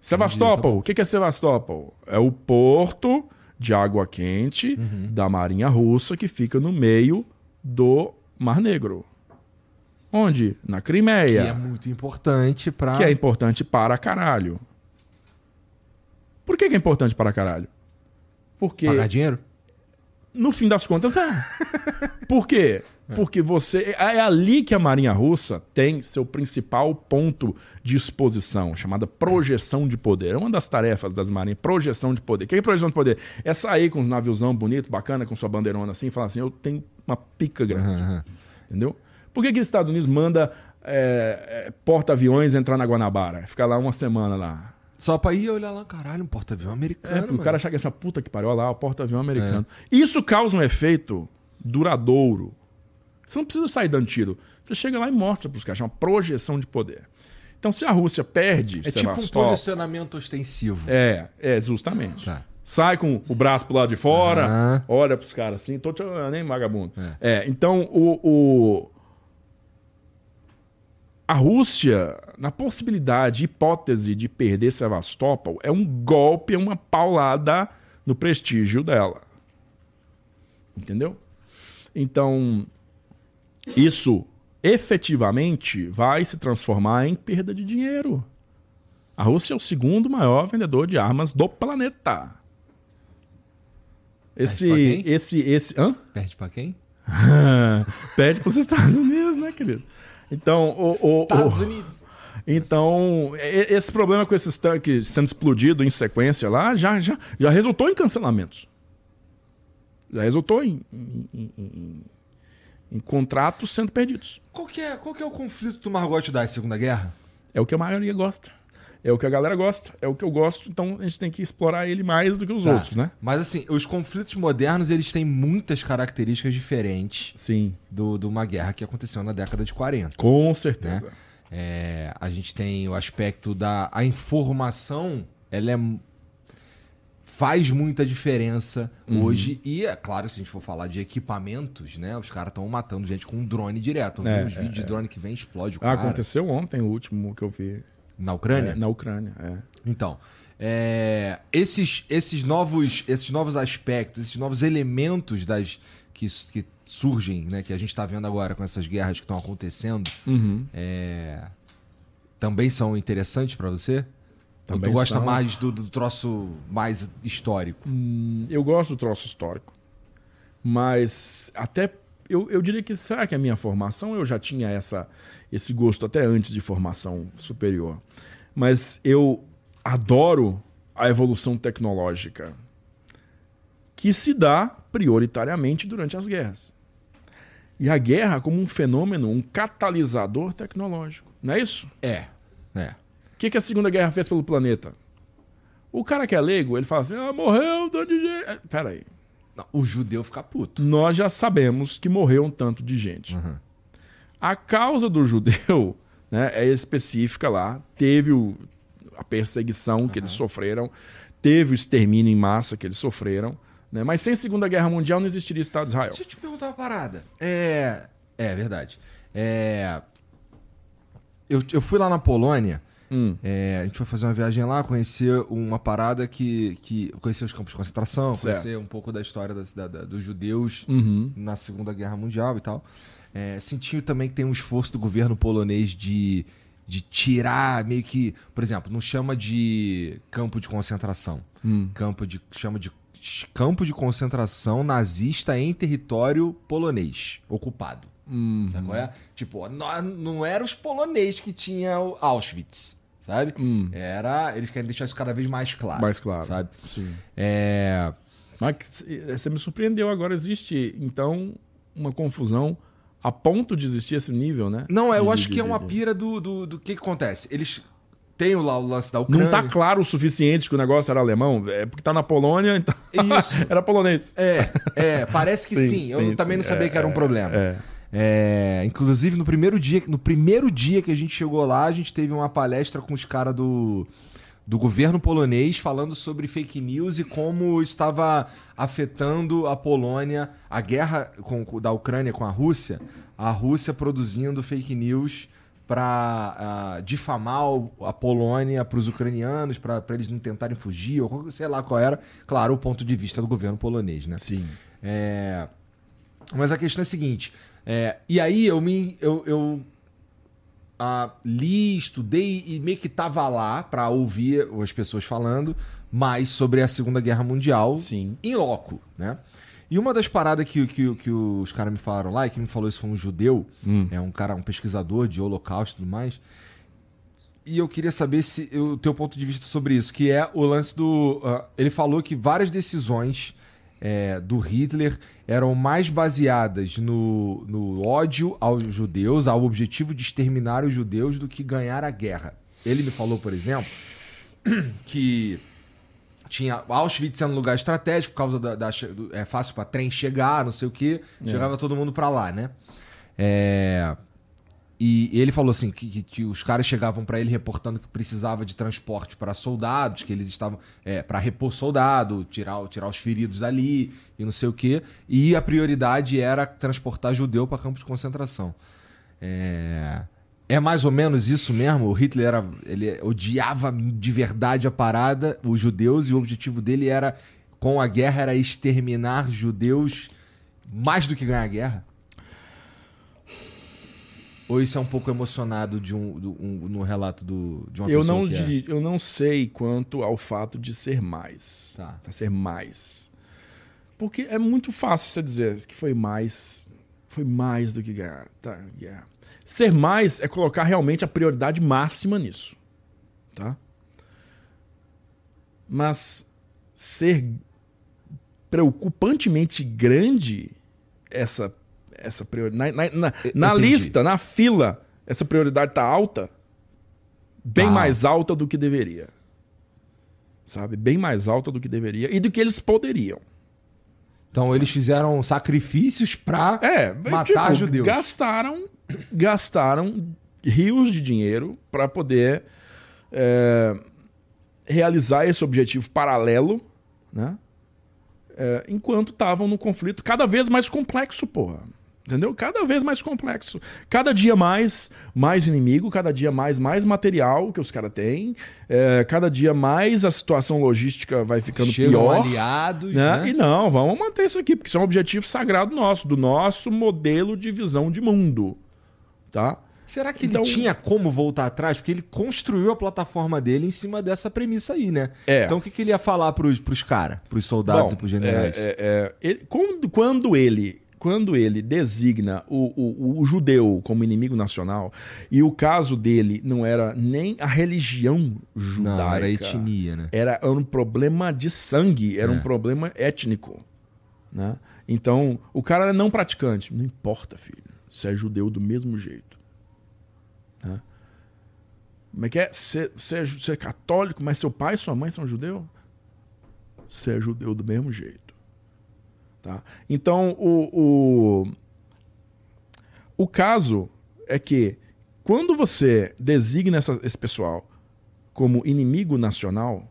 Sevastopol, o que que é Sevastopol? É o porto de água quente Uhum. da Marinha Russa que fica no meio do Mar Negro. Onde? Na Que Crimeia. é muito importante pra. Que é importante para caralho. Por que, que é importante para caralho? Porque, pagar dinheiro? no fim das contas, é. Por quê? Porque você. É ali que a Marinha Russa tem seu principal ponto de exposição, chamada projeção de poder. É uma das tarefas das Marinhas, projeção de poder. O que é projeção de poder? É sair com os naviozão bonito, bacana, com sua bandeirona assim, e falar assim: eu tenho uma pica grande. Aham. Entendeu? Por que, que os Estados Unidos manda é, é, porta-aviões entrar na Guanabara? Ficar lá uma semana lá. Só pra ir olhar lá, caralho, um porta-avião americano. É, o cara achar que essa puta que pariu, olha lá, o porta-avião americano. Isso causa um efeito duradouro. Você não precisa sair dando tiro. Você chega lá e mostra pros caras, é uma projeção de poder. Então, se a Rússia perde É tipo um posicionamento ostensivo. É, é, justamente. Tá. Sai com o braço pro lado de fora, Aham. olha pros caras assim, tô te olhando, nem vagabundo. É, então o, o- A Rússia, na possibilidade, hipótese de perder Sevastopol, é um golpe, é uma paulada no prestígio dela. Entendeu? Então, isso efetivamente vai se transformar em perda de dinheiro. A Rússia é o segundo maior vendedor de armas do planeta. Esse, esse, esse, hã? Perde pra quem? Pede para os Estados Unidos, né, querido? Então, o, o- o- Unidos. então esse problema com esses tanques sendo explodidos em sequência lá já, já, já resultou em cancelamentos. Já resultou em, em- em- em- em contratos sendo perdidos. Qual que, é, qual que é o conflito do Margot da Segunda Guerra? É o que a maioria gosta. É o que a galera gosta. É o que eu gosto. Então a gente tem que explorar ele mais do que os Tá. outros, né? Mas assim, os conflitos modernos, eles têm muitas características diferentes Sim. do, de uma guerra que aconteceu na década de 40. Com certeza. É, a gente tem o aspecto da a informação, ela é faz muita diferença Uhum. hoje e é claro se a gente for falar de equipamentos, né, os caras estão matando gente com um drone direto. Eu vi É, uns é, vídeos de drone que vem e explode o Ah, cara aconteceu ontem o último que eu vi. na Ucrânia. É, na Ucrânia, é. Então, é, esses, esses, novos, esses novos aspectos, esses novos elementos das que, que surgem, né, que a gente está vendo agora com essas guerras que estão acontecendo, Uhum. é, também são interessantes para você? Ou Também tu gosta são. mais do, do troço mais histórico? Hum, eu gosto do troço histórico. Mas até eu, eu diria que será que a minha formação eu já tinha essa esse gosto até antes de formação superior. Mas eu adoro a evolução tecnológica. que se dá prioritariamente durante as guerras. E a guerra como um fenômeno, um catalisador tecnológico. Não é isso? É. É. O que, que a Segunda Guerra fez pelo planeta? O cara que é leigo, ele fala assim: ah, morreu um tanto de gente. É, Peraí. Não, o judeu fica puto. Nós já sabemos que morreu um tanto de gente. Uhum. A causa do judeu né, é específica lá. Teve o, a perseguição que eles sofreram, teve o extermínio em massa que eles sofreram. Né, mas sem Segunda Guerra Mundial não existiria Estado de Israel. Deixa eu te perguntar uma parada. É. É verdade. É. Eu, eu fui lá na Polônia. Hum. é, a gente foi fazer uma viagem lá, conhecer uma parada que. que conhecer os campos de concentração, Certo. conhecer um pouco da história da, da- da- dos judeus Uhum. na Segunda Guerra Mundial e tal. É, senti também que tem um esforço do governo polonês de, de tirar meio que. Por exemplo, não chama de campo de concentração. Hum. Campo de. chama de campo de concentração nazista em território polonês ocupado. Hum. Sabe qual é? Tipo, não, não eram os poloneses que tinham Auschwitz, sabe? Hum. Era. Eles querem deixar isso cada vez mais claro. Mais claro. Sabe? Sim. É. Mas que- você me surpreendeu. Agora existe, então, uma confusão a ponto de existir esse nível, né? Não, eu De- acho de- que é de- uma de- pira do, do, do que, que acontece. Eles têm lá o lance da Ucrânia. Não tá claro o suficiente que o negócio era alemão. É porque tá na Polônia, então. Isso. era polonês. É, é, parece que sim. Sim, Eu sim, também sim. não sabia É, que era um é, problema. é. É, inclusive, no primeiro dia, no primeiro dia que a gente chegou lá, a gente teve uma palestra com os caras do, do governo polonês falando sobre fake news e como estava afetando a Polônia, a guerra com- da Ucrânia com a Rússia, a Rússia produzindo fake news para difamar o- a Polônia para os ucranianos, para eles não tentarem fugir, ou sei lá qual era, claro, o ponto de vista do governo polonês, né? Sim. É, Mas a questão é a seguinte. É, e aí eu me. Eu, eu, ah, li, estudei e meio que tava lá para ouvir as pessoas falando mais sobre a Segunda Guerra Mundial Sim. em loco, né? E uma das paradas que, que, que os caras me falaram lá, e quem me falou isso foi um judeu, Hum. é um cara, um pesquisador de holocausto e tudo mais. E eu queria saber se o teu ponto de vista sobre isso, que é o lance do. ah, ele falou que várias decisões é, do Hitler eram mais baseadas no, no ódio aos judeus, ao objetivo de exterminar os judeus, do que ganhar a guerra. Ele me falou, por exemplo, que tinha Auschwitz era um lugar estratégico por causa da, da- do- é fácil para trem chegar, não sei o que, chegava todo mundo para lá, né? É, e ele falou assim que, que- que os caras chegavam para ele reportando que precisava de transporte para soldados, que eles estavam é, para repor soldado, tirar, tirar os feridos dali e não sei o que, e a prioridade era transportar judeu para campo de concentração. É, é mais ou menos isso mesmo. O Hitler era, ele odiava de verdade a parada, os judeus, e o objetivo dele era, com a guerra, era exterminar judeus mais do que ganhar a guerra. Ou isso é um pouco emocionado de um, do- um- no relato do, de uma Eu pessoa não, que é? eu não sei quanto ao fato de ser mais. Tá. Ser mais. Porque é muito fácil você dizer que foi mais. Foi mais do que ganhar. Tá, yeah. Ser mais é colocar realmente a prioridade máxima nisso. Tá? Mas ser preocupantemente grande essa essa prioridade na, na, na- lista, na fila, essa prioridade tá alta, bem Tá. mais alta do que deveria. Sabe? Bem mais alta do que deveria e do que eles poderiam. Então eles fizeram sacrifícios pra É, matar tipo, judeus. Gastaram, gastaram rios de dinheiro para poder é, realizar esse objetivo paralelo, né? É, enquanto estavam no conflito cada vez mais complexo, porra. Entendeu? Cada vez mais complexo. Cada dia mais, mais inimigo, cada dia mais, mais material que os caras têm. É, cada dia mais a situação logística vai ficando Chegam pior. aliados, né? né? E não, vamos manter isso aqui, porque isso é um objetivo sagrado nosso, do nosso modelo de visão de mundo. Tá? Será que Então- ele tinha como voltar atrás? Porque ele construiu a plataforma dele em cima dessa premissa aí, né? É. Então o que, que ele ia falar pros, pros caras, pros soldados Bom, e pros generais? é, é, é, ele- quando, quando ele quando ele designa o, o, o judeu como inimigo nacional, e o caso dele não era nem a religião judaica. Não, era etnia, né? Era um problema de sangue, era É. um problema étnico. Né? Então, o cara é não praticante. Não importa, filho. Você é judeu do mesmo jeito. Né? Como é que é? Você, você, é? você é católico, mas seu pai e sua mãe são judeu? Você é judeu do mesmo jeito. Tá? Então, o, o, o caso é que quando você designa essa, esse pessoal como inimigo nacional,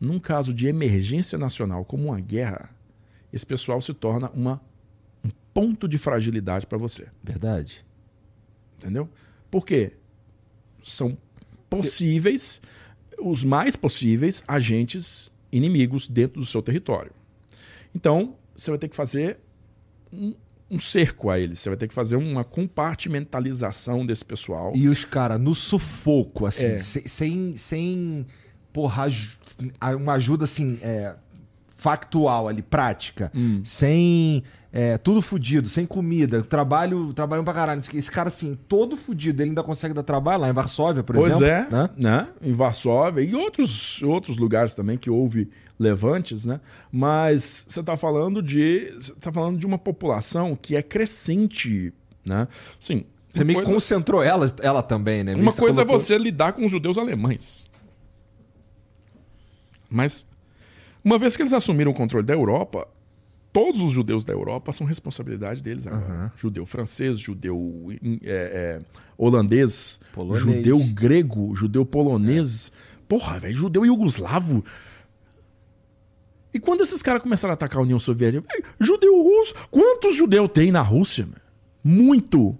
num caso de emergência nacional, como uma guerra, esse pessoal se torna uma, um ponto de fragilidade para você. Verdade. Entendeu? Por quê? São possíveis, os mais possíveis, agentes inimigos dentro do seu território. Então, você vai ter que fazer um, um cerco a eles, você vai ter que fazer uma compartimentalização desse pessoal. E os caras, no sufoco, assim, é. sem, sem porra, uma ajuda assim, é, factual ali, prática, hum. sem é, tudo fudido, sem comida, trabalho, trabalham pra caralho. Esse cara, assim, todo fudido, ele ainda consegue dar trabalho lá em Varsóvia, por pois exemplo. Pois é, né? né? Em Varsóvia e outros, outros lugares também que houve levantes, né? Mas você está falando de você tá falando de uma população que é crescente, né? Sim. Você me coisa... concentrou ela, ela também, né? Uma coisa colocou... é você lidar com os judeus alemães. Mas, uma vez que eles assumiram o controle da Europa, todos os judeus da Europa são responsabilidade deles agora. Uhum. Judeu francês, judeu é, é, holandês, polonês. judeu grego, judeu polonês. É. Porra, velho, judeu iugoslavo. E quando esses caras começaram a atacar a União Soviética, judeu russo, quantos judeus tem na Rússia? Muito.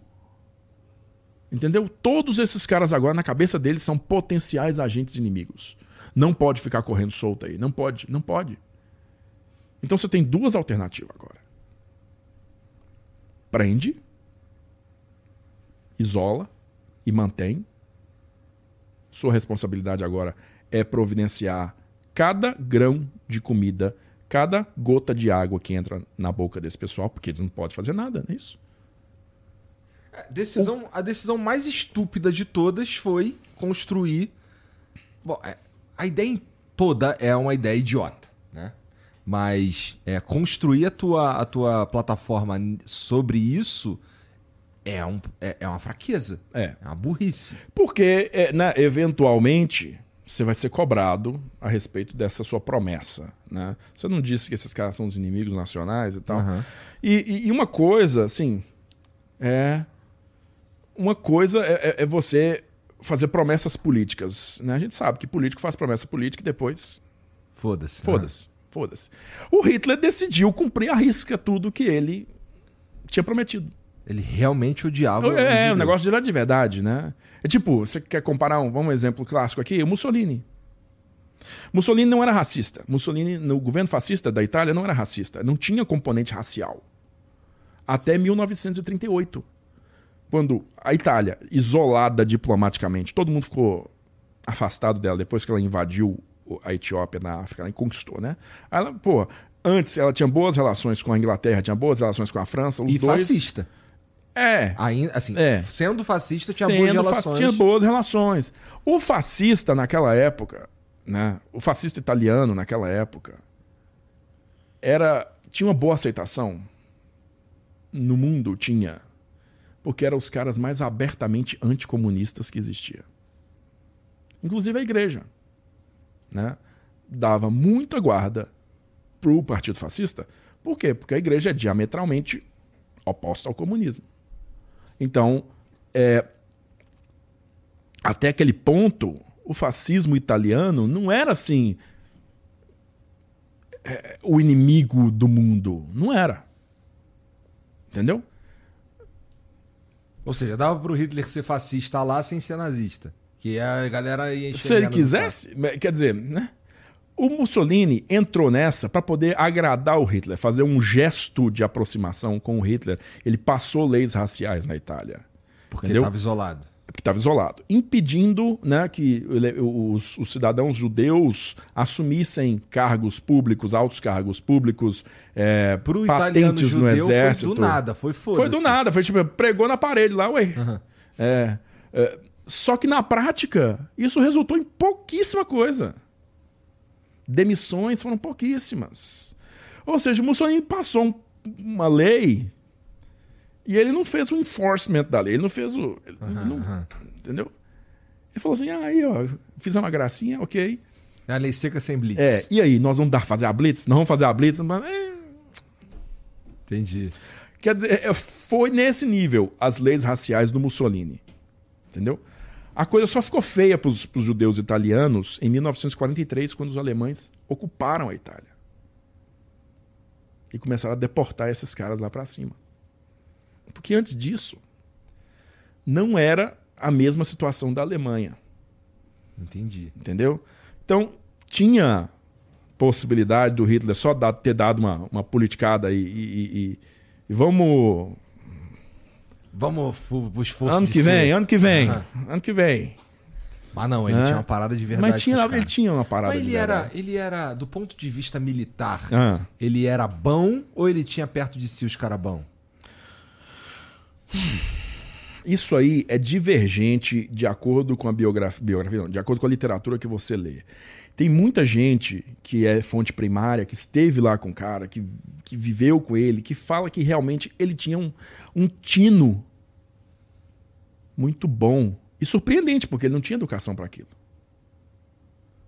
Entendeu? Todos esses caras agora, na cabeça deles, são potenciais agentes inimigos. Não pode ficar correndo solto aí. Não pode, não pode. Então você tem duas alternativas agora. Prende, isola e mantém. Sua responsabilidade agora é providenciar cada grão de comida, cada gota de água que entra na boca desse pessoal, porque eles não podem fazer nada, não é isso? É, decisão, a decisão mais estúpida de todas foi construir. Bom, é, a ideia toda é uma ideia idiota, né? Mas é, construir a tua, a tua plataforma sobre isso é, um, é, é uma fraqueza. É. É uma burrice. Porque, é, né, eventualmente, você vai ser cobrado a respeito dessa sua promessa. Né? Você não disse que esses caras são os inimigos nacionais e tal. Uhum. E, e, uma coisa, assim, é. Uma coisa é, é, é você fazer promessas políticas. Né? A gente sabe que político faz promessa política e depois. Foda-se. Foda-se. Né? Foda-se. O Hitler decidiu cumprir a risca tudo que ele tinha prometido. Ele realmente odiava. É, um negócio de lá de verdade, né? É tipo, você quer comparar um, vamos um exemplo clássico aqui, o Mussolini. Mussolini não era racista. Mussolini, no governo fascista da Itália, não era racista. Não tinha componente racial. Até 1938 quando a Itália, isolada diplomaticamente, todo mundo ficou afastado dela depois que ela invadiu a Etiópia na África, ela conquistou, né? Ela, pô, antes ela tinha boas relações com a Inglaterra, tinha boas relações com a França, os e dois... fascista. É. Ainda, assim, é. sendo fascista, tinha sendo boas relações. Tinha boas relações. O fascista naquela época, né? O fascista italiano naquela época era tinha uma boa aceitação no mundo, tinha porque eram os caras mais abertamente anticomunistas que existia. Inclusive a igreja. Né? Dava muita guarda para o Partido Fascista. Por quê? Porque a igreja é diametralmente oposta ao comunismo. Então, é, até aquele ponto, o fascismo italiano não era assim é, o inimigo do mundo. Não era. Entendeu? Ou seja, dava pro Hitler ser fascista lá sem ser nazista. Que a galera ia Se ele quisesse, quer dizer, né? O Mussolini entrou nessa para poder agradar o Hitler, fazer um gesto de aproximação com o Hitler. Ele passou leis raciais na Itália. Porque estava isolado que estava isolado, impedindo né, que os, os, cidadãos judeus assumissem cargos públicos, altos cargos públicos, é, Pro patentes no exército. Foi do nada, foi foda Foi do nada, foi tipo, pregou na parede lá, ué. Uhum. É, é, só que na prática, isso resultou em pouquíssima coisa. Demissões foram pouquíssimas. Ou seja, o Mussolini passou um, uma lei e ele não fez o enforcement da lei, ele não fez o. Ele Aham, não- aham. Entendeu? Ele falou assim: ah, aí, ó, fiz uma gracinha, ok. É a lei seca sem blitz. É, e aí, nós vamos dar, fazer a Blitz? Nós vamos fazer a Blitz? Mas, é, Entendi. Quer dizer, é, foi nesse nível as leis raciais do Mussolini. Entendeu? A coisa só ficou feia para os judeus italianos em 1943, quando os alemães ocuparam a Itália. E começaram a deportar esses caras lá para cima. Porque antes disso, não era a mesma situação da Alemanha. Entendi. Entendeu? Então, tinha possibilidade do Hitler só dar- ter dado uma, uma politicada e, e- e- e- e vamos. Vamos pro, pro esforço Ano de que vem, ano que vem, Aham. ano que vem. Mas não, ele Hã? tinha uma parada de verdade. Mas tinha, ele tinha uma parada Mas de ele era, verdade. ele era, do ponto de vista militar, Ah, ele era bom ou ele tinha perto de si os caras bons? isso aí é divergente de acordo com a biografia, biografia não, de acordo com a literatura que você lê. Tem muita gente que é fonte primária, que esteve lá com o cara, que, que viveu com ele, que fala que realmente ele tinha um, um tino muito bom e surpreendente, porque ele não tinha educação para aquilo.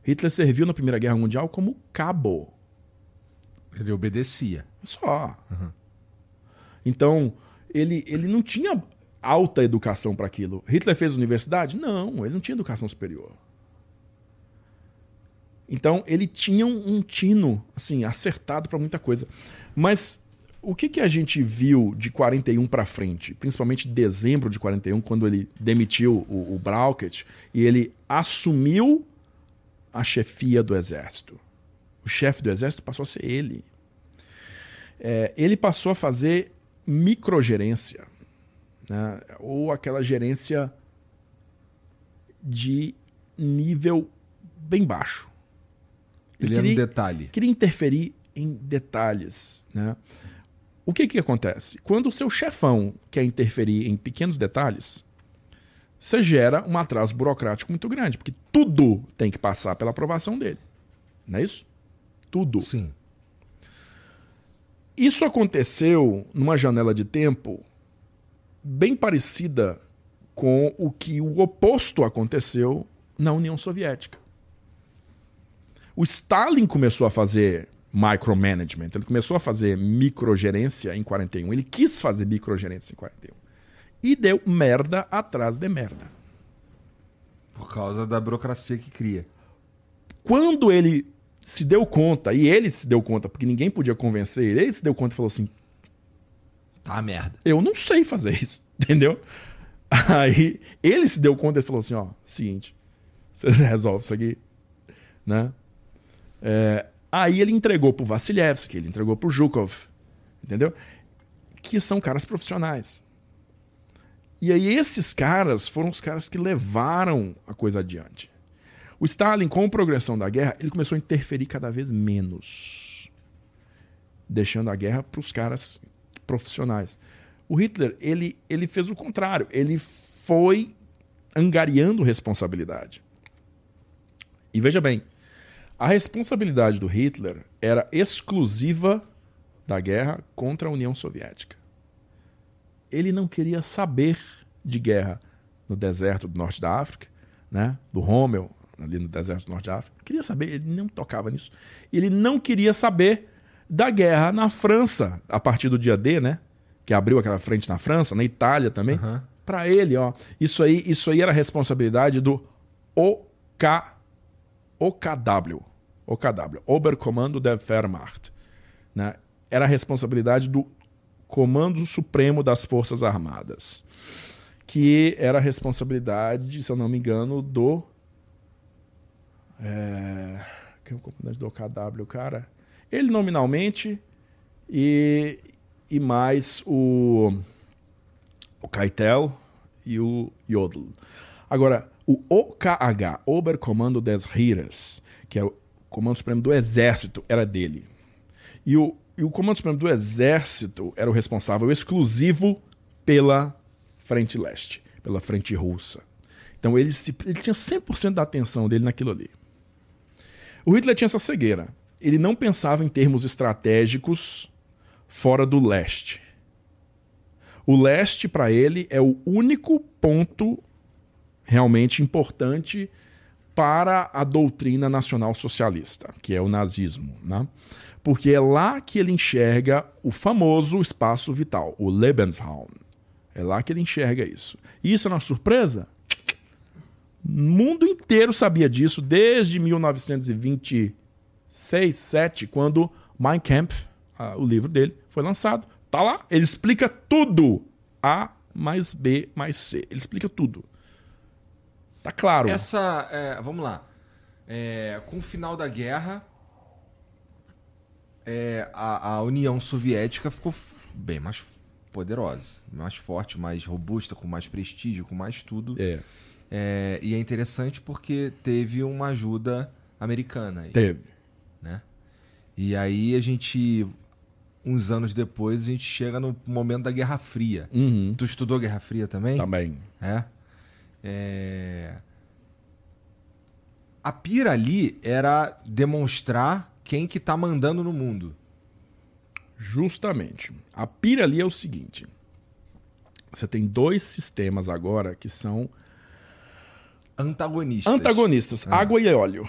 Hitler serviu na Primeira Guerra Mundial como cabo. Ele obedecia. Só. Então, ele, ele não tinha alta educação para aquilo. Hitler fez universidade? Não, ele não tinha educação superior. Então, ele tinha um, um tino, assim, acertado para muita coisa. Mas o que, que a gente viu de 41 para frente, principalmente dezembro de 41, quando ele demitiu o, o e ele assumiu a chefia do exército? O chefe do exército passou a ser ele é, ele passou a fazer microgerência, né? ou aquela gerência de nível bem baixo. Ele, era um detalhe. queria interferir em detalhes. Né? O que, que acontece? Quando o seu chefão quer interferir em pequenos detalhes, você gera um atraso burocrático muito grande, porque tudo tem que passar pela aprovação dele. Não é isso? Tudo. Sim. Isso aconteceu numa janela de tempo bem parecida com o que o oposto aconteceu na União Soviética. O Stalin começou a fazer micromanagement, ele começou a fazer microgerência em 41. Ele quis fazer microgerência em 41. E deu merda atrás de merda. Por causa da burocracia que cria. Quando ele se deu conta, e ele se deu conta, porque ninguém podia convencer ele, ele se deu conta e falou assim: Tá merda. eu não sei fazer isso, entendeu? Aí ele se deu conta e falou assim: ó, seguinte, você resolve isso aqui, né? É, aí ele entregou pro Vasilevsky, ele entregou pro Zhukov, entendeu? Que são caras profissionais. E aí esses caras foram os caras que levaram a coisa adiante. O Stalin, com a progressão da guerra, ele começou a interferir cada vez menos, deixando a guerra para os caras profissionais. O Hitler, ele, ele fez o contrário. Ele foi angariando responsabilidade. E veja bem, a responsabilidade do Hitler era exclusiva da guerra contra a União Soviética. Ele não queria saber de guerra no deserto do norte da África, né? do Rommel, ali no deserto do norte da África. Queria saber, ele não tocava nisso. Ele não queria saber da guerra na França, a partir do dia D, né? Que abriu aquela frente na França, na Itália também. Aham. Para ele, ó, isso aí, isso aí era responsabilidade do OK, OKW, OKW, Oberkommando der Wehrmacht, né? Era a responsabilidade do Comando Supremo das Forças Armadas, que era a responsabilidade, se eu não me engano, do é, quem é o comandante do OKW, cara? Ele nominalmente e, e mais o, o Keitel e o Jodl. Agora, o OKH, Oberkommando des Heeres, que é o Comando Supremo do Exército, era dele. E o, e o Comando Supremo do Exército era o responsável exclusivo pela Frente Leste, pela Frente Russa. Então ele, se, ele tinha 100% da atenção dele naquilo ali. O Hitler tinha essa cegueira. ele não pensava em termos estratégicos fora do leste. O leste, para ele, é o único ponto realmente importante para a doutrina nacional socialista, que é o nazismo. Né? Porque é lá que ele enxerga o famoso espaço vital, o Lebensraum. É lá que ele enxerga isso. E isso é uma surpresa? O mundo inteiro sabia disso desde 1926, 7, quando Mein Kampf, o livro dele, foi lançado. Tá lá, ele explica tudo. A mais B mais C. Ele explica tudo. Tá claro. Essa. É, vamos lá. É, com o final da guerra, é, a, a, União Soviética ficou bem mais poderosa, mais forte, mais robusta, com mais prestígio, com mais tudo. É. é e é interessante porque teve uma ajuda americana. Aí, teve. Né? E aí a gente, uns anos depois, a gente chega no momento da Guerra Fria. Uhum. Tu estudou Guerra Fria também? Também. É. É... A pira ali era demonstrar quem que tá mandando no mundo. Justamente. A pira ali é o seguinte. Você tem dois sistemas agora que são antagonistas. Antagonistas, ah. água e óleo.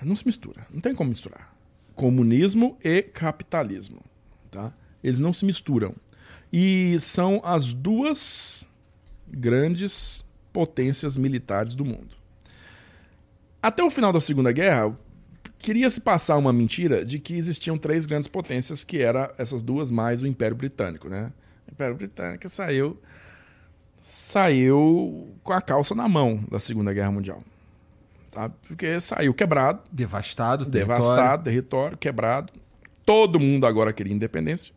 Não se mistura, não tem como misturar. Comunismo e capitalismo, tá? Eles não se misturam. E são as duas grandes potências militares do mundo. Até o final da Segunda Guerra, queria se passar uma mentira de que existiam três grandes potências, que eram essas duas mais o Império Britânico, né? O Império Britânico saiu saiu com a calça na mão da Segunda Guerra Mundial. Tá? Porque saiu quebrado, devastado, devastado, território. território quebrado. Todo mundo agora queria independência.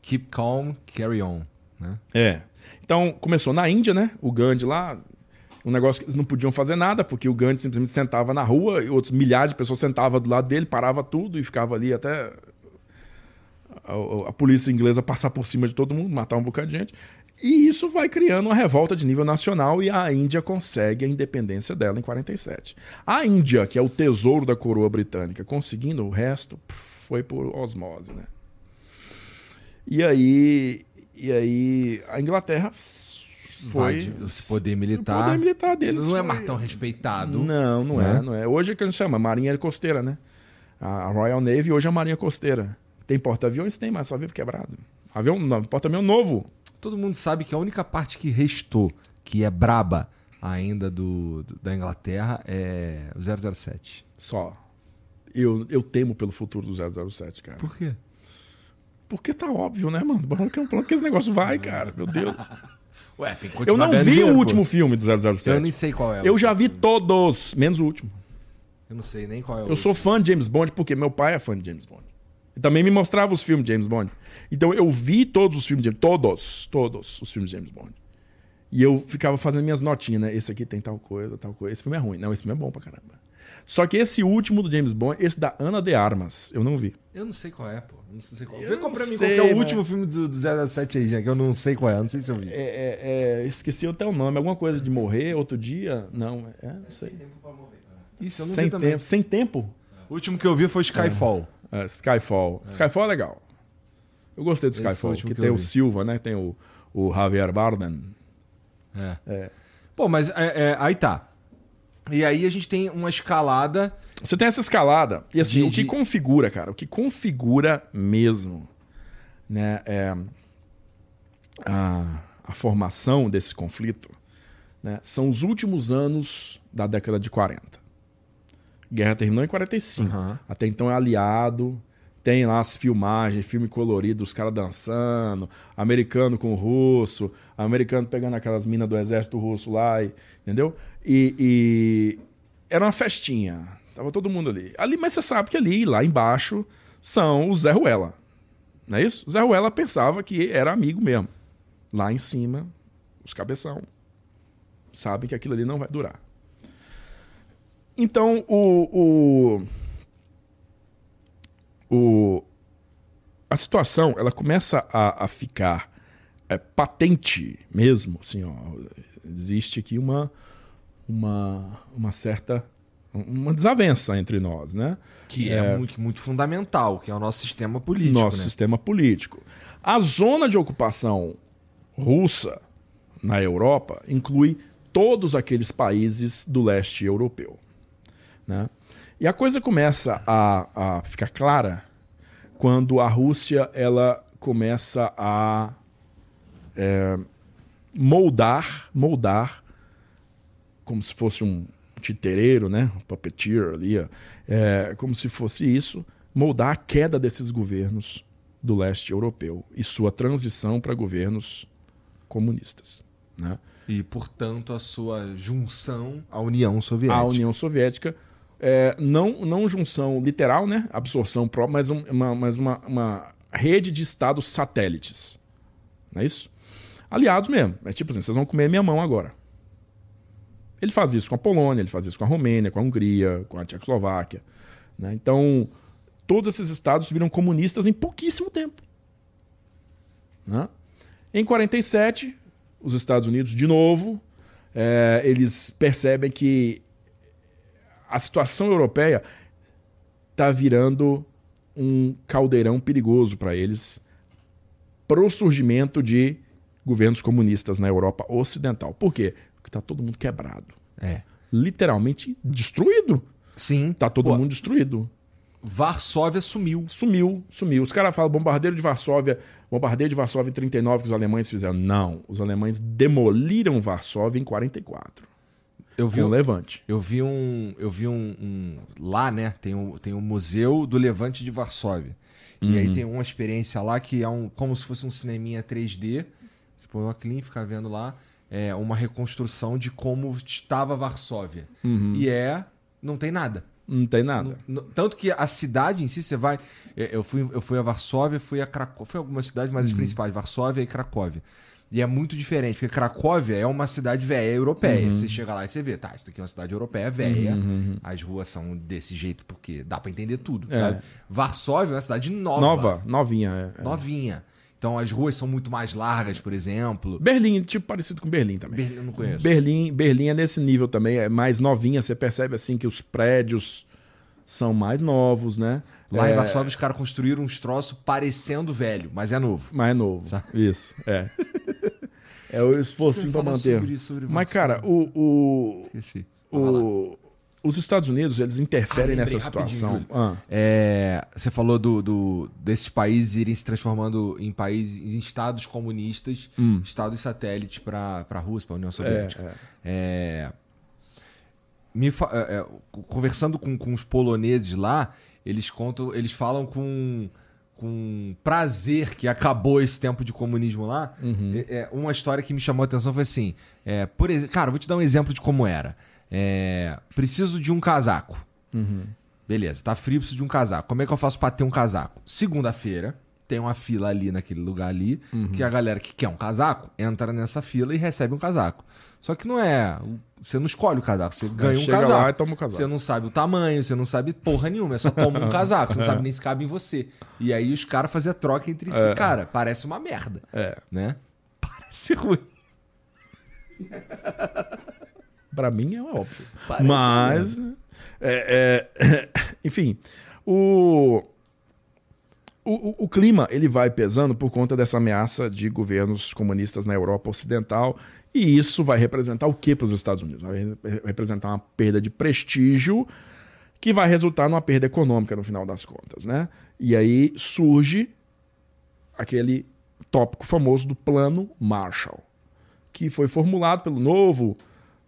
Keep calm, carry on, né? É. Então, começou na Índia, né? O Gandhi lá, um negócio que eles não podiam fazer nada, porque o Gandhi simplesmente sentava na rua e outros milhares de pessoas sentavam do lado dele, parava tudo e ficava ali até a, a, polícia inglesa passar por cima de todo mundo, matar um bocado de gente. E isso vai criando uma revolta de nível nacional e a Índia consegue a independência dela em 47. A Índia, que é o tesouro da coroa britânica, conseguindo o resto, foi por osmose, né? E aí e aí a Inglaterra foi o poder militar. O poder militar deles não é foi... é mais tão respeitado. Não, não é, não é. Hoje é que a gente chama Marinha Costeira, né? A Royal Navy hoje é a Marinha Costeira. Tem porta-aviões? Tem, mas só avião quebrado. Avião, não, porta-avião novo. Todo mundo sabe que a única parte que restou, que é braba ainda do, do da Inglaterra, é o 007. Só. Eu, eu temo pelo futuro do 007, cara. Por quê? Porque tá óbvio, né, mano? Que é um plano que esse negócio vai, cara. Meu Deus. Ué, tem que Eu não vi dinheiro, o último pô. filme do 007. Eu nem sei qual é. Eu já vi todos, menos o último. Eu não sei nem qual é o Eu último. sou fã de James Bond porque meu pai é fã de James Bond. E também me mostrava os filmes de James Bond. Então eu vi todos os filmes de James Todos, todos os filmes de James Bond. E eu ficava fazendo minhas notinhas, né? Esse aqui tem tal coisa, tal coisa. Esse filme é ruim. Não, esse filme é bom pra caramba. Só que esse último do James Bond, esse da Ana de Armas, eu não vi. Eu não sei qual é, pô. Eu não sei qual. Vê pra mim qual é o mas... último filme do, do 007 aí, já, que eu não sei qual é, não sei se eu vi. É, é, é, esqueci até o nome, alguma coisa de morrer outro dia? Não, é, não sei. Sem tempo pra morrer. Isso, eu não sem tempo. Também. Sem tempo? O último que eu vi foi Skyfall. É, Skyfall. Skyfall é legal. Eu gostei do Skyfall, que, que tem o Silva, né? Tem o, o Javier Bardem. É. é. Pô, mas é, aí tá. E aí a gente tem uma escalada. Você tem essa escalada. E assim, de, o que de... configura, cara, o que configura mesmo, né, é a, a formação desse conflito, né, são os últimos anos da década de 40. A guerra terminou em 45. Uhum. Até então é aliado, tem lá as filmagens, filme colorido, os caras dançando, americano com russo, americano pegando aquelas minas do exército russo lá, e, entendeu? E, e, era uma festinha, tava todo mundo ali. Ali, mas você sabe que ali, lá embaixo, são os Zé Ruela, não é isso? O Zé Ruela pensava que era amigo mesmo. Lá em cima, os cabeção sabem que aquilo ali não vai durar. Então, o, o o, a situação ela começa a, a ficar é, patente mesmo. Assim, ó, existe aqui uma, uma, uma certa uma desavença entre nós, né? Que é, é muito, muito, fundamental, que é o nosso sistema político. Nosso né? sistema político. A zona de ocupação russa na Europa inclui todos aqueles países do leste europeu. Né? E a coisa começa a, a ficar clara quando a Rússia ela começa a é, moldar, moldar como se fosse um titereiro, né? Um puppeteer ali, é, como se fosse isso, moldar a queda desses governos do leste europeu e sua transição para governos comunistas. Né? E, portanto, a sua junção à União Soviética. A União Soviética, é, não, não junção literal, né? absorção própria, mas, uma, mas uma, uma rede de estados satélites. Não é isso? Aliados mesmo. É tipo assim, vocês vão comer minha mão agora. Ele faz isso com a Polônia, ele faz isso com a Romênia, com a Hungria, com a Tchecoslováquia. Né? Então, todos esses estados viram comunistas em pouquíssimo tempo. Né? Em 47, os Estados Unidos, de novo, é, eles percebem que a situação europeia está virando um caldeirão perigoso para eles para o surgimento de governos comunistas na Europa Ocidental. Por quê? Porque está todo mundo quebrado. É. Literalmente destruído. Sim. Está todo Pô, mundo destruído. Varsóvia sumiu. Sumiu, sumiu. Os caras falam bombardeiro de Varsóvia, bombardeio de Varsóvia em 39 que os alemães fizeram. Não, os alemães demoliram Varsóvia em 44. Eu vi um levante. Eu vi um, eu vi um, um lá, né? Tem um, tem um museu do Levante de Varsóvia. Uhum. E aí uhum. tem uma experiência lá que é um, como se fosse um cineminha 3D. Você põe uma clean, fica vendo lá é, uma reconstrução de como estava Varsóvia. Uhum. E é. Não tem nada. Não tem nada. tanto que a cidade em si, você vai. É, eu fui, eu fui a Varsóvia, fui a Cracóvia. Fui a algumas cidades, mas uhum. as principais, Varsóvia e Cracóvia. E é muito diferente, porque Cracóvia é uma cidade velha europeia. Uhum. Você chega lá e você vê, tá, isso aqui é uma cidade europeia velha. Uhum. uhum. As ruas são desse jeito porque dá para entender tudo, é. sabe? Varsóvia é uma cidade nova. Nova, novinha. É. é. Novinha. Então as ruas são muito mais largas, por exemplo. Berlim, tipo parecido com Berlim também. Berlim eu não conheço. Berlim, Berlim é nesse nível também, é mais novinha, você percebe assim que os prédios são mais novos, né? Lá é... em Varsóvia os caras construíram uns troços parecendo velho, mas é novo. Mas é novo. Sabe? Isso, é. é o esforço para manter. Sobre, sobre mas, cara, o. o, Esqueci. o os Estados Unidos, eles interferem ah, nessa situação. Ah. É, você falou do, do, desses países irem se transformando em países, em estados comunistas, hum. estados satélites para a Rússia, para a União Soviética. É, é. é me, é, é, conversando com, com os poloneses lá, eles contam, eles falam com com prazer que acabou esse tempo de comunismo lá. Uhum. É, uma história que me chamou a atenção foi assim: é, por, cara, vou te dar um exemplo de como era. É, preciso de um casaco. Uhum. Beleza, tá frio, preciso de um casaco. Como é que eu faço para ter um casaco? Segunda-feira, tem uma fila ali naquele lugar ali, uhum. que a galera que quer um casaco entra nessa fila e recebe um casaco. Só que não é. Você não escolhe o casaco, você ganha um casaco. Lá e toma o casaco. Você não sabe o tamanho, você não sabe porra nenhuma, é só toma um casaco, você não sabe nem se cabe em você. E aí os caras faziam troca entre si. É. Cara, parece uma merda. É. Né? Parece ruim. Para mim é óbvio. Parece Mas, é, é, enfim, o, o, o, clima ele vai pesando por conta dessa ameaça de governos comunistas na Europa Ocidental e isso vai representar o que para os Estados Unidos? Vai representar uma perda de prestígio que vai resultar numa perda econômica no final das contas, né? E aí surge aquele tópico famoso do Plano Marshall, que foi formulado pelo novo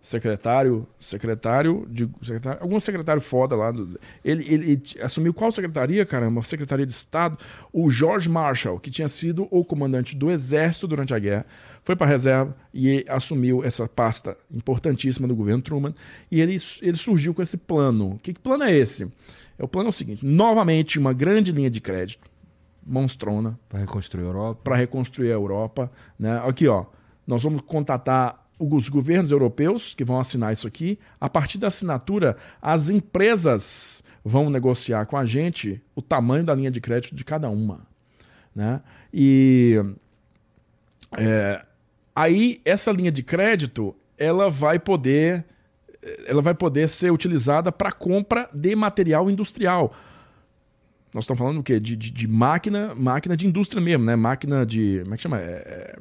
secretário, secretário de secretário, algum secretário foda lá, do, ele, ele, ele, assumiu qual secretaria, caramba? Secretaria de Estado, o George Marshall, que tinha sido o comandante do exército durante a guerra, foi para a reserva e assumiu essa pasta importantíssima do governo Truman, e ele, ele surgiu com esse plano. Que, que plano é esse? É o plano é o seguinte, novamente uma grande linha de crédito, monstrona, para reconstruir a Europa. Para reconstruir a Europa, né? Aqui, ó, nós vamos contatar os governos europeus que vão assinar isso aqui. A partir da assinatura, as empresas vão negociar com a gente o tamanho da linha de crédito de cada uma. Né? E é, aí essa linha de crédito ela vai poder ela vai poder ser utilizada para compra de material industrial. Nós estamos falando o quê? De, de, de, máquina, máquina de indústria mesmo, né? Máquina de. Como é que chama? É, é,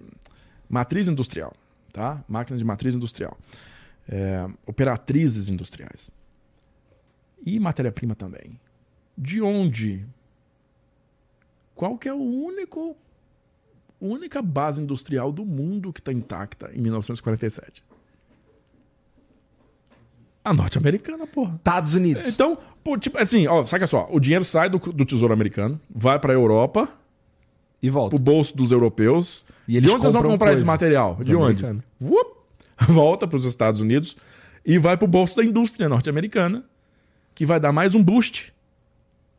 matriz industrial. Tá? Máquina de matriz industrial. É, operatrizes industriais. E matéria-prima também. De onde? Qual que é o único única base industrial do mundo que está intacta em 1947? A norte-americana, porra. Estados Unidos. Então, pô, tipo assim, ó, saca só, o dinheiro sai do, do Tesouro Americano, vai para a Europa e volta pro bolso dos europeus. E de onde eles vão comprar coisa. esse material? Os de onde? Uop, volta para os Estados Unidos e vai pro bolso da indústria norte-americana, que vai dar mais um boost.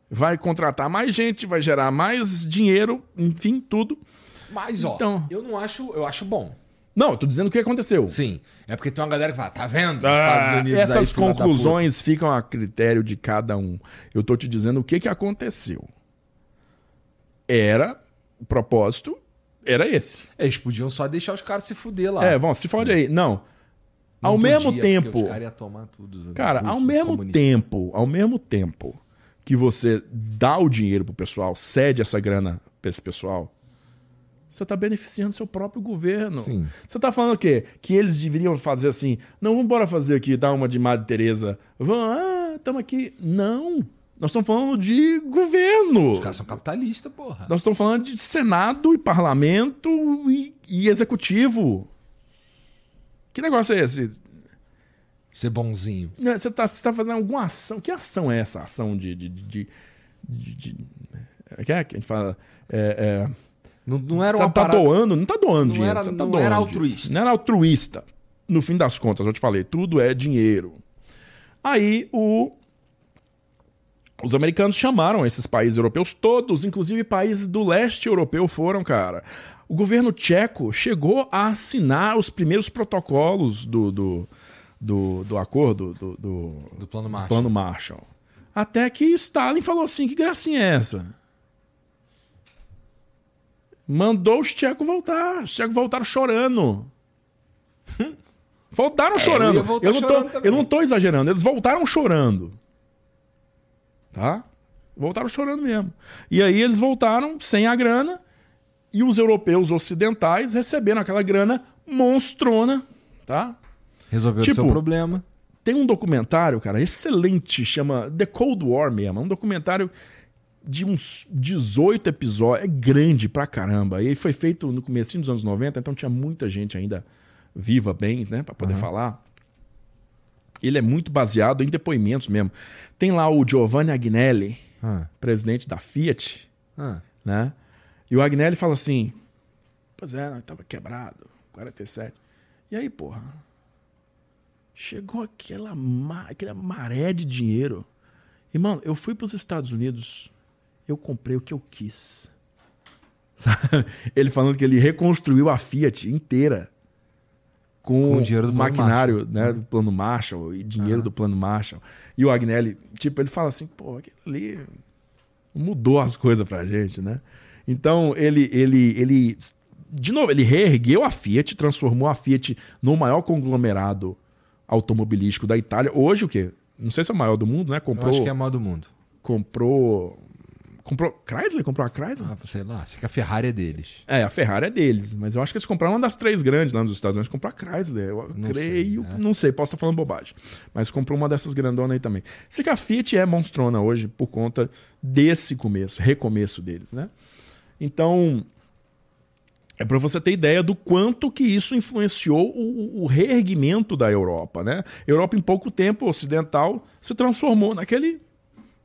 Vai contratar mais gente, vai gerar mais dinheiro, enfim, tudo. Mas, ó, então, eu não acho, eu acho bom. Não, eu tô dizendo o que aconteceu. Sim. É porque tem uma galera que fala, tá vendo? Ah, Estados Unidos essas aí, conclusões ficam a critério de cada um. Eu tô te dizendo o que, que aconteceu. Era, o propósito era esse. Eles podiam só deixar os caras se fuder lá. É, vão, se fode aí. Não. Não ao podia, mesmo tempo. Os caras tomar tudo. Cara, ao mesmo comunistas. tempo, ao mesmo tempo que você dá o dinheiro pro pessoal, cede essa grana pra esse pessoal, você está beneficiando seu próprio governo. Sim. Você está falando o quê? Que eles deveriam fazer assim, não, vamos embora fazer aqui, dar uma de Madre Teresa. Vamos, ah, estamos aqui. Não. Nós estamos falando de governo. Os caras são capitalistas, porra. Nós estamos falando de Senado e parlamento e, e executivo. Que negócio é esse? Ser bonzinho. Você está tá fazendo alguma ação. Que ação é essa ação de. de, de, de, de é que a gente fala. É, é, não, não era uma tá, parada... doando, não tá doando não dinheiro. Era, tá não doando era altruísta. Não era altruísta. No fim das contas, eu te falei, tudo é dinheiro. Aí o... os americanos chamaram esses países europeus todos, inclusive países do leste europeu foram, cara. O governo tcheco chegou a assinar os primeiros protocolos do, do, do, do acordo do, do, do plano Marshall. plano Marshall. Até que Stalin falou assim: que gracinha é essa? mandou os tchecos voltar. Os tchecos voltaram chorando. Voltaram é, chorando. Eu, eu, não tô, eu não tô exagerando. Eles voltaram chorando. Tá? Voltaram chorando mesmo. E aí eles voltaram sem a grana e os europeus ocidentais receberam aquela grana monstrona, tá? Resolveu tipo, o seu problema. Tem um documentário, cara, excelente, chama The Cold War mesmo. É um documentário de uns 18 episódios. É grande pra caramba. E foi feito no começo dos anos 90, então tinha muita gente ainda viva bem, né, para poder uhum. falar. Ele é muito baseado em depoimentos mesmo. Tem lá o Giovanni Agnelli, uhum. presidente da Fiat, uhum. né? E o Agnelli fala assim: Pois é, nós tava quebrado, 47. E aí, porra, chegou aquela, aquela maré de dinheiro. E, mano, eu fui para os Estados Unidos eu comprei o que eu quis. Ele falando que ele reconstruiu a Fiat inteira com, com o dinheiro do maquinário né, do plano Marshall e dinheiro ah. do plano Marshall. E o Agnelli, tipo, ele fala assim, pô, aquilo ali mudou as coisas pra gente, né? Então, ele, ele, ele, de novo, ele reergueu a Fiat, transformou a Fiat no maior conglomerado automobilístico da Itália. Hoje, o quê? Não sei se é o maior do mundo, né? Comprou, Eu acho que é o maior do mundo. Comprou Comprou. Chrysler? Comprou a Chrysler? Ah, sei lá, sei que a Ferrari é deles. É, a Ferrari é deles. Mas eu acho que eles compraram uma das três grandes lá nos Estados Unidos. Comprou a Chrysler. Eu não creio. Sei, é. Não sei, posso estar falando bobagem. Mas comprou uma dessas grandonas aí também. Sei que a Fiat é monstrona hoje por conta desse começo, recomeço deles, né? Então. É para você ter ideia do quanto que isso influenciou o, o reerguimento da Europa, né? A Europa, em pouco tempo ocidental, se transformou naquele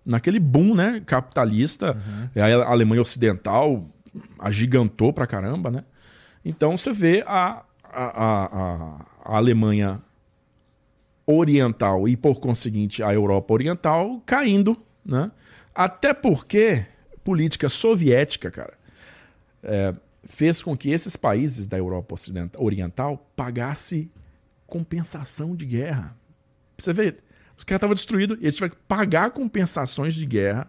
naquele boom né, capitalista. Uhum. A Alemanha Ocidental agigantou pra caramba, né? Então você vê a, a, a, a Alemanha Oriental e, por conseguinte, a Europa Oriental caindo, né? Até porque política soviética, cara, é, fez com que esses países da Europa Ocidental, Oriental pagassem compensação de guerra. Você vê, os caras estavam destruídos e eles tiveram que pagar compensações de guerra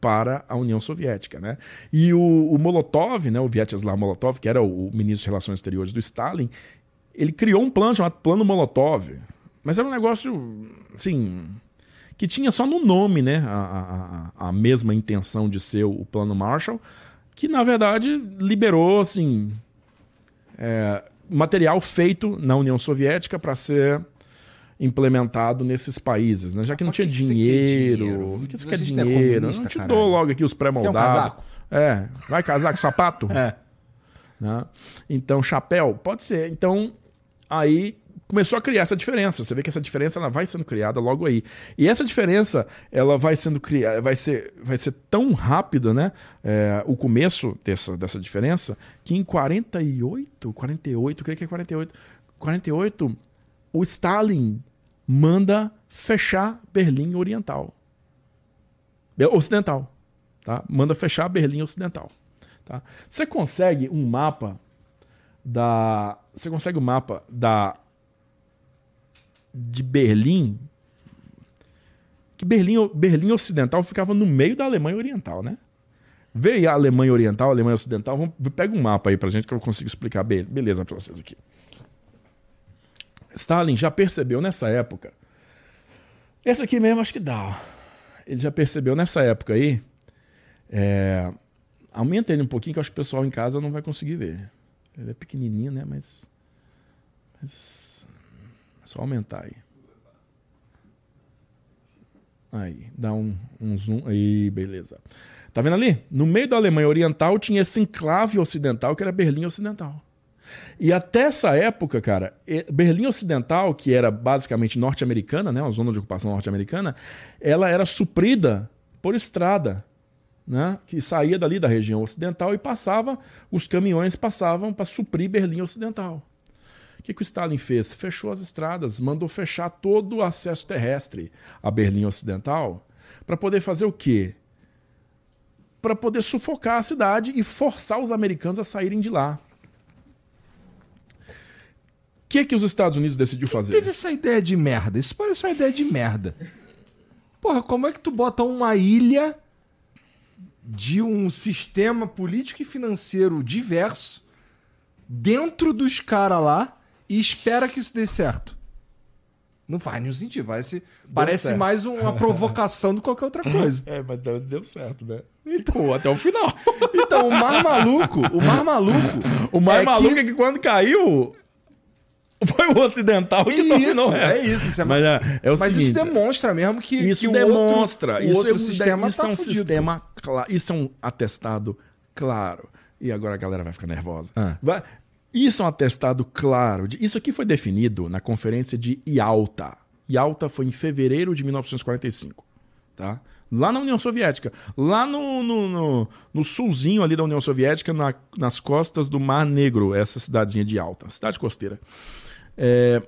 para a União Soviética. Né? E o, o Molotov, né, o Vyacheslav Molotov, que era o, o, ministro de Relações Exteriores do Stalin, ele criou um plano chamado Plano Molotov. Mas era um negócio, assim, que tinha só no nome, né? A, a, a mesma intenção de ser o plano Marshall, que na verdade liberou, assim, é, material feito na União Soviética para ser implementado nesses países, né? Já que não tinha que dinheiro. O que você quer dinheiro? É não te caralho. dou logo aqui os pré-moldados. Um é, vai casar com sapato? É. Né? Então, chapéu, pode ser. Então, aí começou a criar essa diferença. Você vê que essa diferença ela vai sendo criada logo aí. E essa diferença ela vai sendo criada, vai ser, vai ser tão rápida, né? É, o começo dessa, dessa diferença, que em 48, 48, creio que é 48, 48, o Stalin manda fechar Berlim Oriental. Ocidental. Tá? Manda fechar Berlim Ocidental. Tá? Você consegue um mapa da. Você consegue um mapa da. De Berlim. Que Berlim, Berlim Ocidental ficava no meio da Alemanha Oriental, né? Veio a Alemanha Oriental, a Alemanha Ocidental. Vamos, pega um mapa aí pra gente que eu consigo explicar beleza pra vocês aqui. Stalin já percebeu nessa época. Essa aqui mesmo acho que dá. Ele já percebeu nessa época aí. É, aumenta ele um pouquinho que eu acho que o pessoal em casa não vai conseguir ver. Ele é pequenininho, né? Mas, mas é só aumentar aí. Aí, dá um, um zoom. Aí, beleza. Tá vendo ali? No meio da Alemanha Oriental tinha esse enclave ocidental que era Berlim Ocidental. E até essa época, cara, Berlim Ocidental, que era basicamente norte-americana, né, uma zona de ocupação norte-americana, ela era suprida por estrada, né, que saía dali da região ocidental e passava, os caminhões passavam para suprir Berlim Ocidental. O que, que o Stalin fez? Fechou as estradas, mandou fechar todo o acesso terrestre a Berlim Ocidental para poder fazer o quê? Para poder sufocar a cidade e forçar os americanos a saírem de lá que, que os Estados Unidos decidiu Quem fazer? Teve essa ideia de merda. Isso parece uma ideia de merda. Porra, como é que tu bota uma ilha de um sistema político e financeiro diverso dentro dos caras lá e espera que isso dê certo? Não faz nenhum sentido. Parece, parece certo. mais uma provocação do que qualquer outra coisa. É, mas deu certo, né? Então, até o final. Então, o mar maluco, o mar maluco. O mar é maluco que... é que quando caiu, foi o ocidental que isso, dominou essa. É isso, isso é mas, é, é mas seguinte, isso demonstra mesmo que, isso que demonstra, o outro, isso, o outro é, sistema isso tá é um fudido. sistema claro, isso é um atestado claro. E agora a galera vai ficar nervosa. Ah. Vai, isso é um atestado claro. De, isso aqui foi definido na conferência de Yalta. Yalta foi em fevereiro de 1945, tá? Lá na União Soviética. Lá no, no, no, no sulzinho ali da União Soviética, na, nas costas do Mar Negro, essa cidadezinha de Yalta, cidade costeira. É,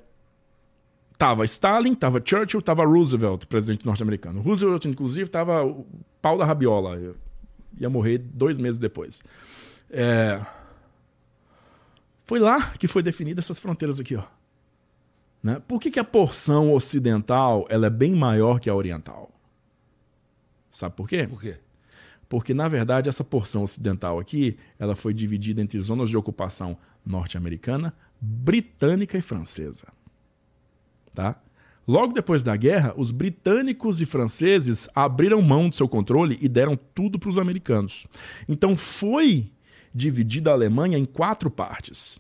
tava Stalin, tava Churchill, tava Roosevelt, presidente norte-americano. Roosevelt, inclusive, tava o pau da rabiola. Eu ia morrer dois meses depois. É, foi lá que foi definida essas fronteiras aqui, ó. Né? Por que, que a porção ocidental ela é bem maior que a oriental? Sabe por quê? Por quê? Porque, na verdade, essa porção ocidental aqui ela foi dividida entre zonas de ocupação norte-americana, britânica e francesa. Tá? Logo depois da guerra, os britânicos e franceses abriram mão do seu controle e deram tudo para os americanos. Então foi dividida a Alemanha em quatro partes.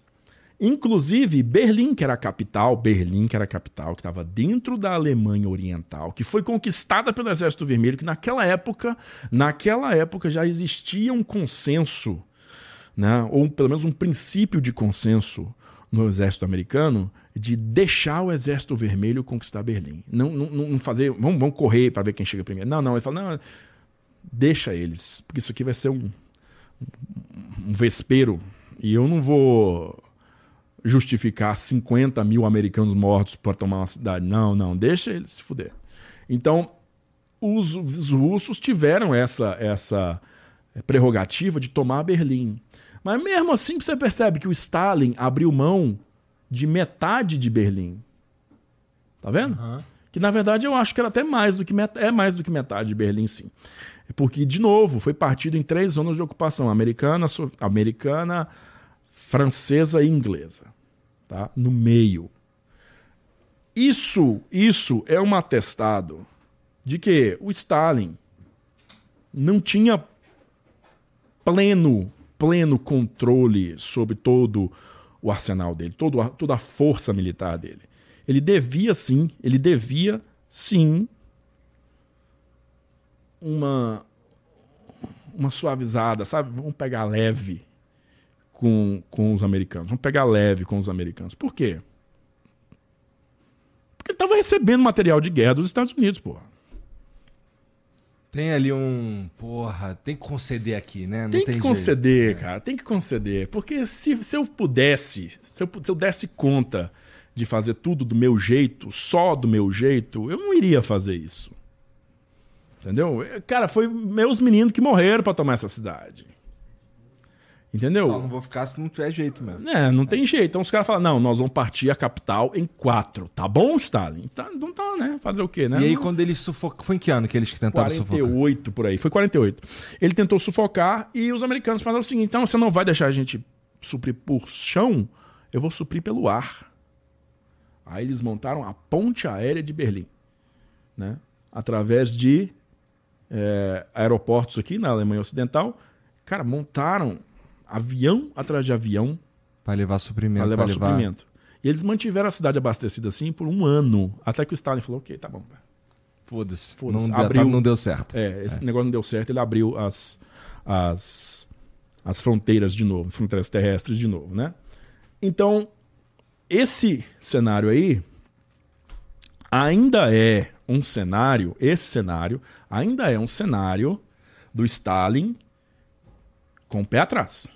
Inclusive Berlim, que era a capital, Berlim, que era a capital, que estava dentro da Alemanha Oriental, que foi conquistada pelo Exército Vermelho, que naquela época, naquela época já existia um consenso, né, ou pelo menos um princípio de consenso no exército americano de deixar o exército vermelho conquistar Berlim. Não, não, não fazer, vamos, vamos correr para ver quem chega primeiro. Não, não, ele fala, não, deixa eles, porque isso aqui vai ser um, um vespeiro e eu não vou justificar 50 mil americanos mortos para tomar uma cidade. Não, não, deixa eles se fuder. Então, os, os russos tiveram essa, essa prerrogativa de tomar Berlim. Mas mesmo assim você percebe que o Stalin abriu mão de metade de Berlim. Tá vendo? Uhum. Que na verdade eu acho que era até mais do que é mais do que metade de Berlim, sim. Porque, de novo, foi partido em três zonas de ocupação: americana, americana, francesa e inglesa, tá? no meio. Isso, isso é um atestado de que o Stalin não tinha pleno, pleno controle sobre todo o arsenal dele, todo, toda a força militar dele. Ele devia sim, ele devia sim uma uma suavizada, sabe? Vamos pegar leve com, com os americanos. Vamos pegar leve com os americanos. Por quê? Porque ele estava recebendo material de guerra dos Estados Unidos, porra. Tem ali um. Porra, tem que conceder aqui, né? Não tem, tem que conceder, jeito. cara. Tem que conceder. Porque se, se eu pudesse, se eu, se eu desse conta de fazer tudo do meu jeito, só do meu jeito, eu não iria fazer isso. Entendeu? Cara, foi meus meninos que morreram para tomar essa cidade. Entendeu? Só não vou ficar se não tiver jeito mesmo. É, não tem jeito. Então os caras falam: não, nós vamos partir a capital em quatro. Tá bom, Stalin? Não tá, né? Fazer o quê, né? E aí, não... quando eles sufocam. Foi em que ano que eles tentaram 48 sufocar? 48 por aí. Foi 48. Ele tentou sufocar e os americanos falaram o seguinte: então você não vai deixar a gente suprir por chão, eu vou suprir pelo ar. Aí eles montaram a ponte aérea de Berlim, né? Através de é, aeroportos aqui na Alemanha Ocidental. Cara, montaram avião atrás de avião. Para levar suprimento. Para levar, levar suprimento. E eles mantiveram a cidade abastecida assim por um ano. Até que o Stalin falou: ok, tá bom. Foda-se. Foda não, abriu, não deu certo. É, esse é. negócio não deu certo. Ele abriu as, as, as fronteiras de novo, fronteiras terrestres de novo, né? Então, esse cenário aí ainda é um cenário, esse cenário ainda é um cenário do Stalin com o pé atrás.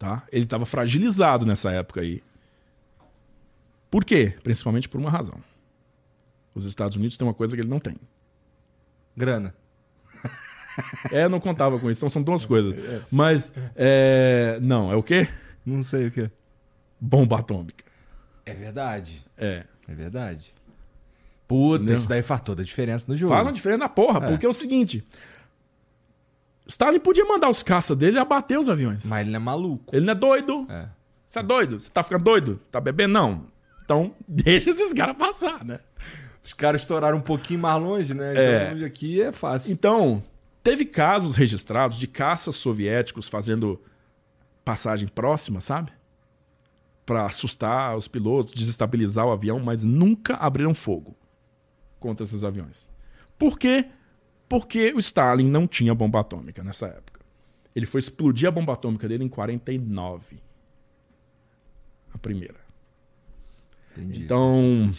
Tá? Ele estava fragilizado nessa época aí. Por quê? Principalmente por uma razão. Os Estados Unidos têm uma coisa que ele não tem. Grana. É, não contava com isso. Então são duas coisas. Mas, é... não, é o quê? Não sei o quê. Bomba atômica. É verdade. É. É verdade. Puta, não. isso daí faz toda a diferença no jogo. Faz uma diferença na porra, é. porque é o seguinte: Stalin podia mandar os caças dele abater os aviões. Mas ele não é maluco. Ele não é doido. É. Você é doido? Você tá ficando doido? Tá bebendo? Não. Então, deixa esses caras passar, né? Os caras estouraram um pouquinho mais longe, né? Então, é. longe aqui é fácil. Então, teve casos registrados de caças soviéticos fazendo passagem próxima, sabe? Para assustar os pilotos, desestabilizar o avião, mas nunca abriram fogo contra esses aviões. Por quê? Porque o Stalin não tinha bomba atômica nessa época. Ele foi explodir a bomba atômica dele em 49. A primeira. Entendi. Então.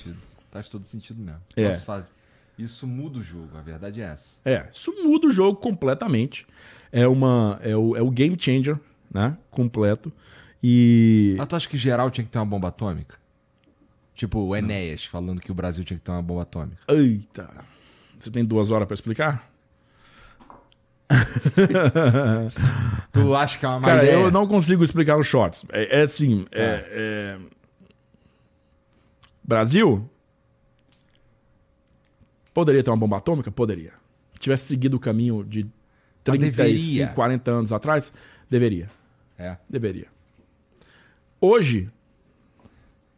Faz todo sentido mesmo. É. Isso muda o jogo, a verdade é essa. É, isso muda o jogo completamente. É, uma, é, o, é o game changer, né? Completo. E. Ah, tu acha que geral tinha que ter uma bomba atômica? Tipo o Enéas falando que o Brasil tinha que ter uma bomba atômica. Eita. Você tem duas horas para explicar? tu acha que é uma Cara, ideia? eu não consigo explicar os shorts. É, é assim. É. É, é... Brasil poderia ter uma bomba atômica? Poderia. Se tivesse seguido o caminho de 35, 40 anos atrás, deveria. É. Deveria. Hoje.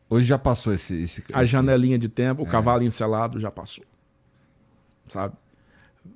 Hoje já passou esse. esse a esse... janelinha de tempo, o é. cavalo encelado já passou sabe?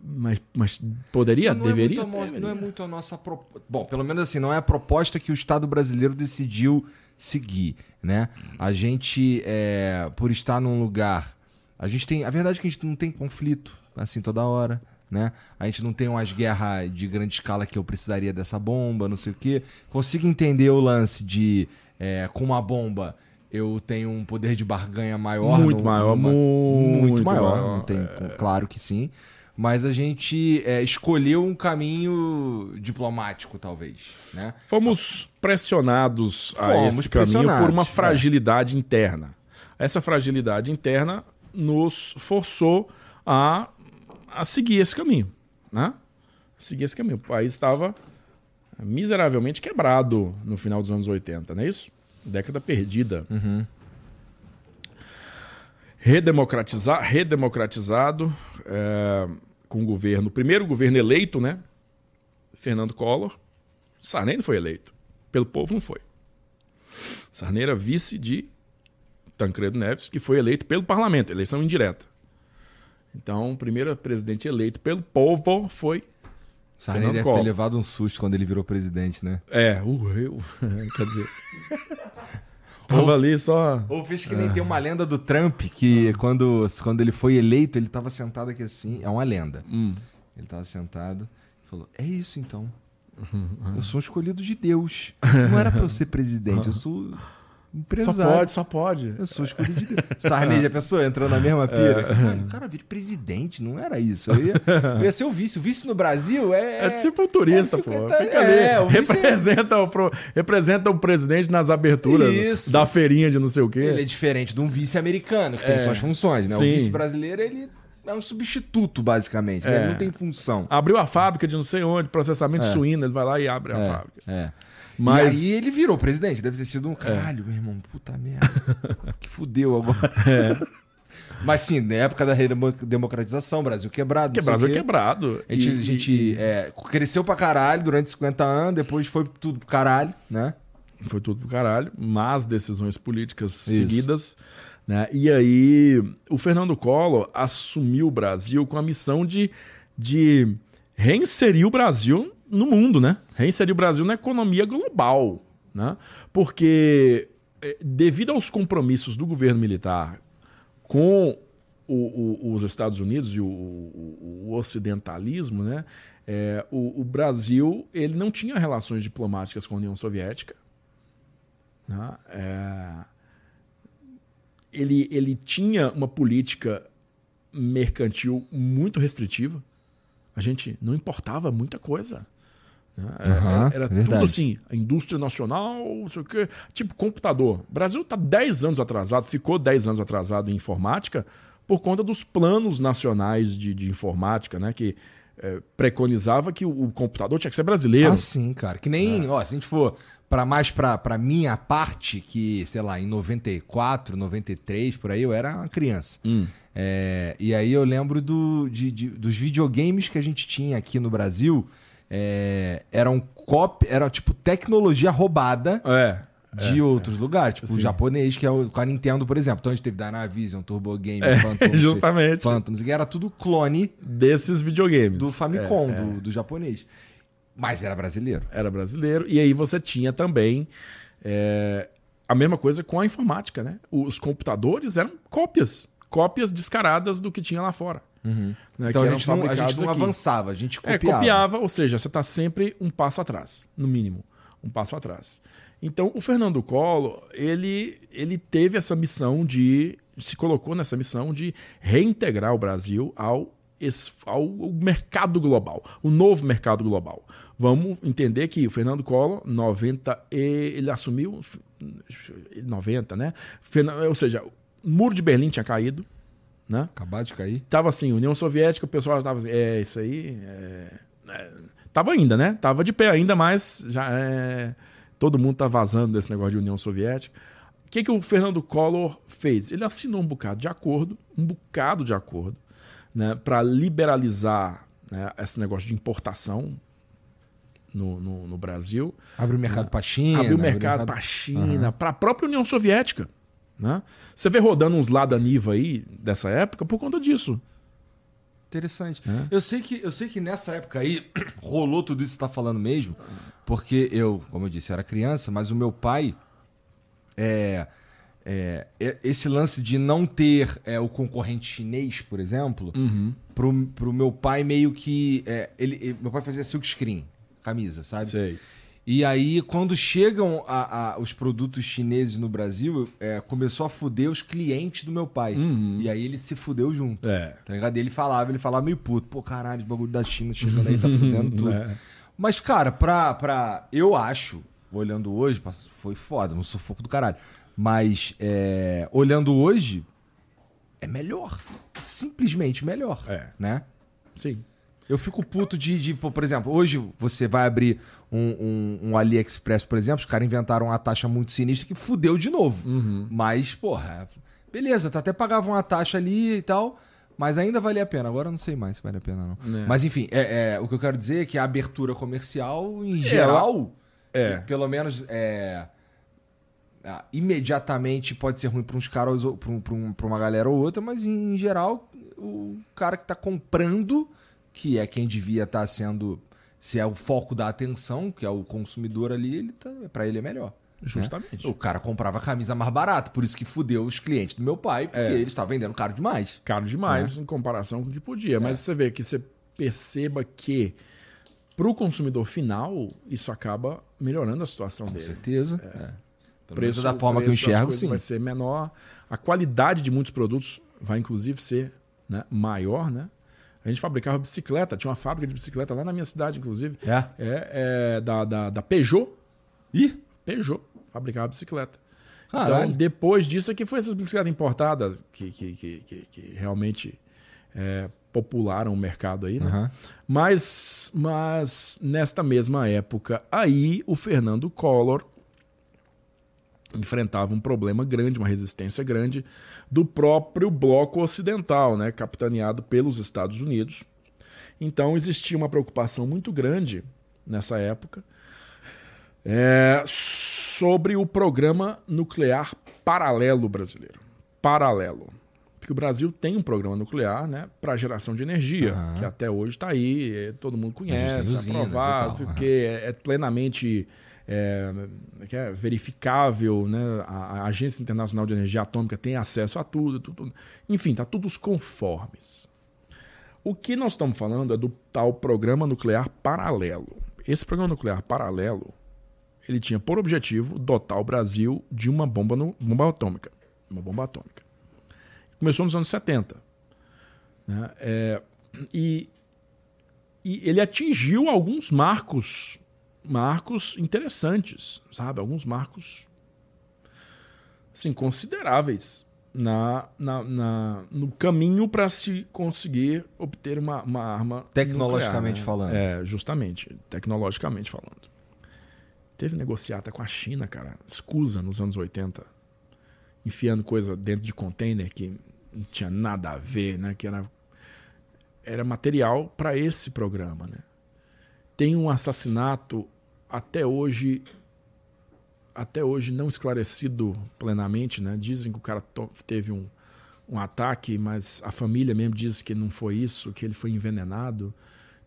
Mas, mas poderia, não deveria, é muito, deveria. Não é muito a nossa proposta. Bom, pelo menos assim, não é a proposta que o Estado brasileiro decidiu seguir, né? A gente, é, por estar num lugar... A gente tem... A verdade é que a gente não tem conflito, assim, toda hora, né? A gente não tem umas guerras de grande escala que eu precisaria dessa bomba, não sei o quê. Consigo entender o lance de, é, com uma bomba eu tenho um poder de barganha maior. Muito no, maior, muito, muito, maior. maior. Tem, é... Claro que sim. Mas a gente é, escolheu um caminho diplomático, talvez. Né? Fomos pressionados Fomos a esse caminho por uma é. fragilidade é. interna. Essa fragilidade interna nos forçou a, a seguir esse caminho. Né? seguir esse caminho. O país estava miseravelmente quebrado no final dos anos 80, não é isso? Década perdida. Uhum. Redemocratizar, redemocratizado é, com o governo, primeiro governo eleito, né? Fernando Collor. Sarney não foi eleito. Pelo povo não foi. Sarney era vice de Tancredo Neves, que foi eleito pelo parlamento, eleição indireta. Então, o primeiro presidente eleito pelo povo foi. Sarney deve Collor. ter levado um susto quando ele virou presidente, né? É, o eu. Quer dizer. Tava ali só. Ou fez que nem tem uma lenda do Trump, que quando, quando ele foi eleito, ele tava sentado aqui assim. É uma lenda. Hum. Ele tava sentado e falou: É isso então. Eu sou um escolhido de Deus. Não era pra eu ser presidente, eu sou Só empresário. pode, só pode. Eu sou escolhido de Deus. Sarney já pensou? Entrou na mesma pira. Mano, cara, vira presidente, não era isso. Eu ia, eu ia ser o vice. O vice no Brasil é. É tipo um turista, é, pô. fica- Fica é, ali. o vice- representa, o, pro- representa o presidente nas aberturas Isso. da feirinha de não sei o quê. Ele é diferente de um vice americano, que tem É. suas funções, né? O Sim. vice brasileiro, ele é um substituto, basicamente. né? É. Ele não tem função. Abriu a fábrica de não sei onde, processamento É. suíno, ele vai lá e abre a É, fábrica. é. Mas- E aí ele virou presidente. Deve ter sido um caralho, meu irmão. Puta merda. que fudeu agora. É. Mas sim, na época da redemocratização, Brasil quebrado. Que Brasil quebrado. A gente, E- a gente, e- é, cresceu pra caralho durante 50 anos, depois foi tudo pro caralho, né? Foi tudo pro caralho, mas decisões políticas Isso. seguidas. Né? E aí, o Fernando Collor assumiu o Brasil com a missão de, de reinserir o Brasil no mundo, né? Reinserir o Brasil na economia global. Né? Porque, eh, devido aos compromissos do governo militar com o- o- os Estados Unidos e o, o- ocidentalismo, né? É, o, o Brasil ele não tinha relações diplomáticas com a União Soviética. né? É, ele, ele tinha uma política mercantil muito restritiva. A gente não importava muita coisa. É, Aham, era era tudo assim, a indústria nacional, não sei o quê. Tipo, computador. O Brasil está 10 anos atrasado, ficou 10 anos atrasado em informática por conta dos planos nacionais de, de informática, né? Que eh, preconizava que o, o computador tinha que ser brasileiro. Ah, sim, cara. Que nem, ó, se a gente for para mais pra, pra minha parte, que, sei lá, em 94, 93, por aí, eu era uma criança. Hum. É, e aí eu lembro do, de- de- dos videogames que a gente tinha aqui no Brasil. É, eram cop, era tipo tecnologia roubada É. de outros lugares, tipo o Sim. japonês, que é o com a Nintendo, por exemplo. Então a gente teve Dynavision, Turbo Game, É, Phantom, justamente. Phantom, o era tudo clone Desses videogames. do Famicom, É, é. Do, do japonês. Mas era brasileiro. era brasileiro. E aí você tinha também é, a mesma coisa com a informática, né? Os computadores eram cópias. Cópias descaradas do que tinha lá fora. Né? Então a gente, não, a gente não aqui. avançava, a gente É, copiava. copiava, ou seja, você está sempre um passo atrás, no mínimo, um passo atrás. Então, o Fernando Collor, ele, ele teve essa missão de, se colocou nessa missão de reintegrar o Brasil ao, ao mercado global, o novo mercado global. Vamos entender que o Fernando Collor, 90, e- ele assumiu, 90, né? Ou seja, o muro de Berlim tinha caído, né? Acabar de cair. Tava assim, União Soviética, o pessoal tava assim, é, isso aí. É, é, tava ainda, né? Tava de pé ainda, mas já é. Todo mundo tá vazando desse negócio de União Soviética. O que, que o Fernando Collor fez? Ele assinou um bocado de acordo, um bocado de acordo, né, para liberalizar né, esse negócio de importação no, no, no Brasil Abre o mercado pra China. abriu o abre mercado para a China, para a própria União Soviética. Né? Você vê rodando uns Lada Niva aí dessa época por conta disso. Interessante. É. Eu, sei que, eu sei que nessa época aí rolou tudo isso que você tá falando mesmo, porque eu, como eu disse, era criança, mas o meu pai. É, é, é- esse lance de não ter é, o concorrente chinês, por exemplo, Uhum. pro, pro meu pai meio que. é, ele, ele- meu pai fazia silkscreen, camisa, sabe? Sei. E aí, quando chegam a- a- os produtos chineses no Brasil, é, começou a fuder os clientes do meu pai. Uhum. E aí ele se fudeu junto. É. Tá ligado? Ele falava, ele falava meio puto. Pô, caralho, os bagulho da China chegando aí, tá fudendo tudo. É. Mas, cara, pra, pra. Eu acho, olhando hoje, foi foda, um sufoco do caralho. Mas, é, olhando hoje, é melhor. Simplesmente melhor. É. Né? Sim. Eu fico puto de, de por exemplo, hoje você vai abrir um, um, um AliExpress, por exemplo, os caras inventaram uma taxa muito sinistra que fudeu de novo. Uhum. Mas, porra, beleza, tu até pagava uma taxa ali e tal, mas ainda valia a pena. Agora eu não sei mais se vale a pena, não. É. Mas enfim, é, é, o que eu quero dizer é que a abertura comercial, em geral, É. pelo menos é, imediatamente pode ser ruim para uns caras, para uma galera ou outra, mas em geral, o cara que está comprando, que é quem devia estar tá sendo, se é o foco da atenção, que é o consumidor ali, ele tá, para ele é melhor. Né? Justamente. Né? O cara comprava camisa mais barata, por isso que fudeu os clientes do meu pai, porque é. ele estava vendendo caro demais. Caro demais né? em comparação com o que podia. Mas é. você vê que você perceba que para o consumidor final, isso acaba melhorando a situação com dele. Com certeza. É. é. preço da forma que eu enxergo, sim. Vai ser menor. A qualidade de muitos produtos vai, inclusive, ser né, maior, né? A gente fabricava bicicleta, tinha uma fábrica de bicicleta lá na minha cidade, inclusive. É? É, é da, da, da Peugeot. Ih? Peugeot fabricava bicicleta. Caralho. Então, depois disso é que foi essas bicicletas importadas que, que, que, que, que realmente é, popularam o mercado aí, né? Uhum. Mas, mas nesta mesma época aí, o Fernando Collor enfrentava um problema grande, uma resistência grande do próprio bloco ocidental, né, capitaneado pelos Estados Unidos. Então existia uma preocupação muito grande nessa época é, sobre o programa nuclear paralelo brasileiro. Paralelo. Porque o Brasil tem um programa nuclear né, para geração de energia, uhum. que até hoje está aí, é, todo mundo conhece, é aprovado, porque uhum. é, é, plenamente é, é, verificável, né? A, a, Agência Internacional de Energia Atômica tem acesso a tudo, tudo. enfim, está tudo conformes. O que nós estamos falando é do tal programa nuclear paralelo. Esse programa nuclear paralelo ele tinha por objetivo dotar o Brasil de uma bomba, no, bomba atômica. Uma bomba atômica. Começou nos anos 70. Né? É, e, e ele atingiu alguns marcos marcos interessantes, sabe? Alguns marcos assim, consideráveis na, na, na no caminho para se conseguir obter uma, uma arma. Tecnologicamente nuclear, né? falando. É, justamente, tecnologicamente falando. Teve negociata com a China, cara, escusa nos anos 80, enfiando coisa dentro de container que não tinha nada a ver, né? Que era, era material para esse programa, né? Tem um assassinato até hoje até hoje não esclarecido plenamente, né? Dizem que o cara teve um, um ataque, mas a família mesmo diz que não foi isso, que ele foi envenenado.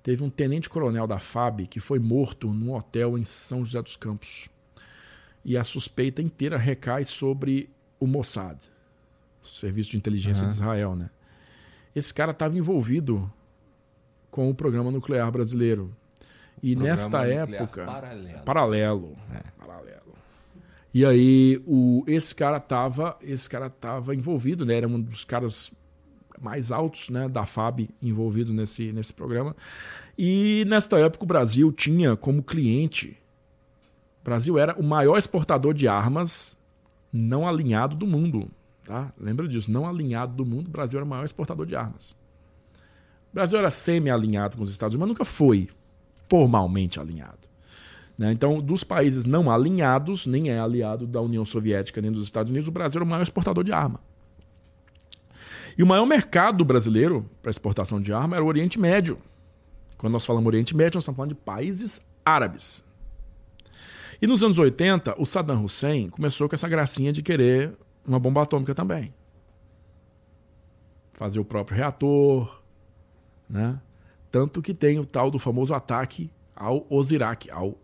Teve um tenente-coronel da FAB que foi morto num hotel em São José dos Campos. E a suspeita inteira recai sobre o Mossad, o Serviço de Inteligência uhum. de Israel. Né? Esse cara estava envolvido com o programa nuclear brasileiro. E programa nesta época. Paralelo. Paralelo. É. paralelo. E aí, o, esse cara estava esse cara tava envolvido, né? Era um dos caras mais altos né, da FAB envolvido nesse, nesse programa. E nesta época o Brasil tinha como cliente. O Brasil era o maior exportador de armas não alinhado do mundo. Tá? Lembra disso? Não alinhado do mundo, o Brasil era o maior exportador de armas. O Brasil era semi-alinhado com os Estados Unidos, mas nunca foi formalmente alinhado. Né? Então, dos países não alinhados, nem é aliado da União Soviética nem dos Estados Unidos, o Brasil era o maior exportador de arma. E o maior mercado brasileiro para exportação de arma era o Oriente Médio. Quando nós falamos Oriente Médio, nós estamos falando de países árabes. E nos anos 80, o Saddam Hussein começou com essa gracinha de querer uma bomba atômica também. Fazer o próprio reator, né? Tanto que tem o tal do famoso ataque ao Osirak, ao,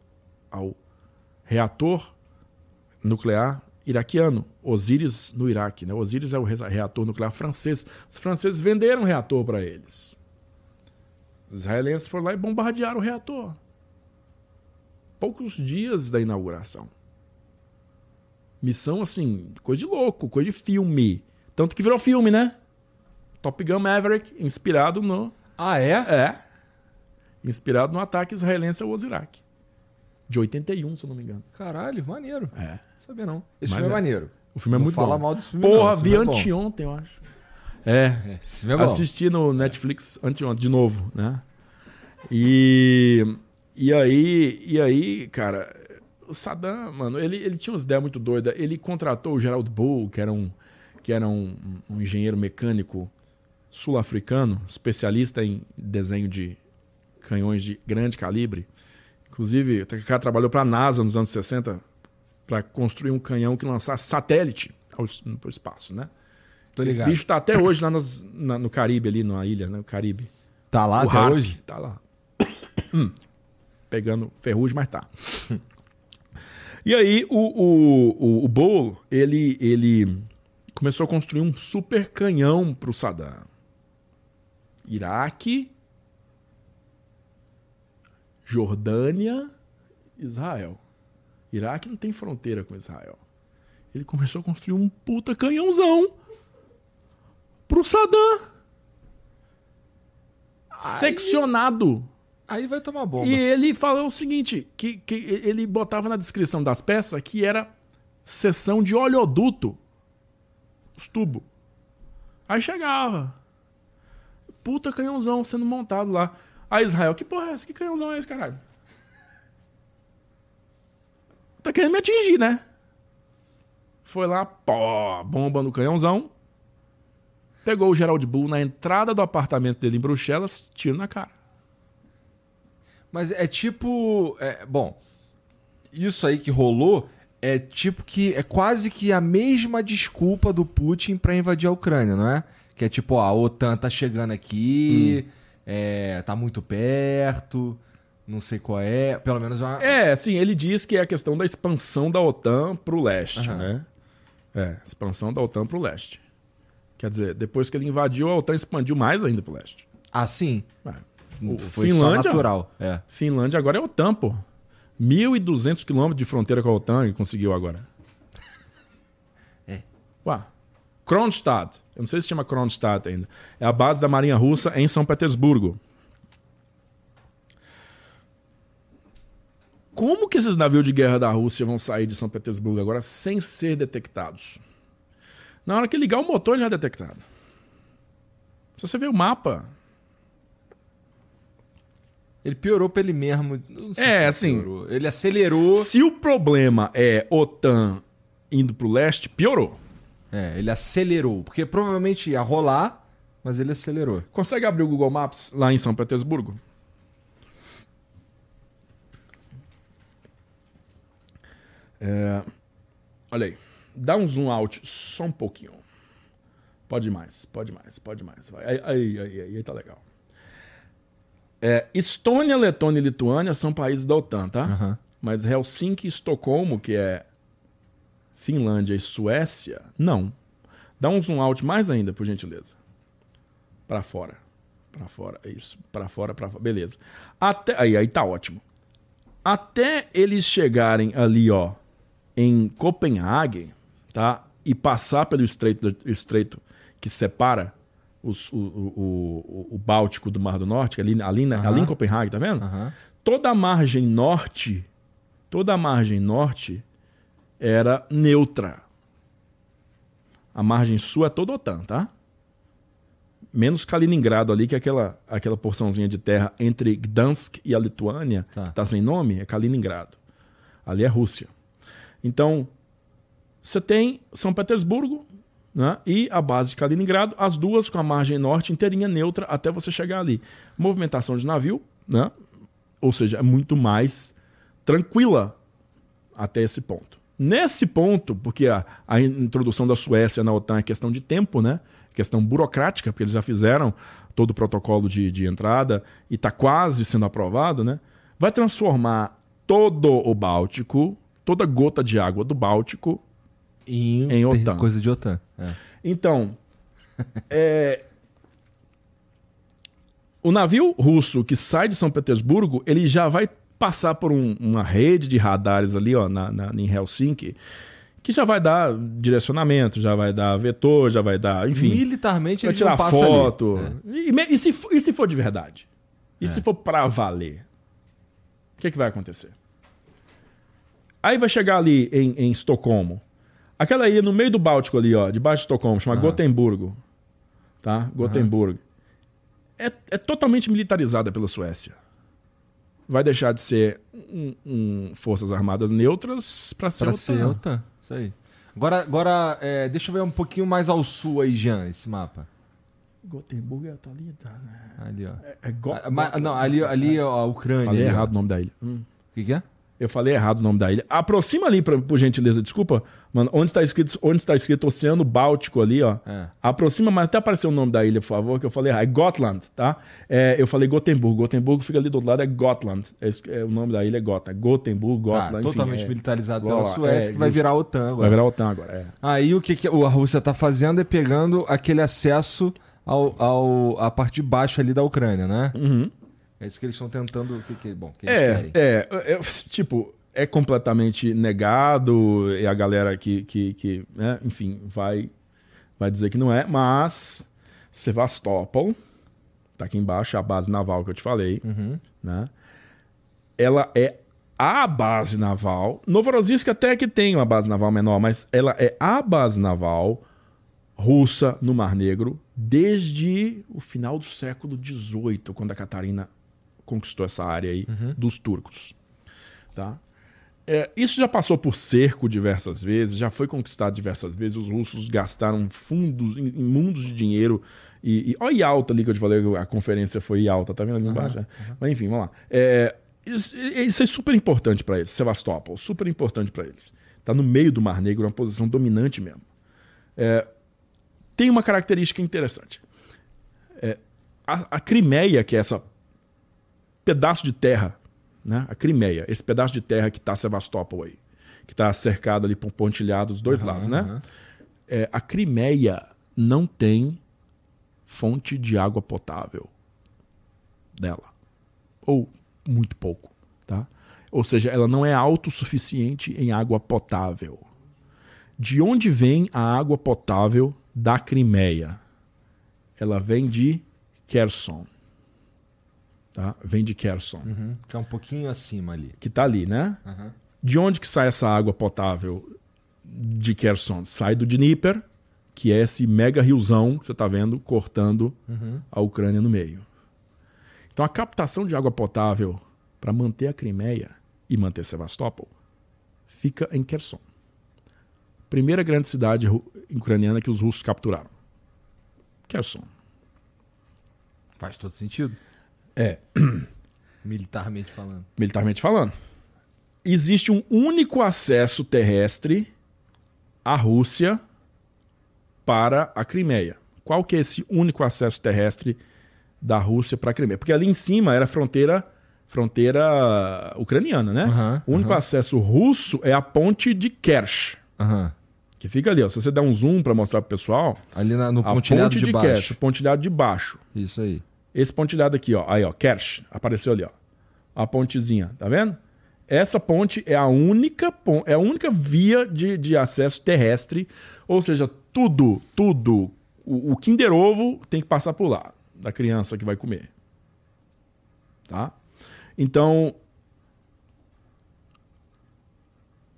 ao reator nuclear iraquiano, Osiris no Iraque. Né? Osiris é o reator nuclear francês. Os franceses venderam o reator para eles. Os israelenses foram lá e bombardearam o reator. Poucos dias da inauguração. Missão, assim, coisa de louco, coisa de filme. Tanto que virou filme, né? Top Gun Maverick, inspirado no. Ah, é? É. Inspirado no ataque israelense ao Osirak. De 81, se eu não me engano. Caralho, maneiro. É. Sabia não. Esse Mas filme é, é, maneiro. O filme é não muito fala bom. mal desse filme Porra, não. vi é anteontem, eu acho. É. é esse filme é bom. Assisti no Netflix anteontem, de novo, né? E, e aí, e aí, cara, o Saddam, mano, ele, ele tinha umas ideias muito doidas. Ele contratou o Gerald Bull, que era um, que era um, um engenheiro mecânico sul-africano, especialista em desenho de canhões de grande calibre. Inclusive, o cara trabalhou para a NASA nos anos 60, para construir um canhão que lançasse satélite ao, o espaço, né? Tô Esse ligado. bicho tá até hoje lá nas- na- no Caribe, ali na ilha, né? No Caribe. Tá lá o até Harp hoje? Tá lá. Hum. Pegando ferrugem, mas tá. E aí, o, o, o, o Bowl, ele, ele começou a construir um super canhão pro Saddam. Iraque, Jordânia, Israel. Iraque não tem fronteira com Israel. Ele começou a construir um puta canhãozão pro Saddam. Seccionado. Aí vai tomar bomba. E ele falou o seguinte: que, que ele botava na descrição das peças que era seção de oleoduto. Os tubos. Aí chegava. Puta canhãozão sendo montado lá. Aí Israel, que porra é essa? Que canhãozão é esse, caralho? Tá querendo me atingir, né? Foi lá, pó, bomba no canhãozão. Pegou o Gerald Bull na entrada do apartamento dele em Bruxelas, tiro na cara. Mas é tipo. é, bom, isso aí que rolou é tipo que. É quase que a mesma desculpa do Putin pra invadir a Ucrânia, não é? Que é tipo, ó, a OTAN tá chegando aqui, é, tá muito perto, não sei qual é. Pelo menos uma. É, sim, ele diz que é a questão da expansão da OTAN pro leste, Aham. né? É, expansão da OTAN pro leste. Quer dizer, depois que ele invadiu, a OTAN expandiu mais ainda pro leste. Ah, sim. É. O O Foi Finlândia- natural. É. Finlândia agora é OTAN, pô. 1.200 quilômetros de fronteira com a OTAN ele conseguiu agora. É. Ué. Kronstadt. Eu não sei se chama Kronstadt ainda. É a base da Marinha Russa em São Petersburgo. Como que esses navios de guerra da Rússia vão sair de São Petersburgo agora sem ser detectados? Na hora que ligar o motor já é detectado. Se você ver o mapa, Ele piorou pra ele mesmo. É, assim- piorou. Ele acelerou. Se o problema é OTAN indo pro leste, piorou. É, ele acelerou. Porque provavelmente ia rolar, mas ele acelerou. Consegue abrir o Google Maps lá em São Petersburgo? É, Olha aí. Dá um zoom out só um pouquinho. Pode mais, pode mais, pode mais. Vai. Aí, aí, aí, aí, tá legal. É, Estônia, Letônia e Lituânia são países da OTAN, tá? Aham. Mas Helsinki e Estocolmo, que é Finlândia e Suécia, não. Dá um zoom out mais ainda, por gentileza. Pra fora. Pra fora, é isso. Pra fora, pra fora. Beleza. Até aí, aí tá ótimo. Até eles chegarem ali, ó, em Copenhague, tá? E passar pelo estreito, estreito que separa os- o, o, o, o Báltico do Mar do Norte, ali, ali, ali em Copenhague, tá vendo? Toda a margem norte, toda a margem norte era neutra. A margem sul é toda OTAN, tá? Menos Kaliningrado ali, que é aquela, aquela porçãozinha de terra entre Gdansk e a Lituânia, Tá. que tá sem nome, é Kaliningrado. Ali é Rússia. Então, você tem São Petersburgo né, e a base de Kaliningrado, as duas com a margem norte inteirinha neutra até você chegar ali. Movimentação de navio, né? ou seja, é muito mais tranquila até esse ponto. Nesse ponto, porque a, a introdução da Suécia na OTAN é questão de tempo, né? Questão burocrática, porque eles já fizeram todo o protocolo de, de entrada e está quase sendo aprovado, né? Vai transformar todo o Báltico, toda gota de água do Báltico. Em, Em OTAN. Coisa de OTAN. É. Então, é, o navio russo que sai de São Petersburgo, ele já vai passar por um- uma rede de radares ali, ó, na, na- em Helsinki, que já vai dar direcionamento, já vai dar vetor, já vai dar, enfim, Militarmente vai ele tirar foto. ali. É. E, e se, for- e se for de verdade? E se for pra valer? O que, que vai acontecer? Aí vai chegar ali em, em Estocolmo. Aquela ilha no meio do Báltico ali, ó, debaixo de Estocolmo, chama Gotemburgo. Tá? Gotemburgo. É, é totalmente militarizada pela Suécia. Vai deixar de ser um, um Forças Armadas neutras para ser Pra OTAN. ser OTAN. Isso aí. Agora, agora é, deixa eu ver um pouquinho mais ao sul aí, Jean, esse mapa. Gotemburgo tá ali, tá, né? Ali, ó. É, é Go- Ah, mas- não, ali, ali ó, a Ucrânia. Falei ali, ó. errado o nome da ilha. Hum. O que, que é? Eu falei errado o nome da ilha. Aproxima ali, pra, por gentileza, desculpa. Mano, onde está escrito, onde está escrito Oceano Báltico ali, ó. É. Aproxima, mas até apareceu o nome da ilha, por favor, que eu falei errado. É Gotland, tá? É, eu falei Gotemburgo. Gotemburgo fica ali do outro lado, é Gotland. É, é o nome da ilha é Gotland. Gotemburgo, tá, Gotland. Tá, totalmente enfim, militarizado pela Suécia, que vai virar OTAN agora. Vai virar OTAN agora, é. Aí o que, que a Rússia está fazendo é pegando aquele acesso ao, ao, à parte de baixo ali da Ucrânia, né? Uhum. É isso que eles estão tentando. Que, que, bom, que é, é, é, tipo, é completamente negado, e a galera que, que, que né, enfim, vai, vai dizer que não é, mas Sevastopol, tá aqui embaixo, a base naval que eu te falei, uhum. né? Ela é a base naval. Novorossiysk até que tem uma base naval menor, mas ela é a base naval russa no Mar Negro desde o final do século XVIII, quando a Catarina conquistou essa área aí uhum. dos turcos. Tá? É, isso já passou por cerco diversas vezes, já foi conquistado diversas vezes. Os russos gastaram fundos, imundos de dinheiro. E, e olha alta ali que eu te falei, a conferência foi alta, tá vendo ali embaixo? Uhum. Mas enfim, vamos lá. É, isso, isso, é super importante para eles, Sevastopol, super importante para eles. Está no meio do Mar Negro, uma posição dominante mesmo. É, tem uma característica interessante. É, a, a Crimeia, que é essa pedaço de terra, né? a Crimeia, esse pedaço de terra que está Sevastopol aí, que está cercado ali por pontilhado dos dois uhum, lados, né? Uhum. É, a Crimeia não tem fonte de água potável dela. Ou muito pouco, tá? Ou seja, ela não é autossuficiente em água potável. De onde vem a água potável da Crimeia? Ela vem de Kherson. Tá? Vem de Kherson. Uhum, que é um pouquinho acima ali. Que está ali, né? Uhum. De onde que sai essa água potável de Kherson? Sai do Dnieper, que é esse mega riozão que você está vendo cortando uhum. a Ucrânia no meio. Então a captação de água potável para manter a Crimeia e manter Sevastopol fica em Kherson. Primeira grande cidade ucraniana que os russos capturaram. Kherson. Faz todo sentido. É. Militarmente falando. Militarmente falando. Existe um único acesso terrestre à Rússia para a Crimeia. Qual que é esse único acesso terrestre da Rússia para a Crimeia? Porque ali em cima era fronteira fronteira ucraniana, né? Uhum, o único uhum. acesso russo é a ponte de Kerch. Uhum. Que fica ali, ó. Se você der um zoom para mostrar pro pessoal. Ali na, no pontilhado ponte de, de baixo. Kerch, pontilhado de baixo. Isso aí. Esse pontilhado aqui, ó. Aí, ó, Kersh, apareceu ali, ó. A pontezinha, tá vendo? Essa ponte é a única, é a única via de, de acesso terrestre, ou seja, tudo, tudo, o, o Kinder Ovo tem que passar por lá, da criança que vai comer. Tá? Então,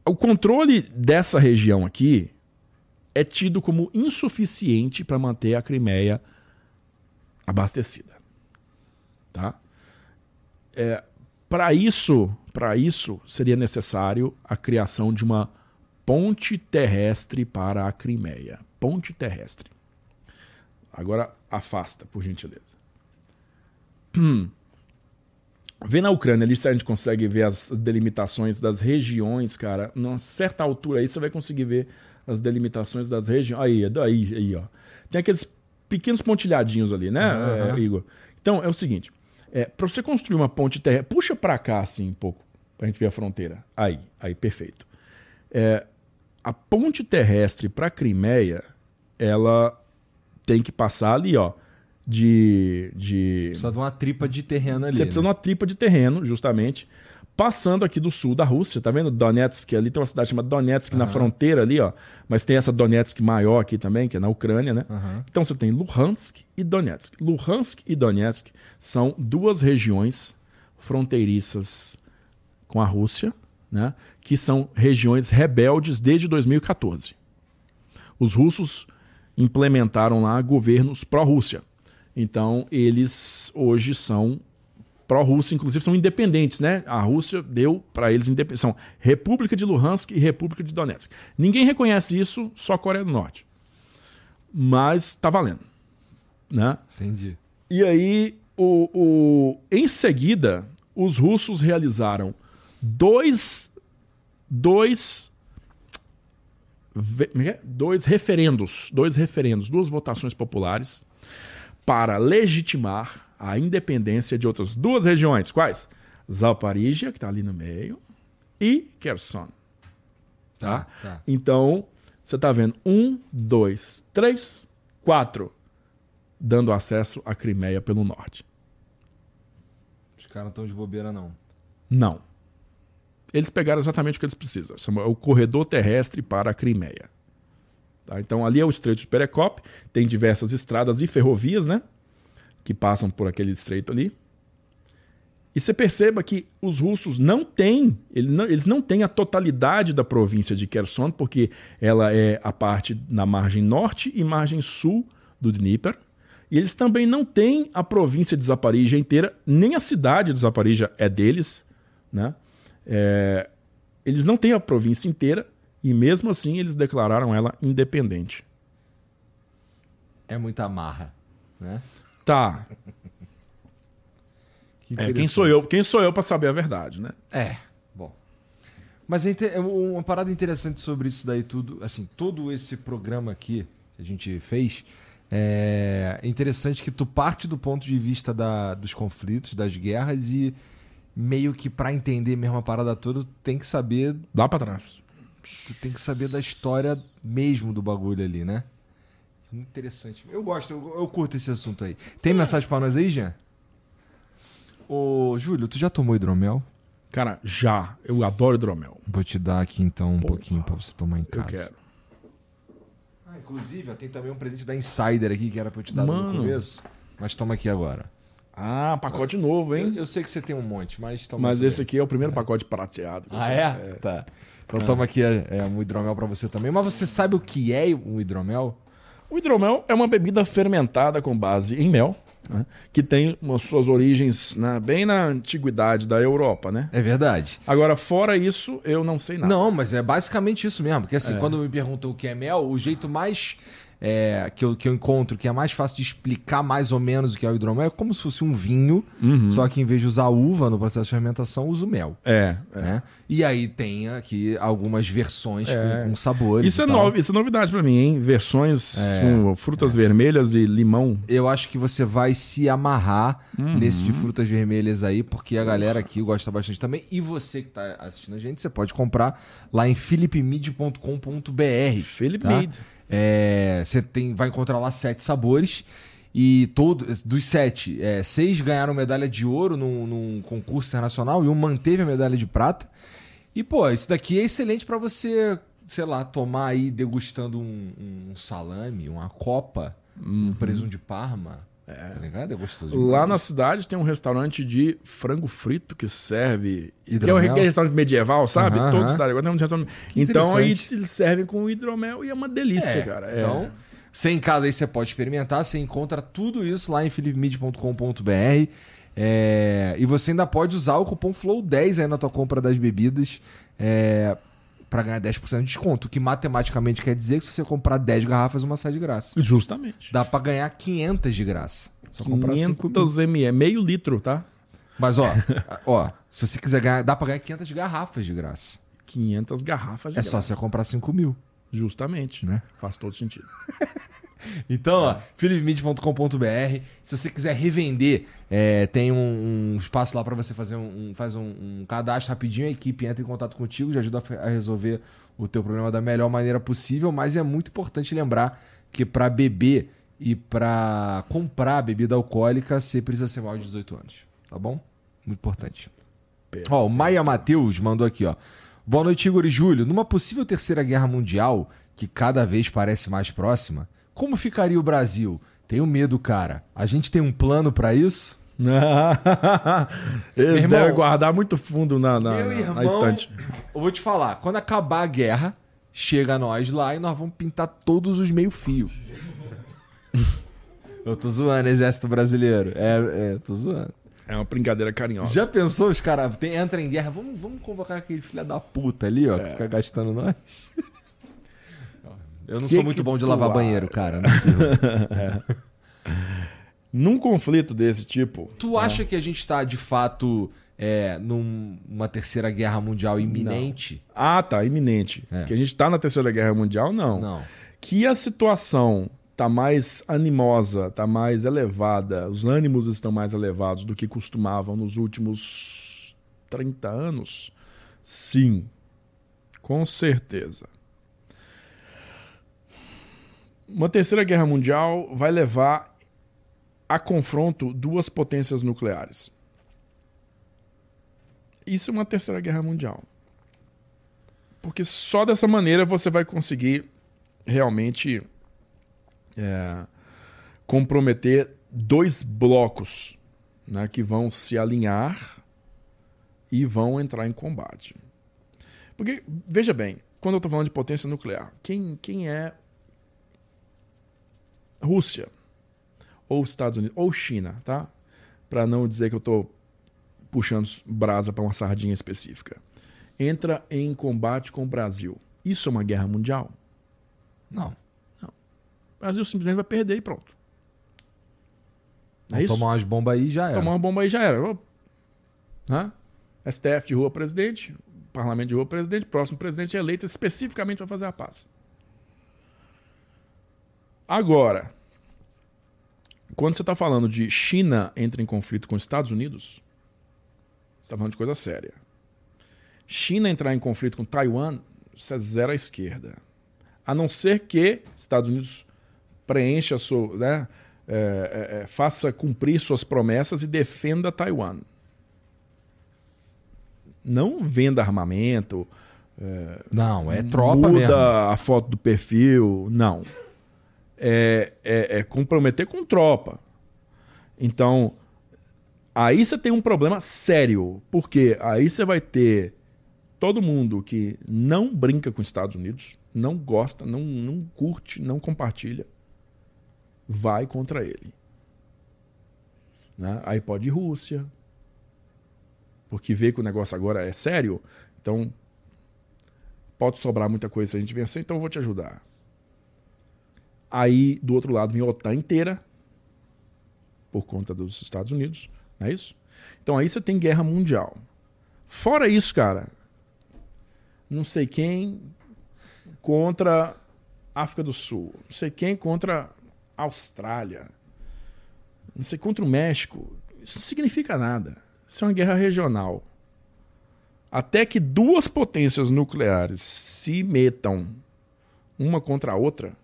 o controle dessa região aqui é tido como insuficiente para manter a Crimeia abastecida. Tá? É, para isso, para isso seria necessário a criação de uma ponte terrestre para a Crimeia. Ponte terrestre. Agora afasta, por gentileza. Hum. Vê na Ucrânia ali se a gente consegue ver as delimitações das regiões, cara. Numa certa altura aí você vai conseguir ver as delimitações das regiões. Aí, aí, aí, ó. Tem aqueles pequenos pontilhadinhos ali, né, uhum. é, Igor? Então, é o seguinte. É, para você construir uma ponte terrestre, puxa para cá assim um pouco, para a gente ver a fronteira. Aí, aí, perfeito. É, a ponte terrestre para a Crimeia, ela tem que passar ali, ó, de, de... Precisa de uma tripa de terreno ali. Você precisa né? de uma tripa de terreno, justamente, passando aqui do sul da Rússia, tá vendo? Donetsk, ali tem uma cidade chamada Donetsk uhum. na fronteira ali, ó. Mas tem essa Donetsk maior aqui também, que é na Ucrânia, né? Uhum. Então você tem Luhansk e Donetsk. Luhansk e Donetsk são duas regiões fronteiriças com a Rússia, né? Que são regiões rebeldes desde 2014. Os russos implementaram lá governos pró-Rússia. Então, eles hoje são pró-Rússia, inclusive são independentes, né? A Rússia deu para eles independência. São República de Luhansk e República de Donetsk. Ninguém reconhece isso, só a Coreia do Norte. Mas está valendo. Né? Entendi. E aí, o, o, em seguida, os russos realizaram dois. Dois. é é? Dois referendos. Dois referendos, duas votações populares para legitimar a independência de outras duas regiões. Quais? Zaporizhia, que está ali no meio, e Kherson. Tá? tá. Então, você está vendo um, dois, três, quatro, dando acesso à Crimeia pelo norte. Os caras não estão de bobeira, não. Não. Eles pegaram exatamente o que eles precisam. São- É o corredor terrestre para a Crimeia. Tá? Então, ali é o Estreito de Perekop. Tem diversas estradas e ferrovias, né? Que passam por aquele estreito ali. E você perceba que os russos não têm, eles não têm a totalidade da província de Kherson, porque ela é a parte na margem norte e margem sul do Dnieper. E eles também não têm a província de Zaporizhia inteira, nem a cidade de Zaporizhia é deles. Né? É, eles não têm a província inteira e mesmo assim eles declararam ela independente. É muita marra, né? Tá, Que é, quem sou eu? Quem sou eu para saber a verdade, né? É, bom. Mas é é uma parada interessante sobre isso daí tudo, assim, todo esse programa aqui que a gente fez, é interessante que tu parte do ponto de vista da, dos conflitos, das guerras e meio que pra entender mesmo a parada toda, tu tem que saber, Dá para trás. tu tem que saber da história mesmo do bagulho ali, né? Muito interessante. Eu gosto, eu, eu curto esse assunto aí. Tem mensagem pra nós aí, Jean? Ô, Júlio, tu já tomou hidromel? Cara, já. Eu adoro hidromel. Vou te dar aqui então um Porra. pouquinho pra você tomar em Eu casa. quero. Ah, inclusive, ó, tem também um presente da Insider aqui que era pra eu te dar no Mano. começo. Mas toma aqui agora. Ah, pacote novo, Eu, hein? eu sei que você tem um monte, mas toma Mas esse daí. aqui é o primeiro pacote prateado. Ah, é? Tá. Então toma aqui é, é, um hidromel pra você também. Mas você sabe o que é um hidromel? O hidromel é uma bebida fermentada com base em mel, né, que tem as suas origens na- bem na antiguidade da Europa, né? É verdade. Agora, fora isso, eu não sei nada. Não, mas é basicamente isso mesmo. Porque assim, quando me perguntam o que é mel, o jeito mais é, que, eu, que eu encontro, que é mais fácil de explicar mais ou menos o que é o hidromel, é como se fosse um vinho, só que em vez de usar uva no processo de fermentação, uso mel. É, é. Né? E aí tem aqui algumas versões É. com, com sabores. Isso é, novo, isso é novidade pra mim, hein? Versões É, com frutas vermelhas e limão. Eu acho que você vai se amarrar Uhum. nesse de frutas vermelhas aí, porque a galera aqui gosta bastante também. E você que tá assistindo a gente, você pode comprar lá em philipmid.com.br. Philip tá? Mead. É, você tem, vai encontrar lá sete sabores. E todo, dos sete, é, seis ganharam medalha de ouro num, num concurso internacional e um manteve a medalha de prata. E, pô, isso daqui é excelente pra você, sei lá, tomar aí degustando um, um salame, uma copa, um presunto de parma. Tá ligado? É gostoso. Lá demais. na cidade tem um restaurante de frango frito que serve. Que é um Hidromel? restaurante medieval, sabe? Aham, Toda aham. cidade agora tem um restaurante. Que Então aí eles servem com hidromel e é uma delícia, É, cara. É. Então, você em casa aí você pode experimentar, você encontra tudo isso lá em philipmid.com.br. É, e você ainda pode usar o cupom FLOW10 aí na tua compra das bebidas é, para ganhar 10% de desconto. O que matematicamente quer dizer que se você comprar 10 garrafas, uma sai de graça. Justamente. Dá para ganhar 500 de graça. Só comprar 5 mil. 500 ml, meio litro, tá? Mas ó, ó, se você quiser ganhar, dá para ganhar 500 garrafas de graça. 500 garrafas de É só graça. você comprar 5 mil. Justamente. Né? Faz todo sentido. Então, ó, philipmid.com.br. Se você quiser revender, é, tem um, um espaço lá para você fazer um, um- faz um, um cadastro rapidinho, a equipe entra em contato contigo, já ajuda a, a resolver o teu problema da melhor maneira possível, mas é muito importante lembrar que para beber e para comprar bebida alcoólica, você precisa ser maior de 18 anos, tá bom? Muito importante. Ó, o Maia Matheus mandou aqui, ó. Boa noite, Igor e Júlio. Numa possível terceira guerra mundial, que cada vez parece mais próxima, como ficaria o Brasil? Tenho medo, cara. A gente tem um plano pra isso? Eles irmão- devem guardar muito fundo na, na, irmão, na estante. eu vou te falar, quando acabar a guerra, chega nós lá e nós vamos pintar todos os meio-fio. eu tô zoando, exército brasileiro. É, é, tô zoando. É uma brincadeira carinhosa. Já pensou os caras entram em guerra? Vamos, vamos convocar aquele filho da puta ali, ó, que fica gastando nós. Eu não Que sou muito bom de lavar banheiro, cara. Não sirvo. Num conflito desse tipo, tu acha que a gente tá, de fato, é, numa terceira guerra mundial iminente? Não. Ah, tá, iminente. É. Que a gente está na terceira guerra mundial, não. Não. Que a situação está mais animosa, está mais elevada, os ânimos estão mais elevados do que costumavam nos últimos 30 anos? Sim, com certeza. Uma terceira guerra mundial vai levar a confronto duas potências nucleares. Isso é uma terceira guerra mundial. Porque só dessa maneira você vai conseguir realmente é, comprometer dois blocos né, que vão se alinhar e vão entrar em combate. Porque, veja bem, quando eu estou falando de potência nuclear, quem, quem é Rússia, ou Estados Unidos, ou China, tá? Para não dizer que eu estou puxando brasa para uma sardinha específica. Entra em combate com o Brasil. Isso é uma guerra mundial? Não. Não. O Brasil simplesmente vai perder e pronto. É tomar umas bombas aí já era. Tomar uma bomba aí já era. Hã? STF de rua presidente, parlamento de rua presidente, próximo presidente é eleito especificamente para fazer a paz. Agora, quando você está falando de China entra em conflito com os Estados Unidos, você está falando de coisa séria. China entrar em conflito com Taiwan, isso é zero à esquerda. A não ser que Estados Unidos preencha a sua. Né, é, é, é, faça cumprir suas promessas e defenda Taiwan. Não venda armamento. É, não, é tropa muda mesmo. a foto do perfil. Não. É, é, é comprometer com tropa. Então, Aí você tem um problema sério, porque aí você vai ter todo mundo que não brinca com os Estados Unidos, não gosta, não, não curte, não compartilha, vai contra ele. Né? Aí pode ir Rússia, porque vê que o negócio agora é sério, então pode sobrar muita coisa se a gente vencer, então eu vou te ajudar. Aí, do outro lado, vem a OTAN inteira, por conta dos Estados Unidos. Não é isso? Então aí você tem guerra mundial. Fora isso, cara, não sei quem contra África do Sul, não sei quem contra Austrália, não sei contra o México. Isso não significa nada. Isso é uma guerra regional. Até que duas potências nucleares se metam uma contra a outra,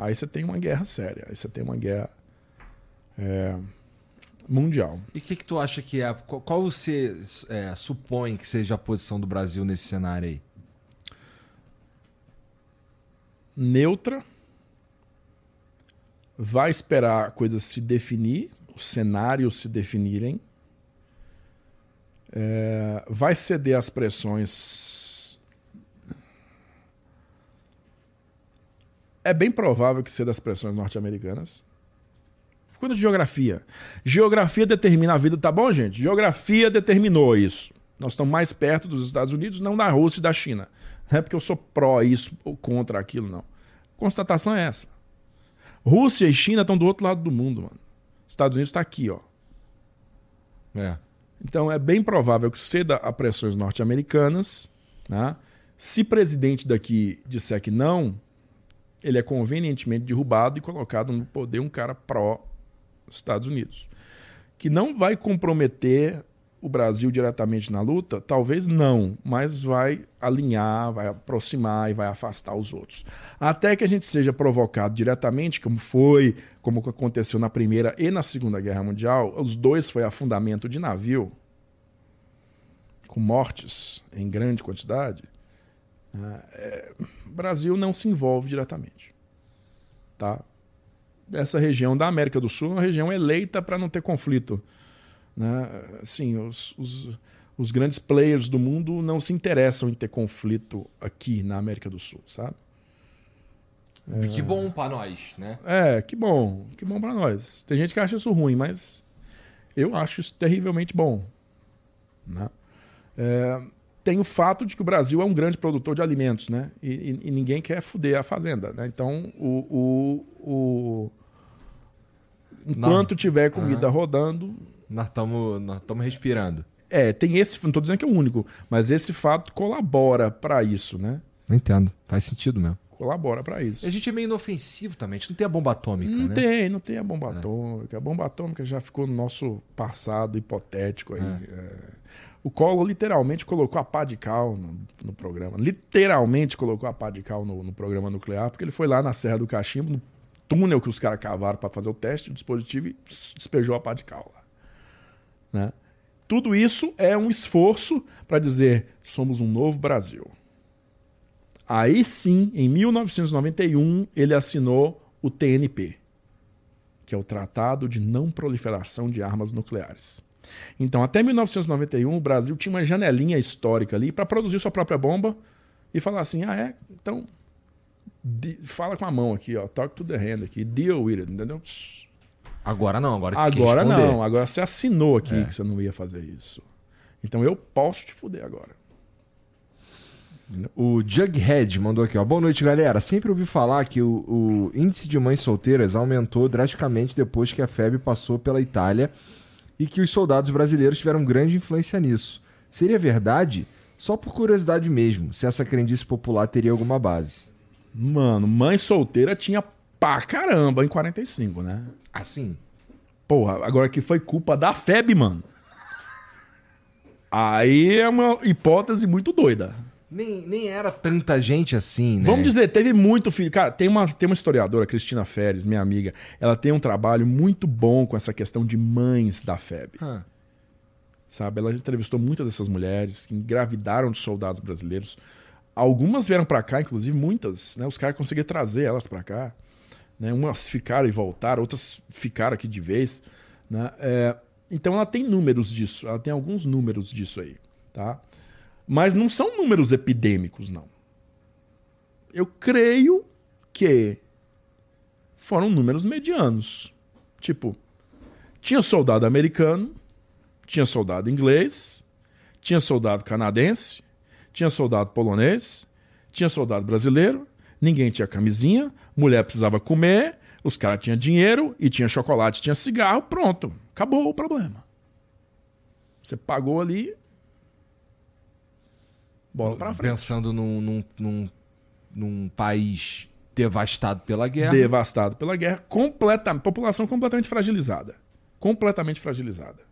aí você tem uma guerra séria. Aí você tem uma guerra. É mundial. E o que, que tu acha que é? Qual você é, supõe que seja a posição do Brasil nesse cenário aí? Neutra. Vai esperar a coisa se definir, os cenários se definirem. É, vai ceder às pressões. É bem provável que ceda às pressões norte-americanas. De geografia. Geografia determina a vida, tá bom, gente? Geografia determinou isso. Nós estamos mais perto dos Estados Unidos, não da Rússia e da China. Não é porque eu sou pró isso ou contra aquilo, não. Constatação é essa. Rússia e China estão do outro lado do mundo, mano. Estados Unidos está aqui, ó. É. Então é bem provável que ceda a pressões norte-americanas. Né? Se presidente daqui disser que não, ele é convenientemente derrubado e colocado no poder um cara pró Estados Unidos. Que não vai comprometer o Brasil diretamente na luta? Talvez não, mas vai alinhar, vai aproximar e vai afastar os outros. Até que a gente seja provocado diretamente, como foi, como aconteceu na Primeira e na Segunda Guerra Mundial, os dois foi afundamento de navio, com mortes em grande quantidade. Né? É, Brasil não se envolve diretamente. Tá? dessa região da América do Sul, uma região eleita para não ter conflito. Né? Assim, os, os, os, grandes players do mundo não se interessam em ter conflito aqui na América do Sul, sabe? É... Que bom para nós, né? É, que bom, que bom para nós. Tem gente que acha isso ruim, mas eu acho isso terrivelmente bom. Né? É, tem o fato de que o Brasil é um grande produtor de alimentos, né? E, e, e ninguém quer foder a fazenda, né? Então, o, o, o enquanto tiver comida rodando. Nós estamos nós respirando. É, tem esse, não estou dizendo que é o único, mas esse fato colabora para isso, né? Entendo, faz sentido mesmo. Colabora para isso. A gente é meio inofensivo também, a gente não tem a bomba atômica, não né? tem, não tem a bomba é. atômica. A bomba atômica já ficou no nosso passado hipotético aí. É. É. O Collor literalmente colocou a pá de cal no, no programa. Literalmente colocou a pá de cal no, no, programa nuclear, porque ele foi lá na Serra do Cachimbo, no túnel que os caras cavaram para fazer o teste do dispositivo e despejou a pá de cal lá. Né? Tudo isso é um esforço para dizer: somos um novo Brasil. Aí sim, em 1991, ele assinou o TNP, que é o Tratado de Não Proliferação de Armas Nucleares. Então, até 1991, o Brasil tinha uma janelinha histórica ali para produzir sua própria bomba e falar assim: ah, é? Então, fala com a mão aqui, ó, talk to the hand aqui, deal with it, entendeu? Agora não, agora Agora não, agora você assinou aqui é. que você não ia fazer isso. Então eu posso te fuder agora. O Jughead mandou aqui, ó. Boa noite, galera. Sempre ouvi falar que o, o, índice de mães solteiras aumentou drasticamente depois que a FEB passou pela Itália e que os soldados brasileiros tiveram grande influência nisso. Seria verdade? Só por curiosidade mesmo, se essa crendice popular teria alguma base. Mano, mãe solteira tinha pra caramba em 45, né? Assim. Porra, agora que foi culpa da FEB, mano. Aí é uma hipótese muito doida. Nem, nem era tanta gente assim, né? Vamos dizer, teve muito filho. Cara, tem uma, tem uma historiadora, Cristina Férez, minha amiga. Ela tem um trabalho muito bom com essa questão de mães da FEB. Ah. Sabe? Ela entrevistou muitas dessas mulheres que engravidaram de soldados brasileiros. Algumas vieram para cá, inclusive muitas, né? Os caras conseguiram trazer elas para cá. Né? Umas ficaram e voltaram, outras ficaram aqui de vez. Né? É, então ela tem números disso, ela tem alguns números disso aí. Tá? Mas não são números epidêmicos, não. Eu creio que foram números medianos. Tipo, tinha soldado americano, tinha soldado inglês, tinha soldado canadense, tinha soldado polonês, tinha soldado brasileiro, ninguém tinha camisinha, mulher precisava comer, os caras tinham dinheiro e tinha chocolate, tinha cigarro, pronto. Acabou o problema. Você pagou ali. Bola pra frente. Pensando num, num, num, num país devastado pela guerra. Devastado pela guerra, completamente, população completamente fragilizada. Completamente fragilizada.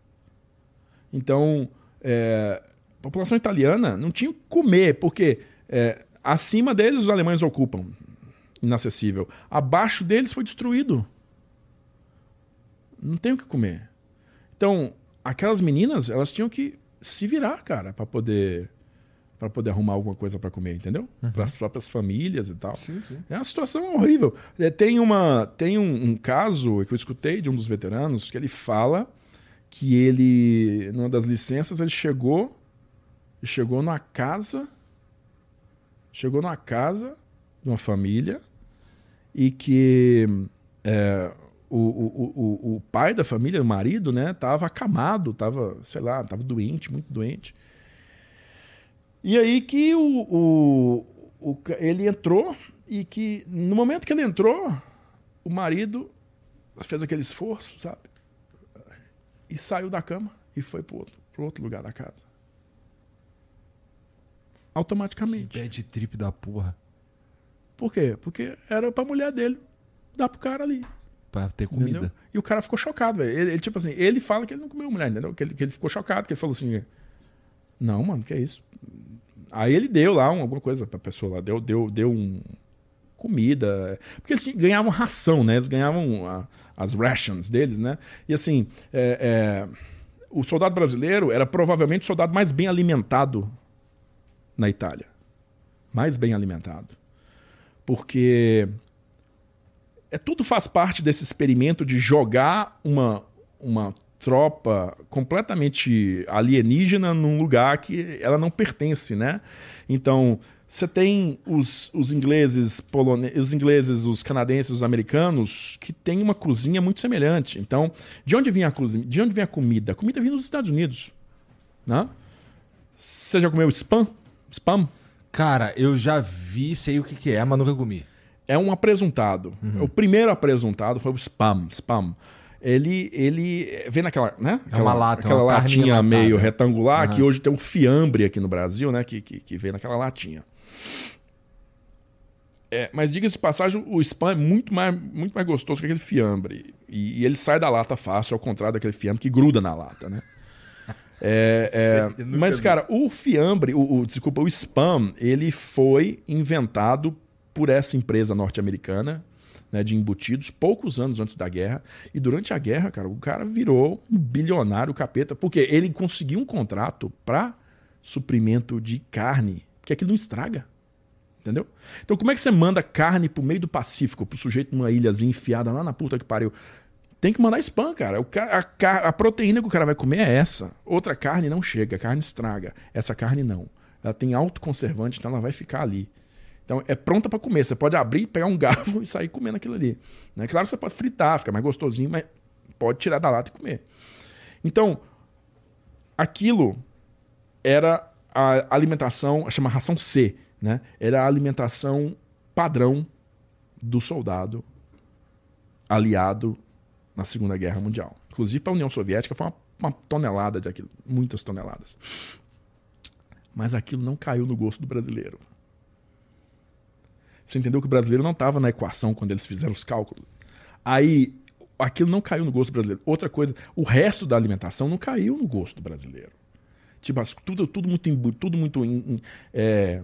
Então, é, a população italiana não tinha o que comer, porque é, Acima deles, os alemães ocupam. Inacessível. Abaixo deles foi destruído. Não tem o que comer. Então, aquelas meninas, elas tinham que se virar, cara, para poder para poder arrumar alguma coisa para comer, entendeu? Uhum. Para as próprias famílias e tal. Sim, sim. É uma situação horrível. É, tem uma tem um, um, caso que eu escutei de um dos veteranos que ele fala que ele numa das licenças ele chegou chegou na casa chegou numa casa de uma família e que é, o, o, o, o, pai da família, o marido, né, tava acamado, tava, sei lá, tava doente, muito doente. E aí que o, o, o, ele entrou e que no momento que ele entrou, o marido fez aquele esforço, sabe? E saiu da cama e foi para outro, outro lugar da casa automaticamente. Que bad trip da porra. Por quê? Porque era pra mulher dele dar pro cara ali. Pra ter comida. Entendeu? E o cara ficou chocado, velho. Ele, ele, tipo assim, ele fala que ele não comeu mulher, entendeu? Que ele, que ele ficou chocado, que ele falou assim: Não, mano, que é isso? Aí ele deu lá um, alguma coisa pra pessoa lá, deu, deu, deu um. Comida. Porque eles ganhavam ração, né? Eles ganhavam a, as rations deles, né? E assim, é, é, o soldado brasileiro era provavelmente o soldado mais bem alimentado na Itália. Mais bem alimentado. Porque é tudo faz parte desse experimento de jogar uma, uma tropa completamente alienígena num lugar que ela não pertence, né? Então, você tem os, os ingleses, polone... os ingleses, os canadenses, os americanos que têm uma cozinha muito semelhante. Então, de onde vinha a cozinha? De onde vem a comida? A comida vem dos Estados Unidos, né? Você já comeu spam? Spam? Cara, eu já vi, sei o que, que é, mas nunca comi. É um apresentado. Uhum. O primeiro apresentado foi o spam. Spam. Ele, ele vem naquela, né? É uma lata, aquela uma latinha latada. meio retangular, Aham. que hoje tem um fiambre aqui no Brasil, né? Que, que, que vem naquela latinha. É, mas diga-se de passagem, o spam é muito mais, muito mais gostoso que aquele fiambre. E, e ele sai da lata fácil, ao contrário daquele fiambre que gruda na lata, né? É, é, mas, cara, o fiambre, o, o- desculpa, o spam, ele foi inventado por essa empresa norte-americana né, de embutidos poucos anos antes da guerra. E durante a guerra, cara, o cara virou um bilionário capeta, porque ele conseguiu um contrato para suprimento de carne, que aquilo não estraga. Entendeu? Então, como é que você manda carne pro meio do Pacífico, pro sujeito numa ilhazinha enfiada lá na puta que pariu? Tem que mandar spam, cara. A, a proteína que o cara vai comer é essa. Outra carne não chega, a carne estraga. Essa carne não. Ela tem autoconservante, então ela vai ficar ali. Então é pronta para comer. Você pode abrir, pegar um garfo e sair comendo aquilo ali. Né? Claro que você pode fritar, fica mais gostosinho, mas pode tirar da lata e comer. Então, aquilo era a alimentação, chama ração C, né? Era a alimentação padrão do soldado aliado na Segunda Guerra Mundial. Inclusive para a União Soviética foi uma, uma tonelada de aquilo, muitas toneladas. Mas aquilo não caiu no gosto do brasileiro. Você entendeu que o brasileiro não estava na equação quando eles fizeram os cálculos. Aí aquilo não caiu no gosto brasileiro. Outra coisa, o resto da alimentação não caiu no gosto brasileiro. Tipo, tudo, tudo muito, tudo muito em- em- é,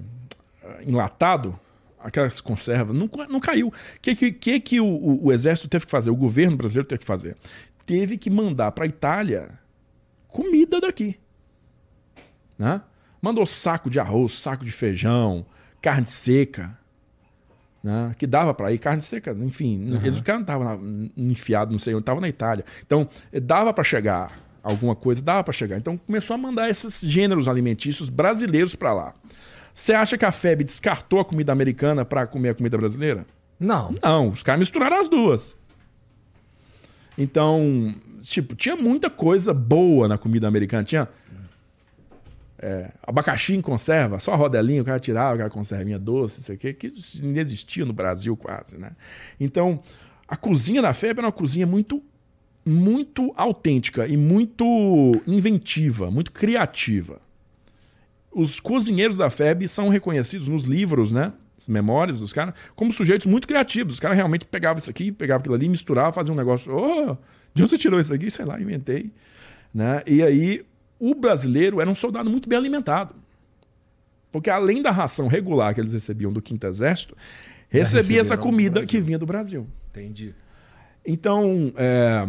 enlatado, aquelas conservas, não, não caiu. O que, que, que, que o, o- o exército teve que fazer? O governo brasileiro teve que fazer? Teve que mandar para a Itália comida daqui. Né? Mandou saco de arroz, saco de feijão, carne seca. Né? Que dava para ir, carne seca, enfim. Eles, o cara não estava enfiado, não sei onde, estava na Itália. Então, eh, dava para chegar alguma coisa, dava para chegar. Então, começou a mandar esses gêneros alimentícios brasileiros para lá. Você acha que a FEB descartou a comida americana para comer a comida brasileira? Não. Não, os caras misturaram as duas. Então, tipo, tinha muita coisa boa na comida americana. Tinha é, abacaxi em conserva, só rodelinha, o cara tirava aquela conservinha doce, não sei o quê, que não existia no Brasil quase, né? Então, a cozinha da FEB era uma cozinha muito muito autêntica e muito inventiva, muito criativa. Os cozinheiros da FEB são reconhecidos nos livros, né? As memórias dos caras, como sujeitos muito criativos. Os caras realmente pegavam isso aqui, pegavam aquilo ali, misturavam, faziam um negócio. Oh, de onde você tirou isso aqui? Sei lá, inventei. Né? E aí, o brasileiro era um soldado muito bem alimentado. Porque além da ração regular que eles recebiam do Quinto Exército, recebia essa comida que vinha do Brasil. Entendi. Então, é,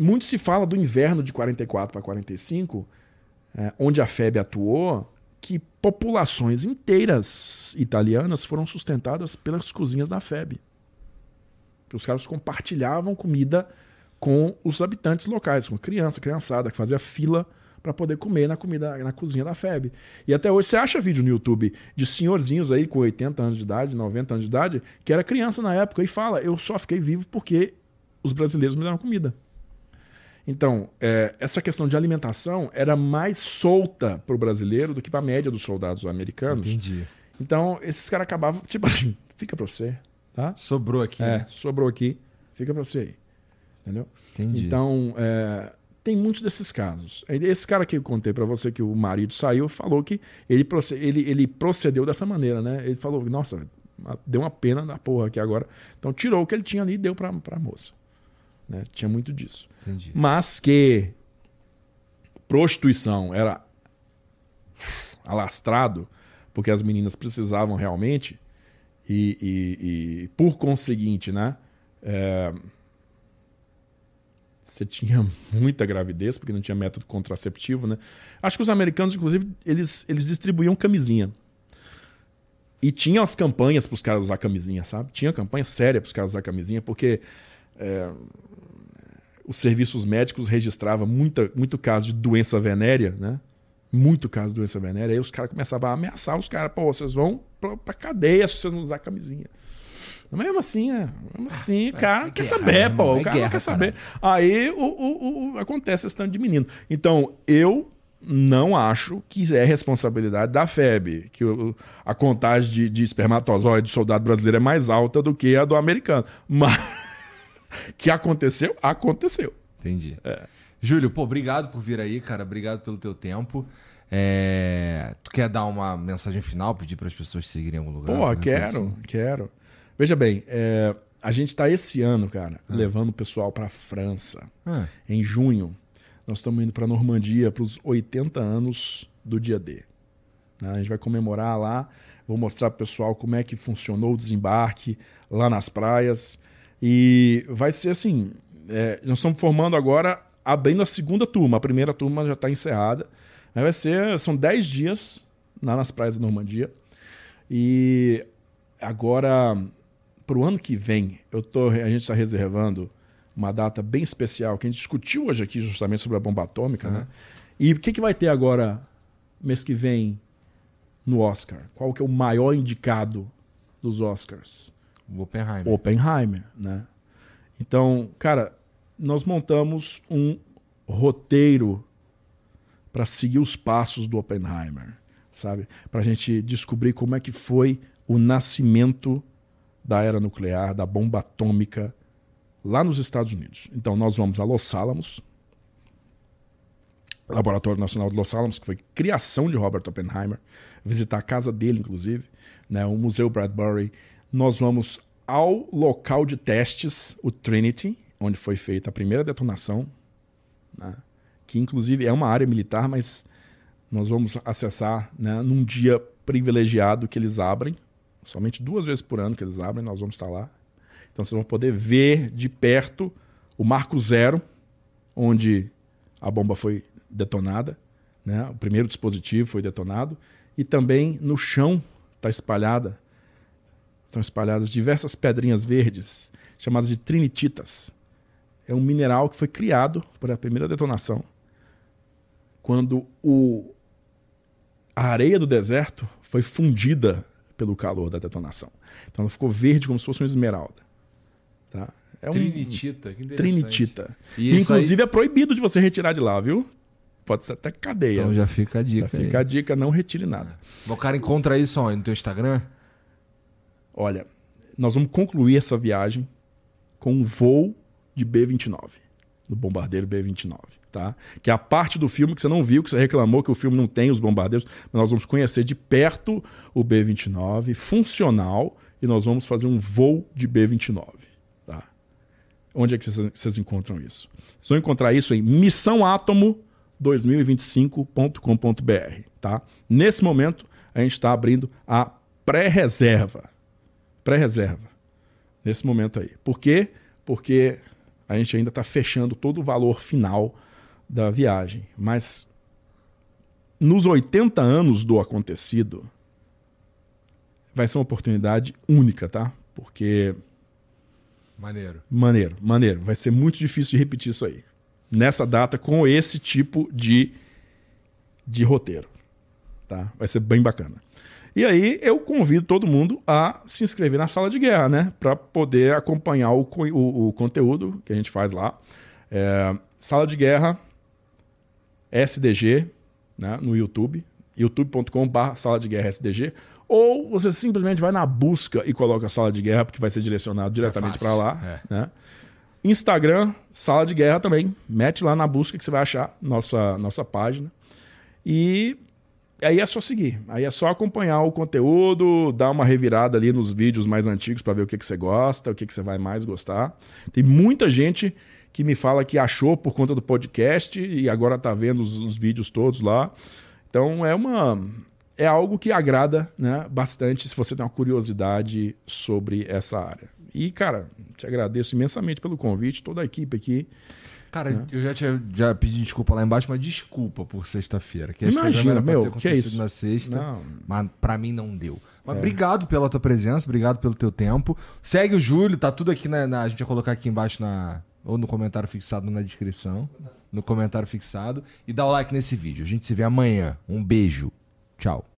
muito se fala do inverno de 44 para 45, é, onde a FEB atuou, que populações inteiras italianas foram sustentadas pelas cozinhas da FEB. Os caras compartilhavam comida com os habitantes locais, com criança, criançada, que fazia fila para poder comer na comida na cozinha da FEB. E até hoje você acha vídeo no YouTube de senhorzinhos aí com 80 anos de idade, 90 anos de idade, que era criança na época e fala: "Eu só fiquei vivo porque os brasileiros me deram comida". Então, é, essa questão de alimentação era mais solta para o brasileiro do que para a média dos soldados americanos. Entendi. Então, esses caras acabavam, tipo assim, fica para você, tá? Sobrou aqui. É, né? sobrou aqui, fica para você aí. Entendeu? Entendi. Então, é, tem muitos desses casos. Esse cara que eu contei para você que o marido saiu, falou que ele, ele, ele procedeu dessa maneira, né? Ele falou, nossa, deu uma pena da porra aqui agora. Então, tirou o que ele tinha ali e deu para a moça. Né? Tinha muito disso. Entendi. Mas que prostituição era alastrado, porque as meninas precisavam realmente, e, e- e, por conseguinte, né? é, você tinha muita gravidez, porque não tinha método contraceptivo, né? Acho que os americanos, inclusive, eles, eles distribuíam camisinha. E tinha as campanhas para os caras usar camisinha, sabe? Tinha campanha séria para os caras usar camisinha, porque é, os serviços médicos registravam muita, muito caso de doença venérea, né? Muito caso de doença venérea. Aí os caras começavam a ameaçar os caras, pô, vocês vão pra cadeia se vocês não usar camisinha. Mesmo assim, é, mesmo assim, o cara é quer guerra, saber, né, pô. irmão? O É cara não guerra, quer saber. Aí o, o- o- acontece esse tanto de menino. Então, eu não acho que é responsabilidade da FEB, que o- a contagem de, de espermatozoide do soldado brasileiro é mais alta do que a do americano. Mas Que aconteceu, aconteceu. Entendi. É. Júlio, pô, obrigado por vir aí, cara. Obrigado pelo teu tempo. É... Tu quer dar uma mensagem final, pedir para as pessoas seguirem em algum lugar? Pô, quero, assim? quero. Veja bem, é... a gente está esse ano, cara, ah. levando o pessoal para a França. Ah. Em junho, nós estamos indo para Normandia para os 80 anos do dia D. Né? A gente vai comemorar lá, vou mostrar para o pessoal como é que funcionou o desembarque lá nas praias. E vai ser assim: é... nós estamos formando agora abrindo a segunda turma. A primeira turma já está encerrada. Vai ser, são 10 dias lá nas praias da Normandia. E agora, para o ano que vem, eu tô, a gente está reservando uma data bem especial que a gente discutiu hoje aqui justamente sobre a bomba atômica. Uhum. Né? E o que, que vai ter agora, mês que vem, no Oscar? Qual que é o maior indicado dos Oscars? O Oppenheimer. Oppenheimer, né? Então, cara, nós montamos um roteiro para seguir os passos do Oppenheimer, sabe? Para a gente descobrir como é que foi o nascimento da era nuclear, da bomba atômica lá nos Estados Unidos. Então nós vamos a Los Alamos, Laboratório Nacional de Los Alamos, que foi criação de Robert Oppenheimer, visitar a casa dele, inclusive, né, o Museu Bradbury. Nós vamos ao local de testes, o Trinity, onde foi feita a primeira detonação, né? que inclusive é uma área militar, mas nós vamos acessar né, num dia privilegiado que eles abrem, somente duas vezes por ano que eles abrem, nós vamos estar lá. Então vocês vão poder ver de perto o Marco Zero, onde a bomba foi detonada, né? o primeiro dispositivo foi detonado, e também no chão está espalhada, estão espalhadas diversas pedrinhas verdes, chamadas de trinititas é um mineral que foi criado por a primeira detonação. Quando o, a areia do deserto foi fundida pelo calor da detonação. Então ela ficou verde como se fosse uma esmeralda. Tá? É um Trinitita, que Trinitita. E inclusive aí... é proibido de você retirar de lá, viu? Pode ser até cadeia. Então já fica a dica. Já fica a dica, não retire nada. O cara encontra isso onde? No teu Instagram? Olha, nós vamos concluir essa viagem com um voo de B-29, do bombardeiro B-29. Tá? Que é a parte do filme que você não viu, que você reclamou que o filme não tem os bombardeiros, mas nós vamos conhecer de perto o B-29, funcional, e nós vamos fazer um voo de B-29. Tá? Onde é que vocês encontram isso? Vocês vão encontrar isso em missãoatomo2025.com.br. Tá? Nesse momento, a gente está abrindo a pré-reserva. Pré-reserva. Nesse momento aí. Por quê? Porque a gente ainda está fechando todo o valor final da viagem. Mas nos 80 anos do acontecido, vai ser uma oportunidade única, tá? Porque. Maneiro. Maneiro, maneiro. Vai ser muito difícil de repetir isso aí. Nessa data, com esse tipo de, de roteiro. Tá? Vai ser bem bacana. E aí eu convido todo mundo a se inscrever na sala de guerra, né? Para poder acompanhar o, o, o, conteúdo que a gente faz lá. É, sala de guerra SDG né? no YouTube, youtube.com.br sala de guerra SDG. Ou você simplesmente vai na busca e coloca sala de guerra, porque vai ser direcionado diretamente é para lá. É. Né? Instagram, sala de guerra também. Mete lá na busca que você vai achar nossa, nossa página. E aí é só seguir. Aí é só acompanhar o conteúdo, dar uma revirada ali nos vídeos mais antigos para ver o que, que você gosta, o que, que você vai mais gostar. Tem muita gente que me fala que achou por conta do podcast e agora está vendo os, os, vídeos todos lá. Então é uma é algo que agrada né, bastante se você tem uma curiosidade sobre essa área. E, cara, te agradeço imensamente pelo convite, toda a equipe aqui. Cara, é. eu já, tinha, já pedi desculpa lá embaixo, mas desculpa por sexta-feira. Que esse Imagina, programa era meu, ter que é isso? na sexta, não. mas pra mim não deu. Mas é. obrigado pela tua presença, obrigado pelo teu tempo. Segue o Júlio, tá tudo aqui na, na, A gente vai colocar aqui embaixo na, ou no comentário fixado na descrição. No comentário fixado. E dá o like nesse vídeo. A gente se vê amanhã. Um beijo. Tchau.